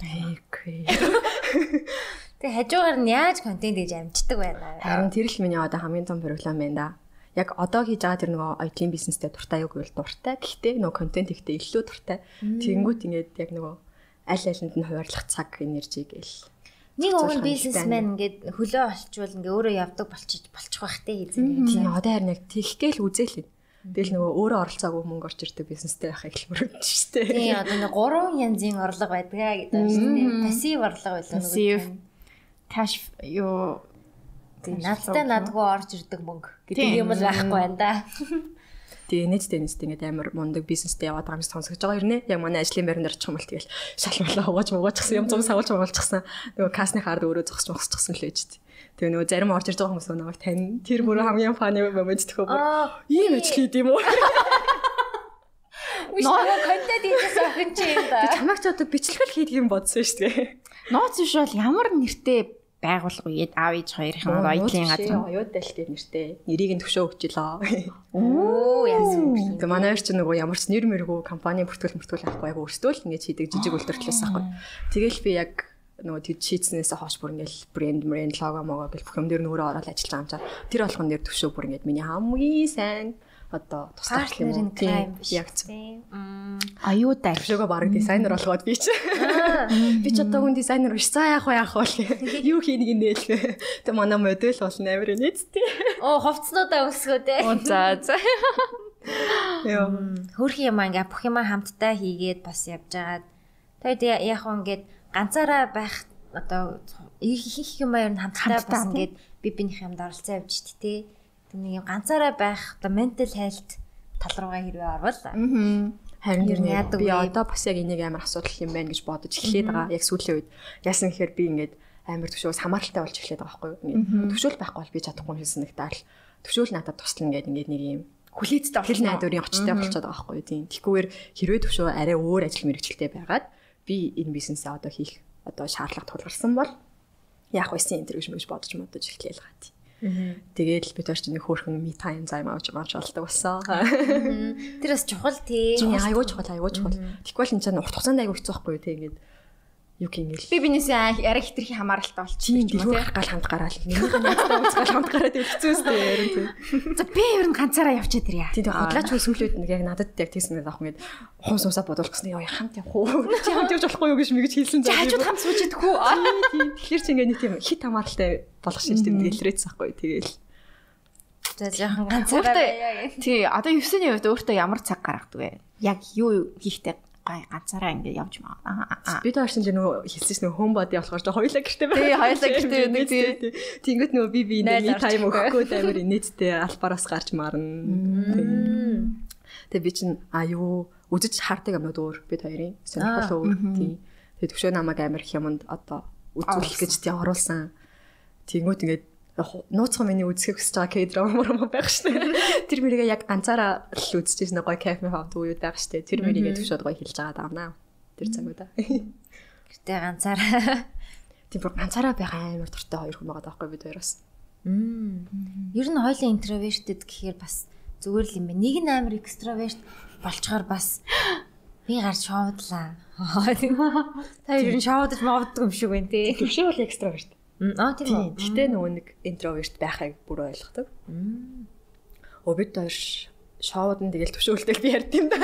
Окей. Тэг хажуугаар нь яаж контент гэж амждаг байна. Харин тэр л миний одоо хамгийн том проблем байна да. Яг одоо хийж байгаа тэр нөгөө IT бизнестэй дуртай юу гэвэл дуртай. Гэхдээ нөгөө контент ихтэй илүү дуртай. Тэнгүүт ингээд яг нөгөө аль алинд нь хуваарлах цаг энержиг гээл. Нэг зохицуулах өвгөн бизнесмен ингээд хөлөө олчвол ингээ өөрөө явдаг болчих болчих бах те эзэн. Тийм одоо харин яг тэгхгээл үзээлээ. Тэгэл нөгөө өөрөө оролцоогүй мөнгө орж ирдэг бизнестэй байхыг л мөрөдж штэ. Тийм одоо нэг гурван янзын орлого байдгаа гэдэг юм шүү дээ. Пассив орлого байлаа нөгөө. Cash юу Тийм надтай надгүй орж ирдэг мөнгө гэдэг юм л байхгүй байна да. Тэгээ нээжтэй нээжтэй ингээд амар мундаг бизнестэй яваад байгаа юм сонсогдож байгаа юм нэ. Яг манай ажлын байранд орчих юм бол тэгэл шалмалаа угааж муугаачсан юм зуг сагуулж муулчихсан. Нөгөө касны хаард өөрөө зогсож мохсчихсан л байж. Тэгээ нөгөө зарим орж ирж байгаа хүмүүс намайг тань. Тэр бүр хамгийн фаны момент төхөө бүр. Ийм ажил хийд юм уу? нөгөө контент хийх охин чи юм да. Чамайг ч одоо бичлэгэл хийдэг юм бодсон шүү дээ. Нууц биш бол ямар нэртэй байгуулга уу аав ээж хоёрын баялын газар. Оюут дэлтэй нэртэй. Нэрийг нь төвшөө өгчлөө. Оо юм. Тэгээ манай хоёр ч нөгөө ямар ч нэр мэргүй компани бүртгэл мөртгөл авахгүй яг өөртөө л ингэж хийдэг жижиг үйлдвэрлэлээс аахгүй. Тэгэл би яг нөгөө тэд шийдснээс хойш бүр ингээл брэнд брэнд лого мого гэл бүх юм дээр нөрөө ороод ажиллаж байгаа юм чаа. Тэр болгон дээр төвшөө бүр ингээд миний хамгийн сайн одоо туслах юм биш. Яг зөв. Тийм. Мм. Аюудаа. Төвшөөгөө баг дизайнер болгоод би чи. Би ч одоо хүн дизайнер биш. За яах вэ яах вэ? Юу хийнийг нээлээ. Тэг манай модель болно амир нийцтэй. Оо хувцснуудаа өсгөө те. Оо за за. Йоо. Хөрх юм ингээ бүх юм хамтдаа хийгээд бас явж агаад тэгээд яг хөө ингээд ганцаараа байх одоо их их юм ер нь хамтдаа бас ингээд би бинийх юмд оролцоо явж штэ тий. Нэг юм ганцаараа байх одоо mental health тал руугаа хэрвээ орвол Харин Ер нь нэг яадаг би одоо бас яг энийг амар асуудал юм байна гэж бодож эхлээд байгаа. Яг сүүлийн үед яасан гэхээр би ингээд амар төвшөөс хамааралтай болж эхлээд байгаа байхгүй юу? Ингээд төвшөөл байхгүй бол би чадахгүй шиг санагдаад л төвшөөл надад туслана гэдэг ингээд нэг юм Хүлээцтэй хэл найдварын очтой болчиход байгаа байхгүй юу? Тийм. Тэгхгүйгээр хэрвээ төвшөө арай өөр ажил мэргэжилтэй байгаад би энэ бизнесээ одоо хийх одоо шаардлага тулгарсан бол яах вэ энэ гэж мэж бодож модож эхлээл байгаа тийм. Тэгээд бид хоёр ч нэг хөөрхөн ми тайм займ авч авч болдог болсон. тэр бас чухал тий. Айгуу чухал айгуу чухал. Тэгвэл энэ чинь урт хугацаанд айгуу хэцүү байхгүй те ингээд юу гингээл. Би бинээсээ арай хитрхи хамааралтай Тийм болчихсон. дэлгүүр гарах гал хамт гараал. Нэг найзтай уулзгал хамт гараад хэцүүстэй ярин тийм. За би ер нь ганцаараа явчихад ирье. Тийм хөл сүлүүд нэг яг надад яг тийсэн нэг авах ингээд хум сумсаа бодуулах гэсэн яа хамт явах уу? Чи хамт явж болохгүй юу гэж мэгж хэлсэн За хажууд хамт сууж идэх үү? Тийм тэгэхээр чи ингээд нэг тийм хит хамааралтай болох шиж тийм гэлрээц байхгүй тэгэл. За жоохон ганцаараа. Тий, одоо 9-ний үед өөртөө ямар цаг гаргадаг вэ? Яг юу хийхдээ гай ганцаараа ингээд явж маа. Аа. Бид хоёр чинь нөгөө хэлсэн нөгөө хом боди болохоор жоо хоёлаа гэртээ байна. Тий, хоёулаа гэртээ тий. Тэнгөт нөгөө би би нэг тайм өгөхгүй амар инээдтэй албараас гарч марна. Тэгээ би чинь а юу үзэж хаардаг юмнууд өөр бид хоёрын сонирхол өөр тий. Тэгээ төвшөө намайг амар их юмд одоо үзүүлэх гэж тий оруулсан. Тэнгөт ингээд нууцхан миний үзэхийг хүсэж байгаа К-драма мөрөм байх штэ. Тэр мэрийгээ яг ганцаараа л үзчихсэн гоё кайф хавд уу байх штэ. Тэр мэрийгээ төвшөөд гоё хэлж байгаа даамнаа. Тэр цагуудаа. Гэтэ ганцаараа. Тийм бүр ганцаараа байх амар дуртай хоёр хүн байгаа даахгүй бид хоёроос. Мм. Ер нь хоёлын интровертэд гэхээр бас зүгээр л юм байна. Нэг нь амар экстраверт болчоор бас би гарч шоудлаа. Та ер нь шоудаж мовддаг юм шиг байна тий. Төвшөө бол экстраверт. Аа тийм үү. Гэхдээ нөгөө нэг интроверт байхыг бүр ойлгодог. Оо бид хоёр шоуд нь тэгэл төвшөөлтөл би ярьд юм да.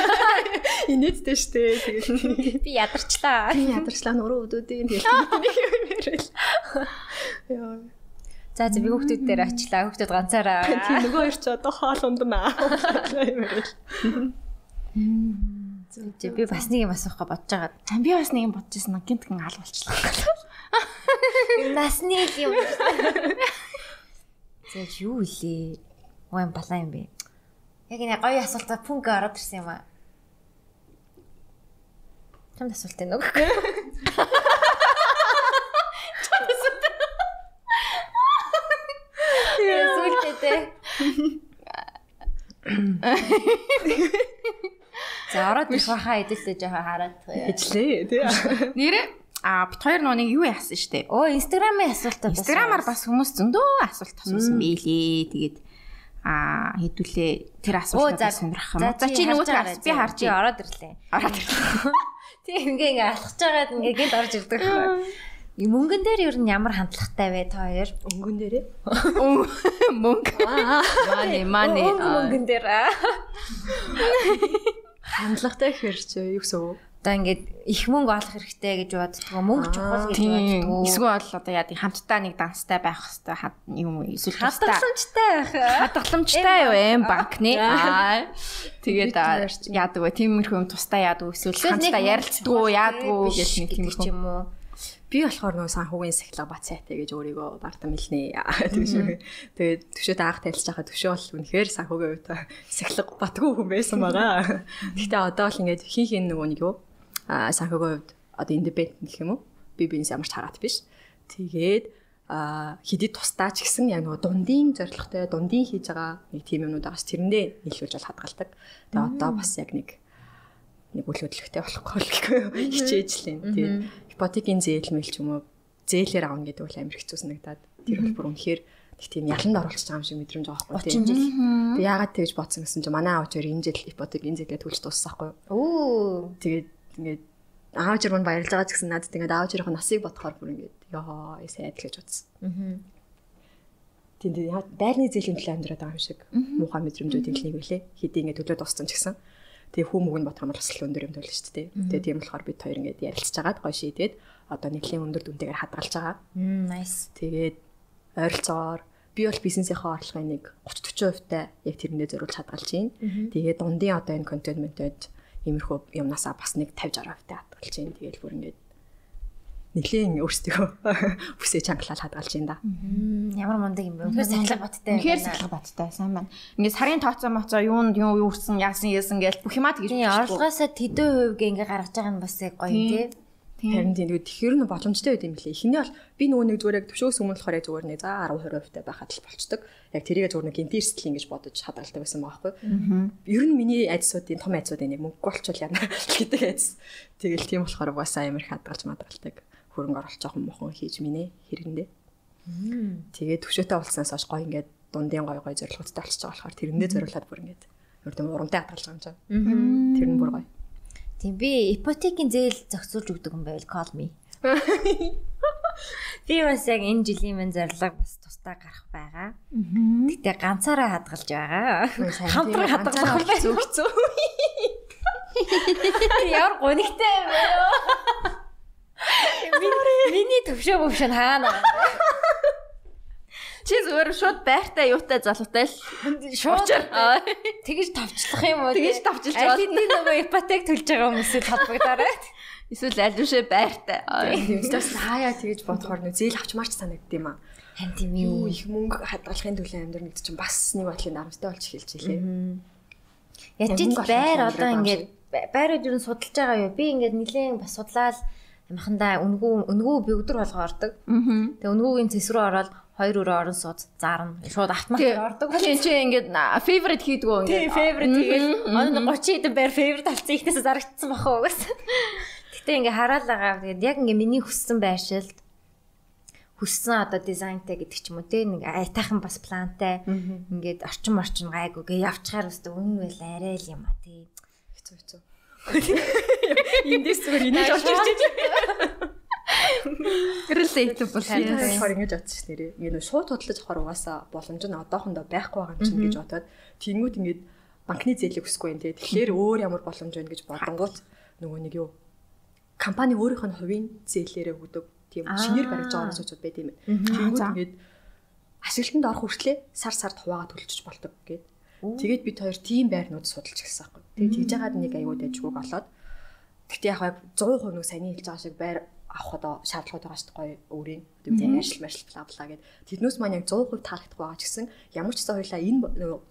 Инээдтэй штэ. Тэгэл Би ядарчлаа. би ядарчлаа нуруу өдөөдөө тэгэл. Яа. За за би хүүхдүүд дээр очлаа. Хүүхдүүд ганцаараа. Тийм нөгөө хоёр ч одоо хоол унднаа. Зүг би бас нэг юм асуухга бодож байгаа. За би бас нэг юм бодож ирсэн. Гинтгэн ал болчихлоо. Насны юм. За юу илээ? Юм балаа юм бэ? Яг энэ гоё асуултаа пүнкэ ороод ирсэн юм аа. Чамд асуулт энэ үг. Сүлтээ. За ороод ирэх байхаа эдэлтэй жоохон хараад. Ижлээ тий. Нэрээ а бит хоёр нүг юу яасан штэ. Оо инстаграмын асуултаа бас. Инстаграмаар бас хүмүүс зөндөө асуулт асуусан байлээ. Тэгээд а хэдүүлээ тэр асуултаа сонирхох юм. За чи нөгөө тэр би харж ороод ирлээ. Ороод ирлээ. Тийм ингээ ингээ алхаж байгаад ингээ гинт орж ирдэг байхгүй. Мөнгөн дээр ер нь ямар хандлагатай вэ та хоёр? Өнгөн дээрээ. Мөнгө. Мани мани. Мөнгөн дээр. Хандлагатай чи юу гэсэн үг? Одоо ингээд их мөнгө олох хэрэгтэй гэж боддгоо мөнгө чухал гэж боддгоо. Эсвэл одоо яа тийм хамтдаа нэг данстай байх хэвээр юм уу? Эсвэл хадгаламжтай байх. Хадгаламжтай юу эм банкны. Аа. Тэгээд яадаг вэ? Тиймэрхүү юм тусдаа яадаг эсвэл хамтдаа ярилцдаг яадаг гэж нэг тиймэрхүү юм уу? Би болохоор нөгөө санхүүгийн сахилга бат сайтай гэж өөрийгөө бардам хэлнэ. Төвшөө. Тэгээд төвшөөд анх танилцж байхад төвшөө бол үнэхээр санхүүгийн хувьд сахилга батгүй хүн байсан байгаа. Гэхдээ одоо л ингээд хин хин нөгөө нэг юу а санхүүгийн хувьд одоо индипендент гэх юм уу? Би биенээс ямарч хараад биш. Тэгээд а хэдий тусдаа ч гэсэн яг нөгөө дундын зорилготой дундын хийж байгаа нэг тийм юмнууд байгаас тэрэндээ нийлүүлж бол хадгалдаг. Тэгээ одоо бас яг нэг нэг үл хөдлөхтэй болохгүй хичээж л юм. Тэгээд ипотекийн зээл мэл ч юм уу зээлээр авна гэдэг бол амар хэцүү санагдаад тэр бол бүр үнэхээр нэг тийм яланд оруулах байгаа юм шиг мэдрэмж байгаа байхгүй тийм. 30 жил. Тэг яагаад тэгж бодсон гэсэн чинь манай аав хоёр энэ жил ипотекийн зээлээ төлж дуусахгүй. Оо. Тэгээд ингээд аав жирман баярлж байгаа ч гэсэн надад ингээд аав жирийн насыг бодохоор бүр ингээд ёо сайд гэж бодсон. Аа. Тийм тийм байрны зээлийн төлөө амьдраад байгаа юм шиг муухай мэдрэмжүүд нэг үлээ. Хэдий ингээд төлөө дууссан ч гэсэн. Тэгээ хүм мөг нь бодох юм бол бас л өндөр юм төлөө шүү дээ. Тэгээ тийм болохоор бид хоёр ингээд ярилцж агаад гоё шийдээд одоо нэлийн өндөр дүнтэйгээр хадгалж байгаа. Nice. Тэгээд ойролцоогоор би бол бизнесийнхаа орлогын нэг 30 40% та яг тэрэндээ зориулж хадгалж байна. Тэгээд дундын одоо энэ контентментэд иймэрхүү юмнасаа бас нэг 50 60% та хадгалж байна. Тэгээд бүр ингээд нэлийн өөрсдөө бүсээ чангалал хадгалж байна да. Ямар мундаг юм бэ? Үнэхээр сахилга баттай. Үнэхээр сахилга баттай сайн байна. Ингээд сарын тооцоо моцоо юунд юу юу үрсэн яасан яасан гэж бүх юмаа тэгж орлогоосоо тэдэн хувь гээ ингээ гаргаж байгаа нь бас яг гоё тий. Харин тийм тэгэхээр нь боломжтой байд юм лээ. Эхний бол би нөгөө нэг зүгээр яг төвшөөс өмнө болохоор яг зүгээр нэг за 10 20% та байхад л болчдөг. Яг тэрийг зүгээр нэг гинти эрсдэл ингэж бодож хадгалдаг байсан байгаа байхгүй. Ер нь миний айдсуудын том айдсуудын нэг мөнгө болчвол яана гэдэг айдс. Тэгэл тийм болохоор угаасаа амар хадгалж мадгалдаг хөрөнгө оруулах жоохон мохон хийж минэ хэрэгэндээ. Тэгээд төвшөөтэй болсноос хойш гой ингээд дундын гой гой зорилготой болчихж байгаа болохоор тэрэндээ зориулаад бүр ингээд өрдөн урамтай хадгалж байгаа юм чинь. Тэр нь бүр гой. Тийм би ипотекийн зээл зохицуулж өгдөг юм байл call me. Би бас яг энэ жилийн минь зорилго бас тусдаа гарах байгаа. Гэтэ ганцаараа хадгалж байгаа. Хамтран хадгалах хэцүү хэцүү. Ямар гонигтай юм бэ? Миний төвшөө мөвшөн хаана? Чи зүгээр шууд байртай юутай залуутай л шууд тэгэж тавчлах юм уу? Тэгэж тавчилж байна. Тэний нөгөө ипотек төлж байгаа хүмүүсээ толбогдорой. Эсвэл аль бишээ байртай. Тэгээс хаяа тэгэж бодохоор нөө зээл авчмаарч санагдд юм аа. Хан тийм юу их мөнгө хадгалахын төлөө амьдрал гэдэг чинь бас нэг бодлын нарамстай болж эхэлж илээ. Яж ил байр одоо ингээд байрууд юу судалж байгаа юу? Би ингээд нилээн бас судлаад амхандаа үнгүү үнгүү би өдөр болго ордог. Тэгээ үнгүүгийн цэс рүү ороод хоёр өрөө орон сууц заарна. Шууд автомат ордог. Чи чи ингээд favorite хийдэг үү ингээд. Тийм favorite хийгээл оноо 30 хэдэн байр favorite авцсан ихнээс зарагдсан бахаа угаас. Гэтэ ингээ хараал байгаа. Тэгээд яг ингээ миний хүссэн байршилд хүссэн одоо дизайнтай гэдэг ч юм уу те нэг айтайхан бас плантай ингээд орчин орчин гайгүй гээ явчихаар өстө үн байл арай л юм а тий хэцүү хэцүү эндээс зүгээр инээж олж ирж байна Relatable болохоор ингэж бодсон ш нэрээ. Ингээ нөө шууд бодлож авахар угаасаа боломж нь одоохондоо байхгүй байгаа юм чинь гэж бодоод тэнгууд ингээд банкны зээлийг өсөхгүй юм те. Тэгэхээр өөр ямар боломж байна гэж бодонгууд нөгөө нэг юу компани өөрийнх нь хувийн зээлээрээ өгдөг тийм шинээр барьж байгаа хүмүүсүүд байт юм. Тэнгууд ингээд ашиглалтанд орох хүртлээр сар сард хуваагаа төлчих болдог гэд. Тэгээд бид хоёр тийм байрнууд судалж гисэн байхгүй. Тэгээд тэгж яагаад нэг аюул дайггүй болоод. Гэхдээ яг 100% нэг сайн хэлж байгаа шиг байр авах одоо шаардлагууд байгаа шүү дээ өөрийн. Бид ажил маршил бла бла гэд. Тэрнээс маань яг 100% таалагдах байгаа ч гэсэн ямар ч гэсэн хоёлаа энэ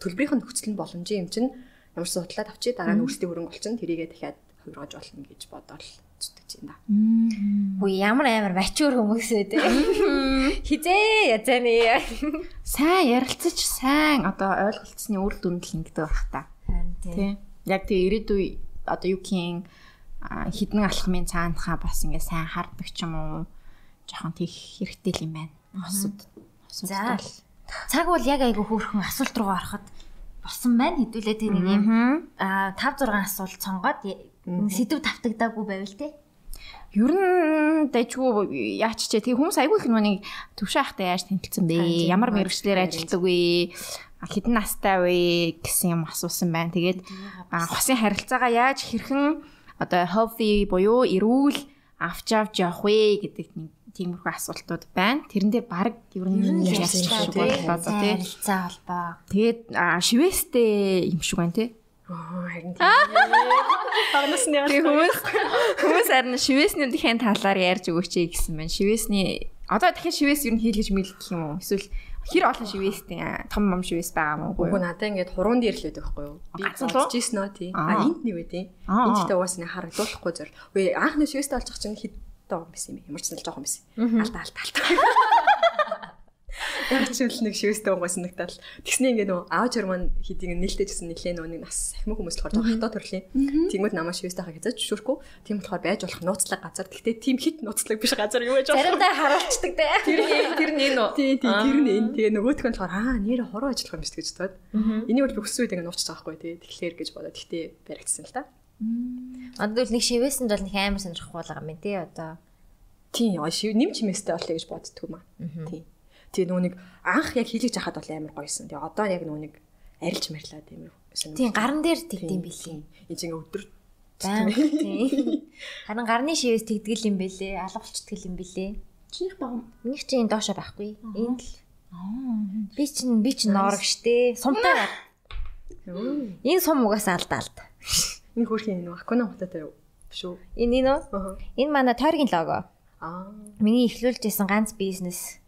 төлбөрийн нөхцөл нь боломжийн юм чинь ямар ч судлаад авчи дараа нь өөрсдийн хөрөнгө олчин тэрийгээ дахиад хувиргаж болно гэж бодоод зүтгэж байна. Хөө ямар амар мачуур хүмүүс вэ? Хизээ язааны. Сайн ярилцаж сайн одоо ойлголцсны үр дүнд л ингэдэг байх та. Харин тийм. Тийм. Яг тэг ирээдүй одоо юухийн хідэн алхмын цаанахаа бас ингээ сайн хардаг ч юм уу жоохон тийх хэрэгтэй л юм байна. Хосууд. За. Цаг бол яг айгу хөөрхөн асуулт руу ороход болсон байна. Хэдүүлээ тэр нэг юм аа 5 6 асуулт сонгоод сэдв тавтагдаагүй байвал те. Ер нь дэжгүй яач чи тэг хүмүүс айгүй их нүг төвшөө ахтай яаж тэмцэлсэн бэ? Ямар мэрэгчлэр ажилладаг вэ? Хэдэн настай вэ гэсэн юм асуусан байна. Тэгээд хосын харилцаагаа яаж хэрхэн одоо healthy буюу эрүүл авч авч явах вэ гэдэг нэг тиймэрхүү асуултууд байна. Тэрэн дээр баг ер нь ярьчих шиг боллоо тий. Харилцаа холбоо. Тэгээд шивэстэй юм шиг байна тий. Оо харин тийм. Хагнас нь хүмүүс хүмүүс харин шивэсний үндхийн талаар ярьж өгөөч гэсэн байна. Шивэсний одоо дахиад шивэс ер нь хийлгэж мэлгэх юм уу? Эсвэл хэр олон шивэстэй том том шивэс байгаа мó үгүй юу? Надад ингээд хуруунд ирлээд байхгүй юу? Би бодчихсон нөө тий. А энд нэг үү тий. Энд ч угаасаа харагдуулахгүй зөр. Үгүй анхны шивэстэй олчих чинь хэд тоо юм юм. Ямар ч зүйл жоохон байсан. Алта алта алта. Яг ч үл нэг шивэстэй унгаас нэгтэл тэгснэ ингээ нөө аав чар маань хийдийг нээлттэй гэсэн нэлээ нөө нэг нас ахмаг хүмүүс болохоор жоохон хатаа төрлийн. Тэгмэд намаа шивэстэй хаа гэж зөвшөөрөхгүй. Тийм болохоор байж болох нууцлаг газар. Гэхдээ тийм хит нууцлаг биш газар юу гэж. Заримдаа харуулцдаг те. Тэр тэр нэг нөө. Тий, тий, тэр нэг. Тэгээ нөгөөх нь болохоор аа нэр хороо ажиллах юм шүү гэж бодоод. Энийг бол бүхсэн үед ингээ нууцчих байгаа байхгүй тий. Тэгэхээр гэж бодоод гэхдээ баригдсан л та. Л нэг шивэсэнд бол нэг амар сонирхох болгоо юм тий одоо. Тийм, шив нэм чимээстэй болъё гэж боддгоо маа. Тийм. Тэгээ нөгөө нэг анх яг хийлгэж хахад бол амар гоёсэн. Тэгээ одоо яг нөгөө нэг арилж марлаад амар сонирхол. Тийм гарн дээр тэгдэм билээ. Энд ингээ өдөр Баян тийм. Харин гарны шивээс тэгдгэл юм бэлээ. Алга болчихдгэл юм бэлээ. Чинийх баг. Минийх чинь доошо байхгүй. Энд л. Би чинь би чинь ноорог штэ. Сумтай гар. Энэ сум угаасаа алдаалд. Энэ хөрхийн энэ акуна хототой юу? Шүү. Энэ энэ? Энэ манай тойргийн лого. Аа. Миний эхлүүлж исэн ганц бизнес.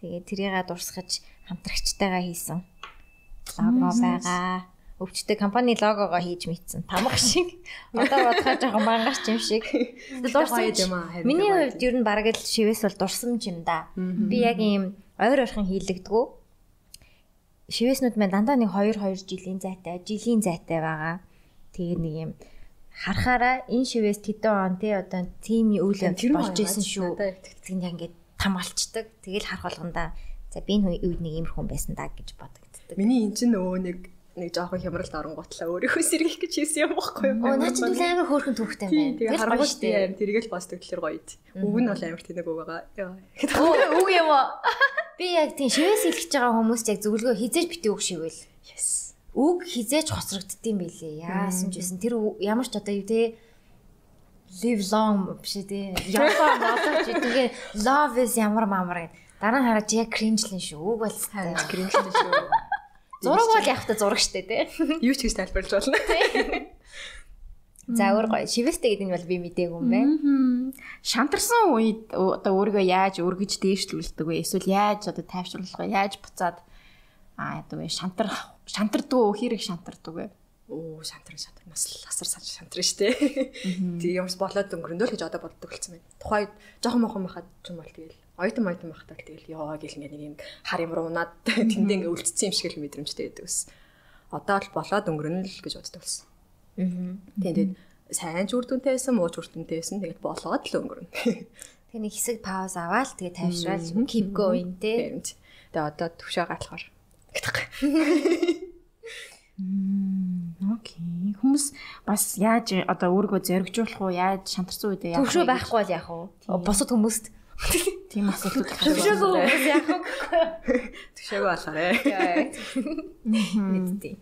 Тэгээд тэрийгээ дурсгаж хамтрагчтайгаа хийсэн лого байгаа. Өвчтэй компани логогоо хийж мэдсэн. Тамга шиг. Одоо бодохоор жоохон мангарч юм шиг. Дурсан юм аа. Миний хувьд ер нь бараг л шивээс бол дурсан юм да. Би яг ийм ойр ойрхон хийлэгдгүү. Шивээснүүд маань дандаа нэг 2 2 жилийн зайтай, жилийн зайтай байгаа. Тэгээ нэг юм харахаараа энэ шивээс тэдэн он тий одоо тим үйл явдал болж исэн шүү. Яг ингээд тамгалцдаг. Тэгэл харах болгонда за би энэ үед нэг иймэрхүү байсан даа гэж бодогддаг. Миний эн чинь өө нэг нэг жоохон хямралд оронгуутлаа өөрийнхөө сэргийх гэж хийсэн юм баггүй юу? Оо наа чи түл амар хөөрхөн төвхтэй байна. Тэгэл харангуут тийм тэргээл бас төгтлөр гоё ид. Үг нь бол амар тэнэг үг байгаа. Үг юм уу? Би яг тийм шивээс илгэж байгаа хүмүүс яг зөвлөгөө хизээж битээ үг шивэл. Yes. Үг хизээж хоцрогддtiin байлээ. Яасан ч байсан тэр ямар ч одоо юу те live long биш тий. Япаа бодож тэгээ love is ямар мамар гэд. Дараа нь хараад яг cringe-лэн шүү. Үг болстой. Cringe-лэн шүү. Зураг бол яг та зураг штэ тий. Юу ч гэж тайлбарлаж болно. За өөр гоё. Шивэстэй гэдэг нь бол би мдээгүй юм байна. Шантарсан үед одоо өөрийгөө яаж өргөж дээшлүүлдэг вэ? Эсвэл яаж одоо тайвшруулах вэ? Яаж буцаад аа одоо шантар шантардаг хэрэг шантардаг вэ? Оо шантар шантар нас асар шантар штэ. Тэг юмс болоод өнгөрөндөө л гэж одоо боддог болсон байна. Тухайд жоохон мохон байхад ч юм бол тэгэл ойтон ойтон байхад тэгэл ёо гэл ингээ нэг юм хар юм руунаад тэндээ ингээ үлдсэн юм шиг л мэдрэмжтэй байдаг ус. Одоо л болоод өнгөрнө л гэж боддог болсон. Аа. Тэгээд сайн ч үр дүнтэй байсан, муу ч үр дүнтэй байсан. Тэгээд болоод л өнгөрнө. Тэг нэг хэсэг пауз аваад тэгээ тайвшраал keep going те. Тэгээ одоо төвшөө гатлахаар. Окей. Хүмүүс бас яаж одоо өөрийгөө зоригжуулах уу? Яаж шантарсан үедээ яах вэ? Төвшөө байхгүй бол яах вэ? Босод хүмүүст тийм асуултууд төвшөөгүй хүмүүс яах вэ? Төвшөөгүй болохоор. Мэдтий.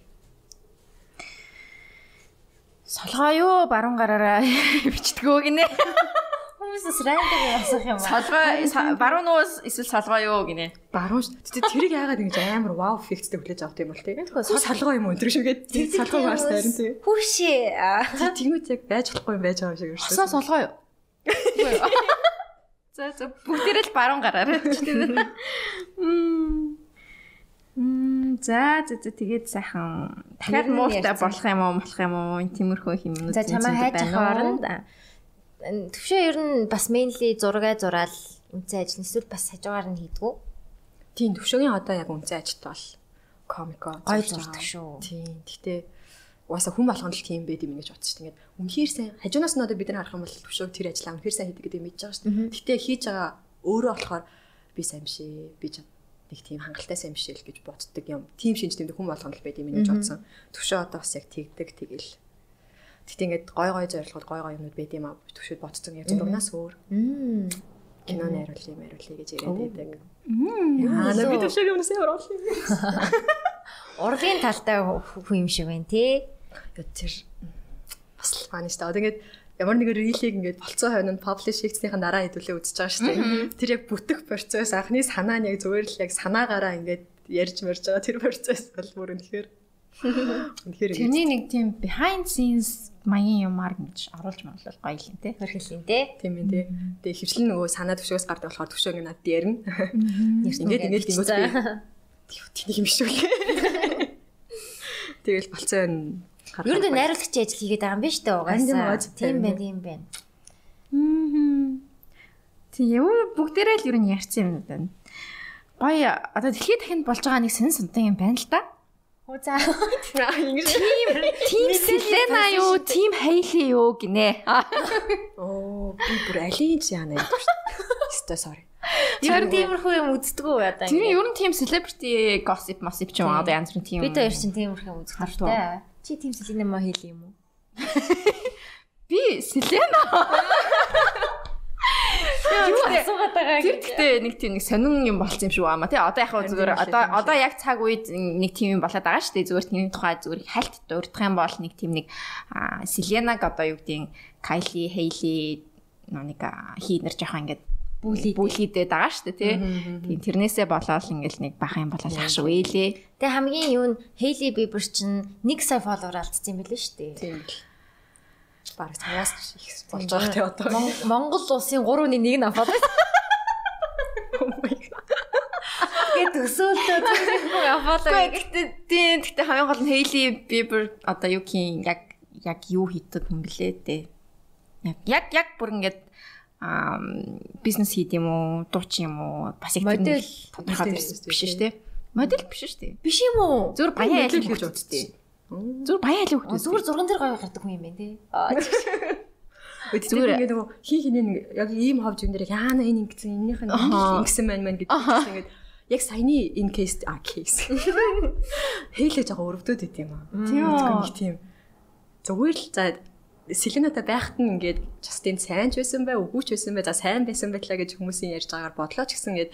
Солгоо юу баруун гараараа бичдгөө гинэ. Хүмүүс хүмүүсээс рандом асах юм аа. Солгой баруун нуус эсвэл солгой юу гинэ. Баруун шүү. Тэгтээ тэрийг яагаад ингэж амар вау эффекттэй хүлээж авах юм бол тий. Солгоо юм өндөр шигээд солгоо бас харин тий. Хүүшээ. Тэгмэд яг байж болохгүй юм байж байгаа юм шиг Хасаа өршөө. солгой юу? За за бүгдээрээ л баруун гараарай. Мм. Мм за за за тэгээд сайхан дахиад ярьсан. болох юм уу болох юм уу энэ тиймэрхүү хэмнүүд За чамаа хайж авах оронд төвшөө ер нь бас mainly зураг зураал үнцэн ажил эсвэл бас хажуугаар нь хийдгүү. Тийм төвшөгийн одоо яг үнцэн ажилт бол комико Гой зурдаг шүү. Тийм. Гэхдээ угаасаа хүн болгоно л тийм байд юм гэж бодсон чинь ингээд үнэхээр сайн хажуунаас нь одоо бид нар харах юм бол төвшөөг тэр ажиллаа үнэхээр сайн хийдэг гэдэг мэдж байгаа шүү дээ. Гэхдээ хийж байгаа өөрөө болохоор би сайн биш ээ. Би ч нэг тийм хангалттай сайн биш ээ л гэж боддог юм. Тим шинж тэмдэг хүн болгоно л байд юм гэж бодсон. Төвшөө одоо бас яг тэгдэг тэгэл. Гэхдээ ингээд гой гой зорилгод гой гой юмнууд байд юм аа. Төвшөөд бодсон яг зурнаас өөр Мм. кино найруулъя, найруулъя гэж яриад байдаг. Аа, би төвшөөгийн өмнөөс ямар орлоо. Урлагийн талтай хүн юм шиг байна тий. Яа тэр бас л фаны шүү дээ. Одоо ингээд ямар нэгэн рилийг ингээд болцоо хойно паблиш хийснийхэн дараа хэдүүлээ үзэж байгаа шүү дээ. Тэр яг бүтэх процесс анхны санаа нь яг зүгээр л яг санаагаараа ингээд ярьж мэрж байгаа тэр процесс бол бүр үнэхээр Тэрний нэг тийм behind scenes маягийн юмар ингэж оруулж моглол гоё юм те. Хөрхөлийн тий. тийм ээ тий. Тэгээ хөвчлэн нөгөө санаа төвшөөс гардаг болохоор төвшөө ингээд надад ярина. Ингээд ингээд ингүүт би тэнийг юм шүү гээ. Тэгэл болцоо нь Ер нь найруулагчийн ажил хийгээд байгаа юм биш үү угаасаа. үү? Тийм байна, тийм байна. Мм. Тийм бүгдээрээ л ер нь ярьсан юм байна. Гоё одоо дэлхийд дахинд болж байгаа нэг сэн сунтан юм байна л да. Хөө за. ингэж Тим Селена юу, Тим Хейли юу гинэ. Оо би бүр алинж яана гэдэг шүү. Өстой sorry. Тэр тиймэрхүү юм үздэггүй одоо. Тэр ер нь тийм celebrity gossip massip ч юм аа янз бүрийн тийм. Бид хоёр чинь тиймэрхүү юм үздэг Хартуу. та. Чи тийм сэлинэ маа хийли юм уу? би Селена. Юу асуугаад байгаа Тэр гэхдээ нэг тийм нэг сонин юм болсон юм шиг байна тий. Одоо яг хөө зүгээр одоо юм шиг. одоо яг цаг үед нэг тийм юм болоод байгаа шүү дээ. Зүгээр тийм тухай зүгээр хальт дурдах юм бол нэг тийм нэг Селенаг одоо юу гэдгийг Кайли, Хейли нэг аа, хийнэр жоохон ингээд Бүлий. бүлийдээд байгаа шүү дээ тий. Тийм тэрнээсээ болоод ингээл нэг бахан юм болоод ах шүү ээлээ. Тэгээ хамгийн юу нь Хейли Бибер чинь 1 сая фолловер алдсан юм билээ шүү дээ. Тийм л. Бараг цаас их болж байгаа тий одоо. Мон- Монгол улсын 3-ны 1 нь аваад байна. Тэгээд төсөөлтөө тиймэрхүү аваад Гэхдээ тийм гэхдээ хамгийн гол нь Хейли Бибер одоо юу гин яг яг юу хийдэг хүн блээ дээ. Яг яг яг бүр ингээд аа бизнес хийд юм уу, дуучин юм уу, бас их тэр Модель. тодорхой Модель биш шүү дээ. Модель биш шүү дээ. биш юм уу? Модель айлын гэж гэж үзтээ. Үзтээ. Зүгээр баян айлын А, хүмүүс. Зүгээр зурган дээр гоё гардаг хүн юм байна тий. Зүгээр ингээд нөгөө хин нэг яг ийм ховж юм дээр яана энэ ингэсэн энийх нь ингэсэн маань маань гэдэг чинь ингээд яг саяны in case а case хэлээж байгаа өрөвдөд байт юм аа. Тийм үү? Тийм зүгээр л за Селената байхад нь ингээд Justin сайн ч байсан бай, үгүй ч байсан бай, за сайн байсан байлаа гэж хүмүүсийн ярьж байгаагаар бодлоо ч гэсэн ингээд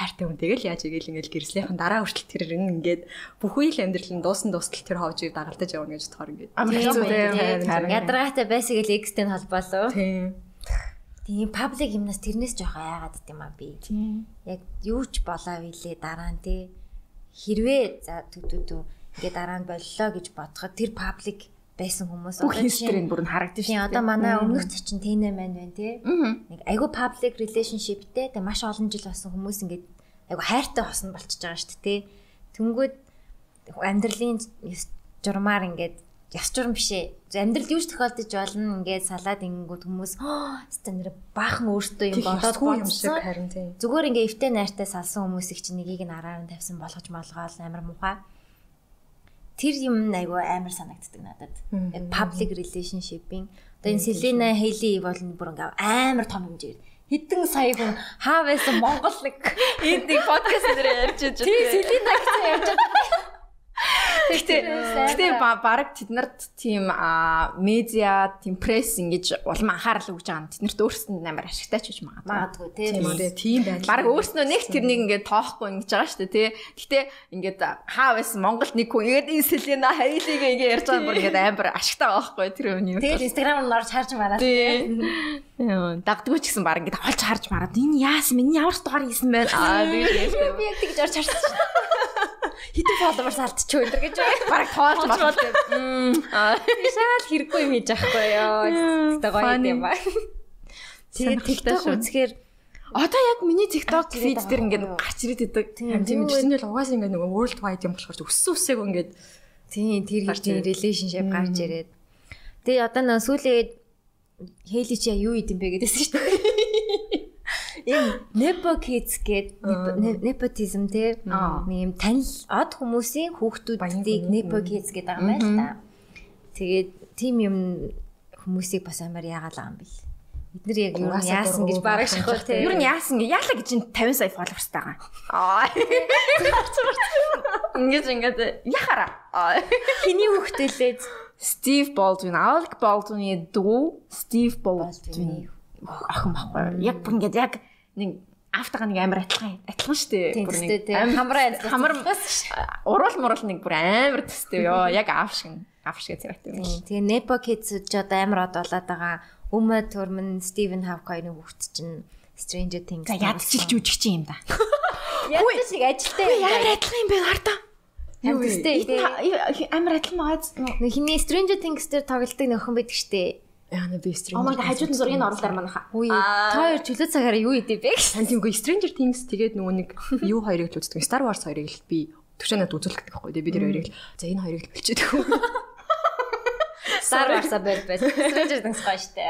хайртай хүн тэгэл яаж игээл ингээд гэрслийнхэн дараа хүртэл тэр ингээд бүх үйл амьдрал нь дуусан дуустал тэр ховжийг дагалдаж явна гэж бодохоор ингээд Амар тийм хэцүү үү, дээ. тий. Харин. Ядаргаатай байсаг л экстэй холбоолоо. тийм Тийм паблик юмнаас тэрнээс жоох айгаад дим а би. Тийм. Яг юу ч болоо вилээ дараа нь тий. Хэрвээ за төдөөдөө ингээ дараа нь боллоо гэж бодоход тэр паблик байсан хүмүүс нь- хистрийн бүр нь харагдаж шүү одоо манай өмнөх цочин тэнэ маань байна тий. Аа. Нэг айгу public relationshipтэй тэгээ маш олон жил болсон хүмүүс ингээд айгу хайртай хосно болчихж байгаа шүү дээ тий. Тэнгүүд амьдралын журмаар ингээд яс журам биш ээ. Амьдрал юу ч тохиолдож болно ингээд салаад ингэнгүүт хүмүүс хэвээ нэр баахан өөртөө юм бодоод юм шиг харин тийм Зүгээр ингээ эвтэй найртай салсан хүмүүсийг чинь нэгийг нь араар нь тавьсан болгож молгоол амар муухай. Тэр юм айгу амар санагддаг надад. Яг Public relationship-ийн. Одоо энэ Selena Hailey бол бүр ингээ амар том хэмжээгээр хэдэн сая хүн хаа байсан Монгол нэг Энд нэг подкаст дээр ярьж байж тий Selena гэсэн ярьж байгаа. Гэтэ гэтэ баг тэд нарт тийм медиа, тийм пресс ингэж улам анхаарал өгж байгаа нь тэд нарт өөрсдөнд амар ашигтай ч гэж магадгүй. Магадгүй тий. Тийм үү тийм байл. Баг өөрснөө нэг тэрнийг ингээд тоохгүй ингэж байгаа шүү дээ тий. Гэтэ ингээд хаа байсан Монголд нэг хүн ингээд энэ Селена Хайлиг ингээд ярьж байгаа бүр ингээд амар ашигтай байгаа байхгүй тэр үний. Инстаграм нь орж харж мараад тий. Дагдгүй ч гэсэн баг ингээд олж харж мараад энэ яасан миний ямар дугаар хийсэн бэ? Аа би яг тэгж орж харсан шүү дээ. Хитэн фолловерс алдчихгүй энэ гэж баг тоолж байна. Шал хэрэггүй юм хийж байхгүй ёо. Тэгтээ гоё юм ба. Тэгээд TikTok үзэхээр Одоо яг миний TikTok feed дээр ингээд гарч ирээд идэг. Тийм тийм л угаасаа ингээд нөгөө world wide юм болохоор өссөн үсээг ингээд тийм тэр хэрэг relationship гарч ирээд. Тэгээ одоо нөө сүүлээд Хейли чи юу идэм бэ гэдээсэн шүү дээ. Ийм nepo kids гээд nepotism те ийм танил од хүмүүсийн хүүхдүүдийг nepo kids гэдэг байгаа юм байна та. Тэгээд тийм юм хүмүүсийг бас амар яагаал байгаа юм бэл. Бид нар яг юу яасан гэж бараг шахах те. Юу яасан гэж яалаа гэж 50 сая followersтай байгаа. Аа. Ингээд ингээд яхара. Хиний хүүхдэлээ Стив Болдвин, Алек Болдвины дүү Стив Болдвин охин баггүй. Яг бүр ингээд яг нэг автага нэг амар адилхан адилхан шүү дээ. Бүр нэг хамраа хамар уруул мурал нэг бүр амар төстэй ёо. Яг аав шиг аав шиг зэрэгтэй юм. Тэгээ Nepo Kids ч одоо амар од болоод байгаа. Uma Thurman, Stephen Hawking хүүхд чинь Stranger Things. За ядчилж үжих чинь юм да. Ядч шиг ажилтай. Ямар адилхан юм бэ гартаа? Юу вэ? Амар адилхан байгаа. Нэг хиний Stranger Things дээр тоглолтыг нөхөн байдаг штэ. Яа на би my god хажууд нь зургийг оруулаар манайха. Үгүй. Та хоёр чөлөө цагаараа юу идэв бэ? Сан тиймгүй Stranger Things тэгээд нөгөө нэг юу хоёрыг л үздэг. Star Wars хоёрыг л би төвчөнөд үзүүлэх гэдэг байхгүй. Би тэр хоёрыг л за энэ хоёрыг л хөө. Star Wars-а байл байл. Stranger Things гоё штэ.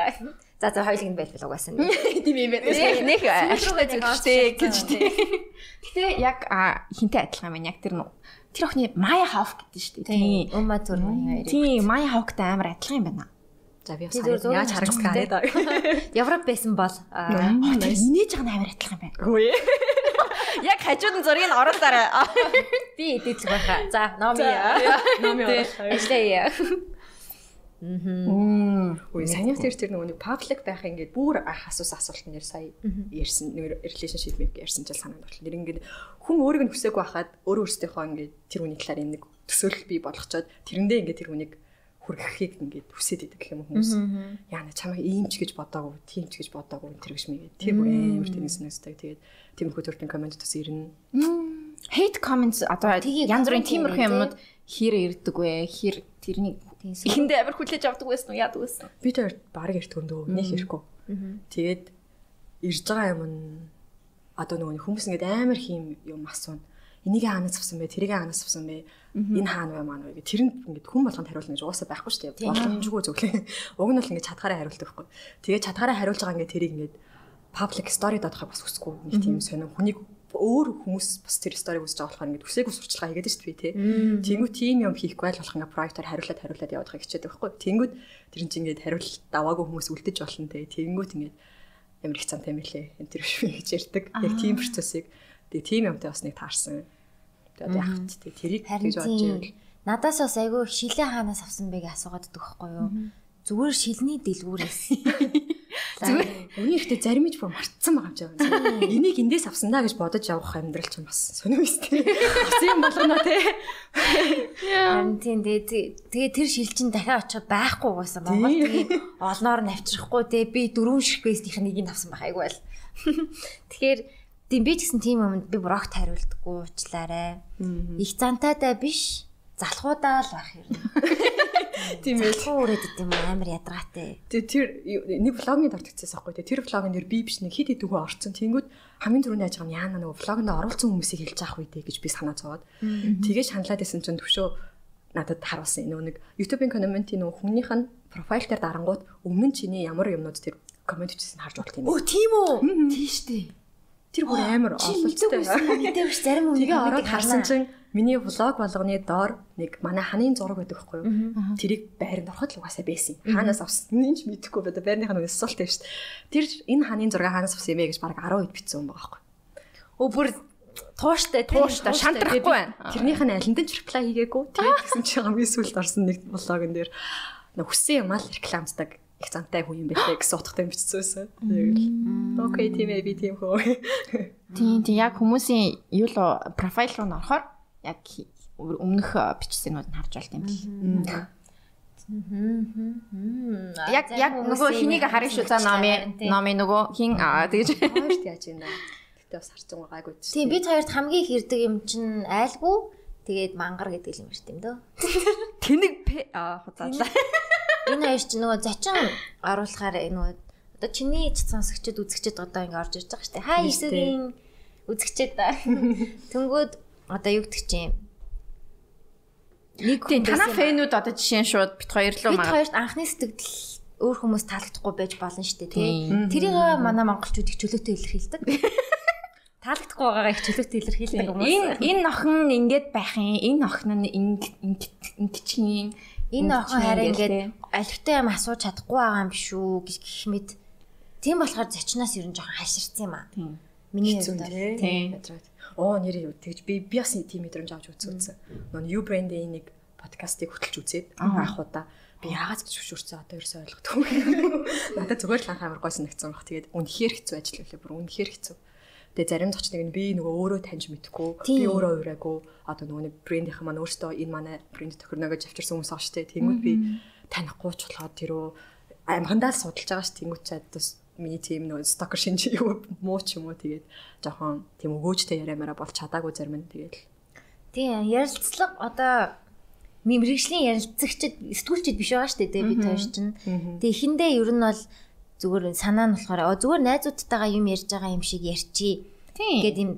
За за хоёулыг нь байл байл угаасаа. Тийм юм байна. Нэг ашигтай зүйлтэй гэж тийм. Гэтэ яг хинтэй адилхан юм яг тэр нөө тэр охины Maya Hawk гэдэг шүү дээ. Тийм. Ума зүрх. Тийм, Maya Hawk-тай амар адилхан юм байна. За би бас яаж харагдсан даа. Европ байсан бол инээж байгаа амар адилхан байна. Үгүй ээ. Яг хажууд нь зургийг оруулаарай. Би идэж байхаа. За, номи. Номи ажиллая. Мм. Үгүй санийх тэр тэр нэг паблик байх ингээд бүр асуусан асуулт нэр сая ярьсан нэг relationship мэйг ярьсан ч санаанд батал. Нэр ингээд хүн өөрийг нь хүсээгүй хахад өөрөө өөрсдийнхөө ингээд тэр хүний талаар нэг төсөөлөл бий болгочоод тэрэндээ ингээд тэр хүнийг хүргэхийг ингээд хүсээд идэг гэх юм хүмүүс. Яна чамайг ийм ч гэж бодоагүй, тийм ч гэж бодоагүй тэр гэж мэйгээ. Тэр бүр амар тэнэснэстэй. Тэгээд тиймэрхүү төрлийн комент бас ирнэ. Hate comments одоо янз бүрийн тиймэрхүү юмнууд хэр ирдэг вэ? Хэр тэрний ихэндээ амар хүлээж авдаг байсан уу? Яадаг байсан? Би тэр баг эрт өндөө нэг ирэхгүй. Тэгээд ирж байгаа юм нь одоо нөгөө хүмүүс ингээд амар хийм юм асууна энийг хаанаас авсан бэ? Тэрийг хаанаас авсан бэ? Энэ хаана вэ маань вэ? Тэрэнд ингээд хүн болгонд хариулна гэж угаасаа байхгүй шүү дээ. Боломжгүй зөвлөө. Уг нь бол ингээд чадхаараа хариулдаг байхгүй. Тэгээд чадхаараа хариулж байгаа ингээд тэрийг ингээд public story дадахыг бас хүсэхгүй. Нэг тийм сонин хүнийг өөр хүмүүс бас тэр сториг үзэж байгаа болохоор ингээд төсөөгөө сурчлага хийгээд шүү дээ тий. Тэнгүү тийм юм хийхгүй байл болох ингээд проектоор хариулаад хариулаад явуулахыг хичээдэг байхгүй. Тэнгүүд тэр чинь ингээд хариулт даваагүй хүмүүс үлдэж болно тий. Тэнгүүд ингээд ямар их цантай мэлээ энэ тэр биш гэж ярьдаг. Яг тийм процессыг Тэгээ тийм юмтай бас нэг таарсан. Тэгээд яг тийм тэрийг гэж бодож байвал надаас бас айгүй шилээ хаанаас авсан бэ гэж асуугаад дэх байхгүй юу? Зүгээр шилний дэлгүүрээс. Зүгээр үний ихтэй зарим ч бүр мартсан байгаа юм жаа. Энийг эндээс авсан даа гэж бодож явах амьдрал ч бас сонирм өстэй. Бас юм болгоно те. Харин тийм тэгээ тэр шил чин дахиад очиход байхгүй байсан. Монгол тэгээ олноор нь авчрахгүй те би дөрөв ширхвэснийх нэг нь авсан байх айгүй л. Тэгэхээр Тийм би ч гэсэн тийм юмд би брогт хариулдаггүй уучлаарай. Их зантайдаа биш залхуудаа л байх юм. Тийм ээ. Залхуу үрээд идэм амар ядаргаатай. Тэгээ тэр нэг влогны дортогцээс аахгүй. Тэр влогын нэр би биш нэг хит хит үгөө орцсон. Тэнгүүд хамгийн түрүүний ажиг нь яана нөгөө влогонд оруулсан хүмүүсийг хэлж авах үедээ гэж би санаа зовоод. Тэгээ шаналаад исэн чинь төвшөө надад харуулсан. Нөгөө нэг YouTube-ийн комментийн нөгөө хүнийх нь профайл дээр дарангууд өмнө чиний ямар юмнууд тэр коммент хийсэн харж болт юм. Өө тийм үү? Тийм штэ. Тэр бүр амар ололттой. Мэдээвч зарим хүн тэгээ ороод харсан чинь миний влог болгоны доор нэг манай ханын зураг байдаг байхгүй юу? Тэрийг байранд ороход л угаасаа байсан. Хаанаас авсан нь ч мэдэхгүй бод байрныхаа нэг асуулт тавьж. Тэр энэ ханын зураг хаанаас авсан юм бэ гэж баг 10 хэд бичсэн юм байгаа байхгүй юу? Өө бүр тууштай тууштай шантрахгүй байна. Тэрнийх нь алинд ч реклам хийгээгүй. Тэгээд гэсэн чи хамгийн сүүлд орсон нэг блогон дээр хүссэн юм аа рекламцдаг их зантай хүн юм бэлээ гэсэн утгатай бичсэн. Тэгэл. Окей, тийм ээ би тийм хөө. Тийм тийм яг хүмүүсийн юу л профайл руу нөрөхөр яг өмнөх бичсэнүүд нь харж болт юм бэл. Яг яг нөгөө хэнийг харах шүү за номи номи нөгөө хин аа тэгж хоёрт яаж юм бэ? Гэтэ бас харцсан гайгүй ч. Тийм бид хоёрт хамгийн их ирдэг юм чинь айлгүй тэгээд мангар гэдэг юм шүү дээ. Тэнэг аа хуцаалаа. Энэ хоёр чинь нөгөө зочин оруулахаар нөгөө одоо чиний ч сонсогчд үзэгчд одоо ингэ орж ирж байгаа шүү дээ. Хай эсэгийн үзэгчд тэнгүүд одоо юу гэдэг чинь нэг хүн танаа фэнүүд одоо жишээ нь шууд бит хоёр руу мага. Бит хоёрт анхны сэтгэл өөр хүмүүс таалагдахгүй байж болно шүү дээ тий. Тэрийг манай монголчууд их чөлөөтэй илэрхийлдэг. Таалагдахгүй байгаагаа их чөлөөтэй илэрхийлдэг хүмүүс. Энэ энэ охин ингээд байх юм. Энэ охин нь ингэчихин. Энэ охин хараа ингээд алифтай юм асууж чадахгүй байгаа юм шүү гэж гэх мэт. Тийм болохоор зочноос ер нь жоохон хаширсан юм аа. Миний хувьд тийм. Оо нэрээ юу тэгж би би бас тийм мэдрэмж авч үзсэн. Нөгөө юу брендийн нэг подкастыг хөтлж үзээд анх удаа би яагаад гэж хөшөрцөө одоо ерөөсөй ойлгохгүй. Надад зүгээр л анх амар гойсон нэгцэн баг. Тэгээд үнэхээр хэцүү ажил байлаа. Бүр үнэхээр хэцүү. Тэгээ зарим зочныг нь би нөгөө өөрөө таньж мэдгүй, би өөрөө ураагүй. Одоо нөгөө нэг брендийнхэн маань өөртөө энэ манай брэнд тохирно гэж авчирсан хүмүүс шүү дээ. Тэнгүүд би танихгүй ч болохоо тэрөө амхандаа судалж байгаа ш тэнгүүд чад бас миний тийм нөө стокер шинж юу муу ч юм уу. Тэгээд жоохон тийм өгөөжтэй яриамаараа бол чадаагүй зарим нь. Тэгээд Тийм ярилцлага одоо мэрэгжлийн ярилцагчд сэтгүүлчд биш байгаа шүү дээ бид хоёр чинь. Тэгээ эхэндээ ер нь бол зүгээр санаа нь болохоор зүгээр найзуудтайгаа юм ярьж байгаа юм шиг ярьчи. Гэт юм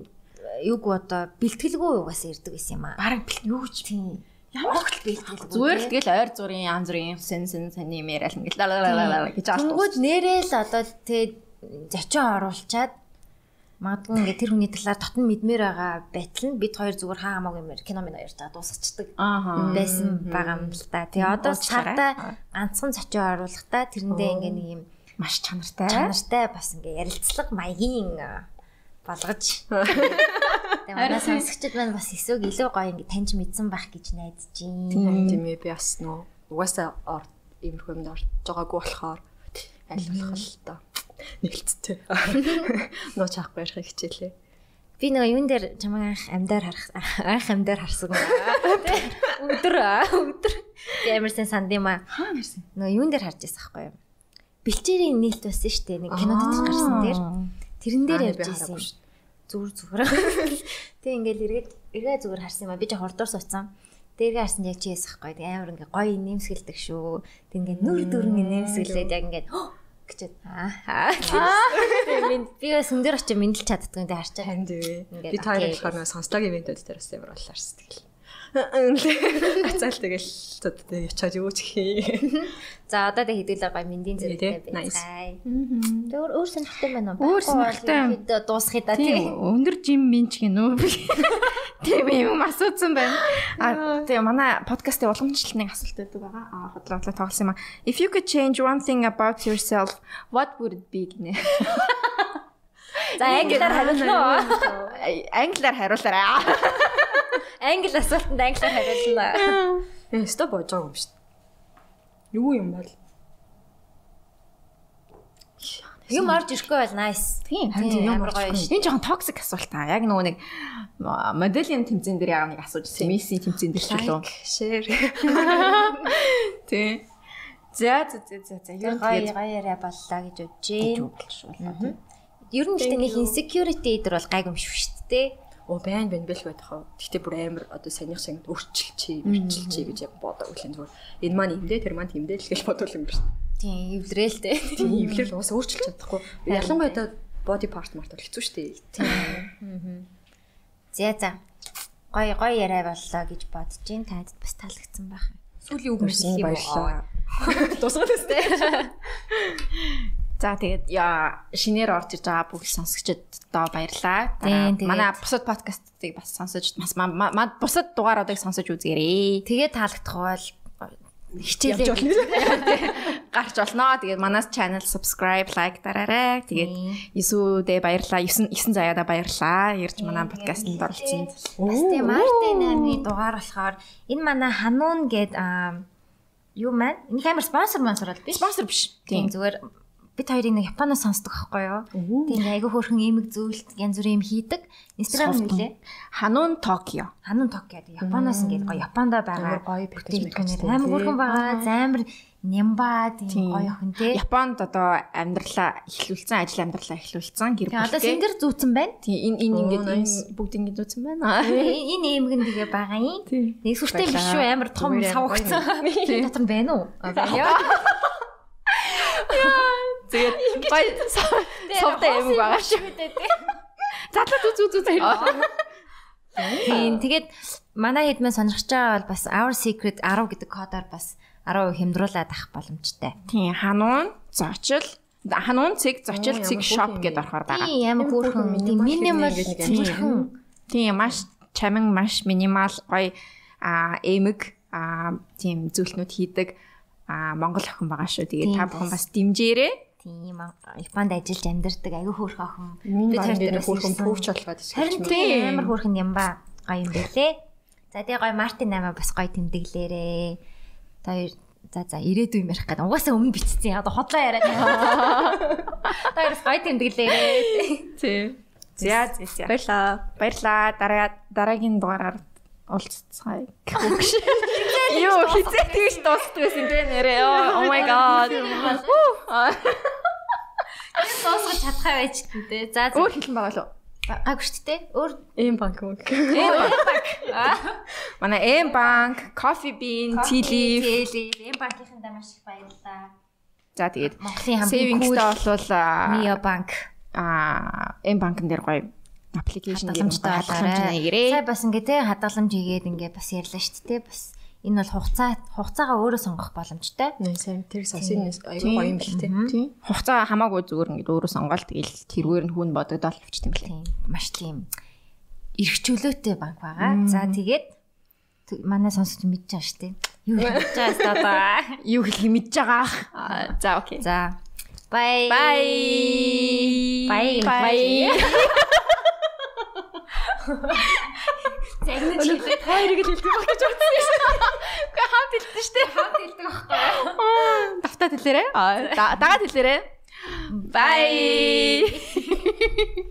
юг одоо бэлтгэлгүй угаас ирдэг байсан юм аа. Бараг юу ч тийм Ямар ч бэлтгэл. Зүгээр л тэгэл ойр зургийн янз бүрийн сэн сэн саний юм яриад ингээл лалалалаа гэж ааш. Тэнгүүд нэрэл одоо тэгээ зочин оруулчаад магадгүй ингээд тэр хүний талаар дотн мэдмээр байгаа байтал нь бид хоёр зүгээр хаа хамаагүй юм кино минь байгаа дуусчихдаг байсан байгаа юм л та. Тэгээ одоо цаатаа ганцхан зочин оруулахдаа тэрэндээ ингээд нэг юм маш чанартай чанартай бас ингээ ярилцлага маягийн болгож Тэгээ манай сонсогчид маань бас эсвэг илүү гоё ингэ таньж мэдсэн байх гэж найдаж байна. Тийм ээ би бас нөө угаасаа иймэрхүү юмд орж байгаагүй болохоор аль болох л та нэлцтэй. Нуу чаахгүй ярих хичээлээ. Би нөгөө юун дээр чамайг анх амдаар харах анх амдаар харсан. Өдөр өдөр ямарсан санд юм аа. Хаа нэрсэн? Нөгөө юун дээр харж байсан байхгүй юу? Бэлчээрийн нийлт байсан шүү дээ. Нэг кино дотор гарсан дээр. Тэрэн дээр явж байсан зүгээр зүгээр. Тэг ингээл эргээд эргээ зүгээр харсан юм а би жоо хордоор суудсан. Дээргээ харсан яг чи ясахгүй. Тэг амар ингээ гоё нэмсгэлдэг шүү. Тэг ингээ нүр дүрэн нэмсгэлээд яг ингээ гэчээд аа. Тэг минь би бас өндөр очиж мэдлж чаддгүй тэг харчаа. Би таарах болохоор нөө сонслог ивэнтүүд дээр бас ямар боллаарс тэгэл. Ацаал тэгэл одоо ячаад юу ч хий. За одоо тэг хэдүүлээ гой мэндийн зэрэгтэй байцгаая. Тэг өөр өөр сонирхолтой байна уу? Өөр сонирхолтой дуусхий да тийм. Өндөр жим минч гинөө. Тийм юм асуусан байна. А тэг манай подкастын уламжлалтын асуулт байдаг байгаа. А хотлоо хотлоо тоглосон юм а. If you could change one thing about yourself, what would it be гинэ? За англиар хариулна уу? Англиар хариулаарай. Англи асуултанд англиар хариулна. Э, стоп боож байгаа юм шүү. Юу юм бол? Юм орж ирэхгүй бол nice. Тийм. Ямар гоё шүү. Энэ жоохон токсик асуулт аа. Яг нөгөө нэг моделийн тэмцээн дээр яг нэг асууж ирсэн. Месси тэмцээн дээр ч лөө. Share. Тийм. За за за за нь гоё гоё яриа боллоо гэж бодож байна. Ер нь гэхдээ нэг insecurity дээр бол гайг юм шүү дээ оо байн байн бэл байх хаа. Гэхдээ бүр амар одоо санийх шиг өөрчилчээ, өөрчилчээ гэж бодог үлэн зүгээр. Энэ маань имдээ тэр маань имдээ л гэж бодвол юм байна дээ. Тийм, эвлэрээл дээ. Тийм, эвлэрэл уус өөрчилж чадахгүй. Ялангуяа body part март бол хэцүү шүү дээ. Тийм. За за. Гой гой яриа боллоо гэж бодож гин танд бас таалагдсан байх. Сүүлийн үг мэрсэн баярлалаа. Тусгаад өстэй. За тэгээд шинээр орж иж байгаа бүх сонсогчдод баярлаа. Манай бусад подкастыг бас сонсож бас бусад дугааруудыг сонсож үзээрэй. Тэгээд таалагдах бол хичээлээ гарч олноо. Тэгээд манаас channel subscribe, like дараарай. Тэгээд 9-д баярлаа. 9 9 заяада баярлаа. Ирж манай подкастт оролцсон. Бас тийм Мартин амны дугаар болохоор энэ манай хануун гээд юу маань энэ камер спонсор спонсор бол биш. Спонсор биш. Тийм зүгээр бид хоёрыг нэг Японоос сонсдог байхгүй юу? Тийм айгүй хөөрхөн имэг зүйлт янз бүрийн юм хийдэг. Инстаграм нүлээ. Ханун Токио. Ханун Токио Японоос ингээд гоё Японд байгаа. гоё бүтээгдэхүүнээр амар хөөрхөн байгаа. Замар нямба тийм гоё охин тий. Японд одоо амьдралаа эхлүүлсэн, ажил амьдралаа эхлүүлсэн гэр бүлтэй. Одоо сэнгэр зүүцэн байна. Тийм энэ энэ ингээд энэ бүгд ингээд зүүцэн байна. Энэ эмэг нь тэгээ байгаа юм. Нэг сүртэй биш шүү амар том савгцсан. Дотор нь байна уу? Яа. Тэгээд гой совтой юм байгаа. шүү дээ. Задлаад үз үз үз хэрэг. Тийм тэгээд манай хэд мэн сонирхож байгаа бол бас our secret 10 гэдэг кодоор бас 10% хямдруулаад авах боломжтой. Тийм хануун зочил хануун цэг зочил цэг shop гэдээ орохоор байгаа. Тийм ямар хөөрхөн минимал зөвхөн тийм маш чамин маш минимал гоё а эмэг а тийм зүйлтнүүд хийдэг а Монгол охин байгаа шүү. Тэгээд та бүхэн бас дэмжээрэй. Тийм Японд ажиллаж амьдардаг аюу хөөрх охин. Хоёр дээр хөөрхөн пүүч болгоод ирсэн. Тийм амар хөөрхөн юм ба гоё юм байлээ. За тэгээ гоё Мартин 8 бас гоё тэмдэглээрээ. Та хоёр за за ирээдүй юм ярих гэдэг. Угаасаа өмнө бичсэн. Одоо хотлоо яриад. Та хоёр гоё тэмдэглээрээ. Тийм. За за. Баярлаа. Баярлаа. Дараа дараагийн дугаараар уулзцгаая. Юу хизээ тэгж дуусдаг байсан тэ нэрээ. Oh my god. Энэ дуусгаж чадхаа байж тээ. За за. Өөр хэлэн байгаа лу. Гайгүй шүү дээ. Өөр эм банк мөн. Эм банк. Манай эм банк, Coffee Bean, Tea Leaf, эм банкийнхандаа маш их баярлалаа. За тэгээд Монголын хамгийн cool болвол Mio банк аа эм банкн дээр гоё аппликейшн хадгаламжтай болоорой. Сая бас ингээ те хадгаламж хийгээд ингээ бас ярьлаа шүү дээ. Бас энэ бол хугацаа хугацаагаа өөрөө сонгох боломжтой. Нэ сайн тэр сасинээс аюу гоё юм бэл те. Тийм. Хугацаа хамаагүй зүгээр ингээ өөрөө сонгоод тэгэл тэргээр нь хүн бодогдоод авчт юм лээ. Тийм. Маш тийм эрх чөлөөтэй банк байгаа. За тэгээд манай сонсогч мэдж байгаа шүү дээ. Юу хэлж байгаа одоо? Юу хэлхий мэдж байгаа. За окей. За. Bye. Bye. Bye. Bye. Загнаж хэлээ. Хоёрыг л хэлдэг байх гэж бодсон юм. Гэхдээ хамт хэлдэг шүү дээ. Хамт хэлдэг байхгүй. Давтаад хэлээрээ. Дагаад хэлээрээ. Bye.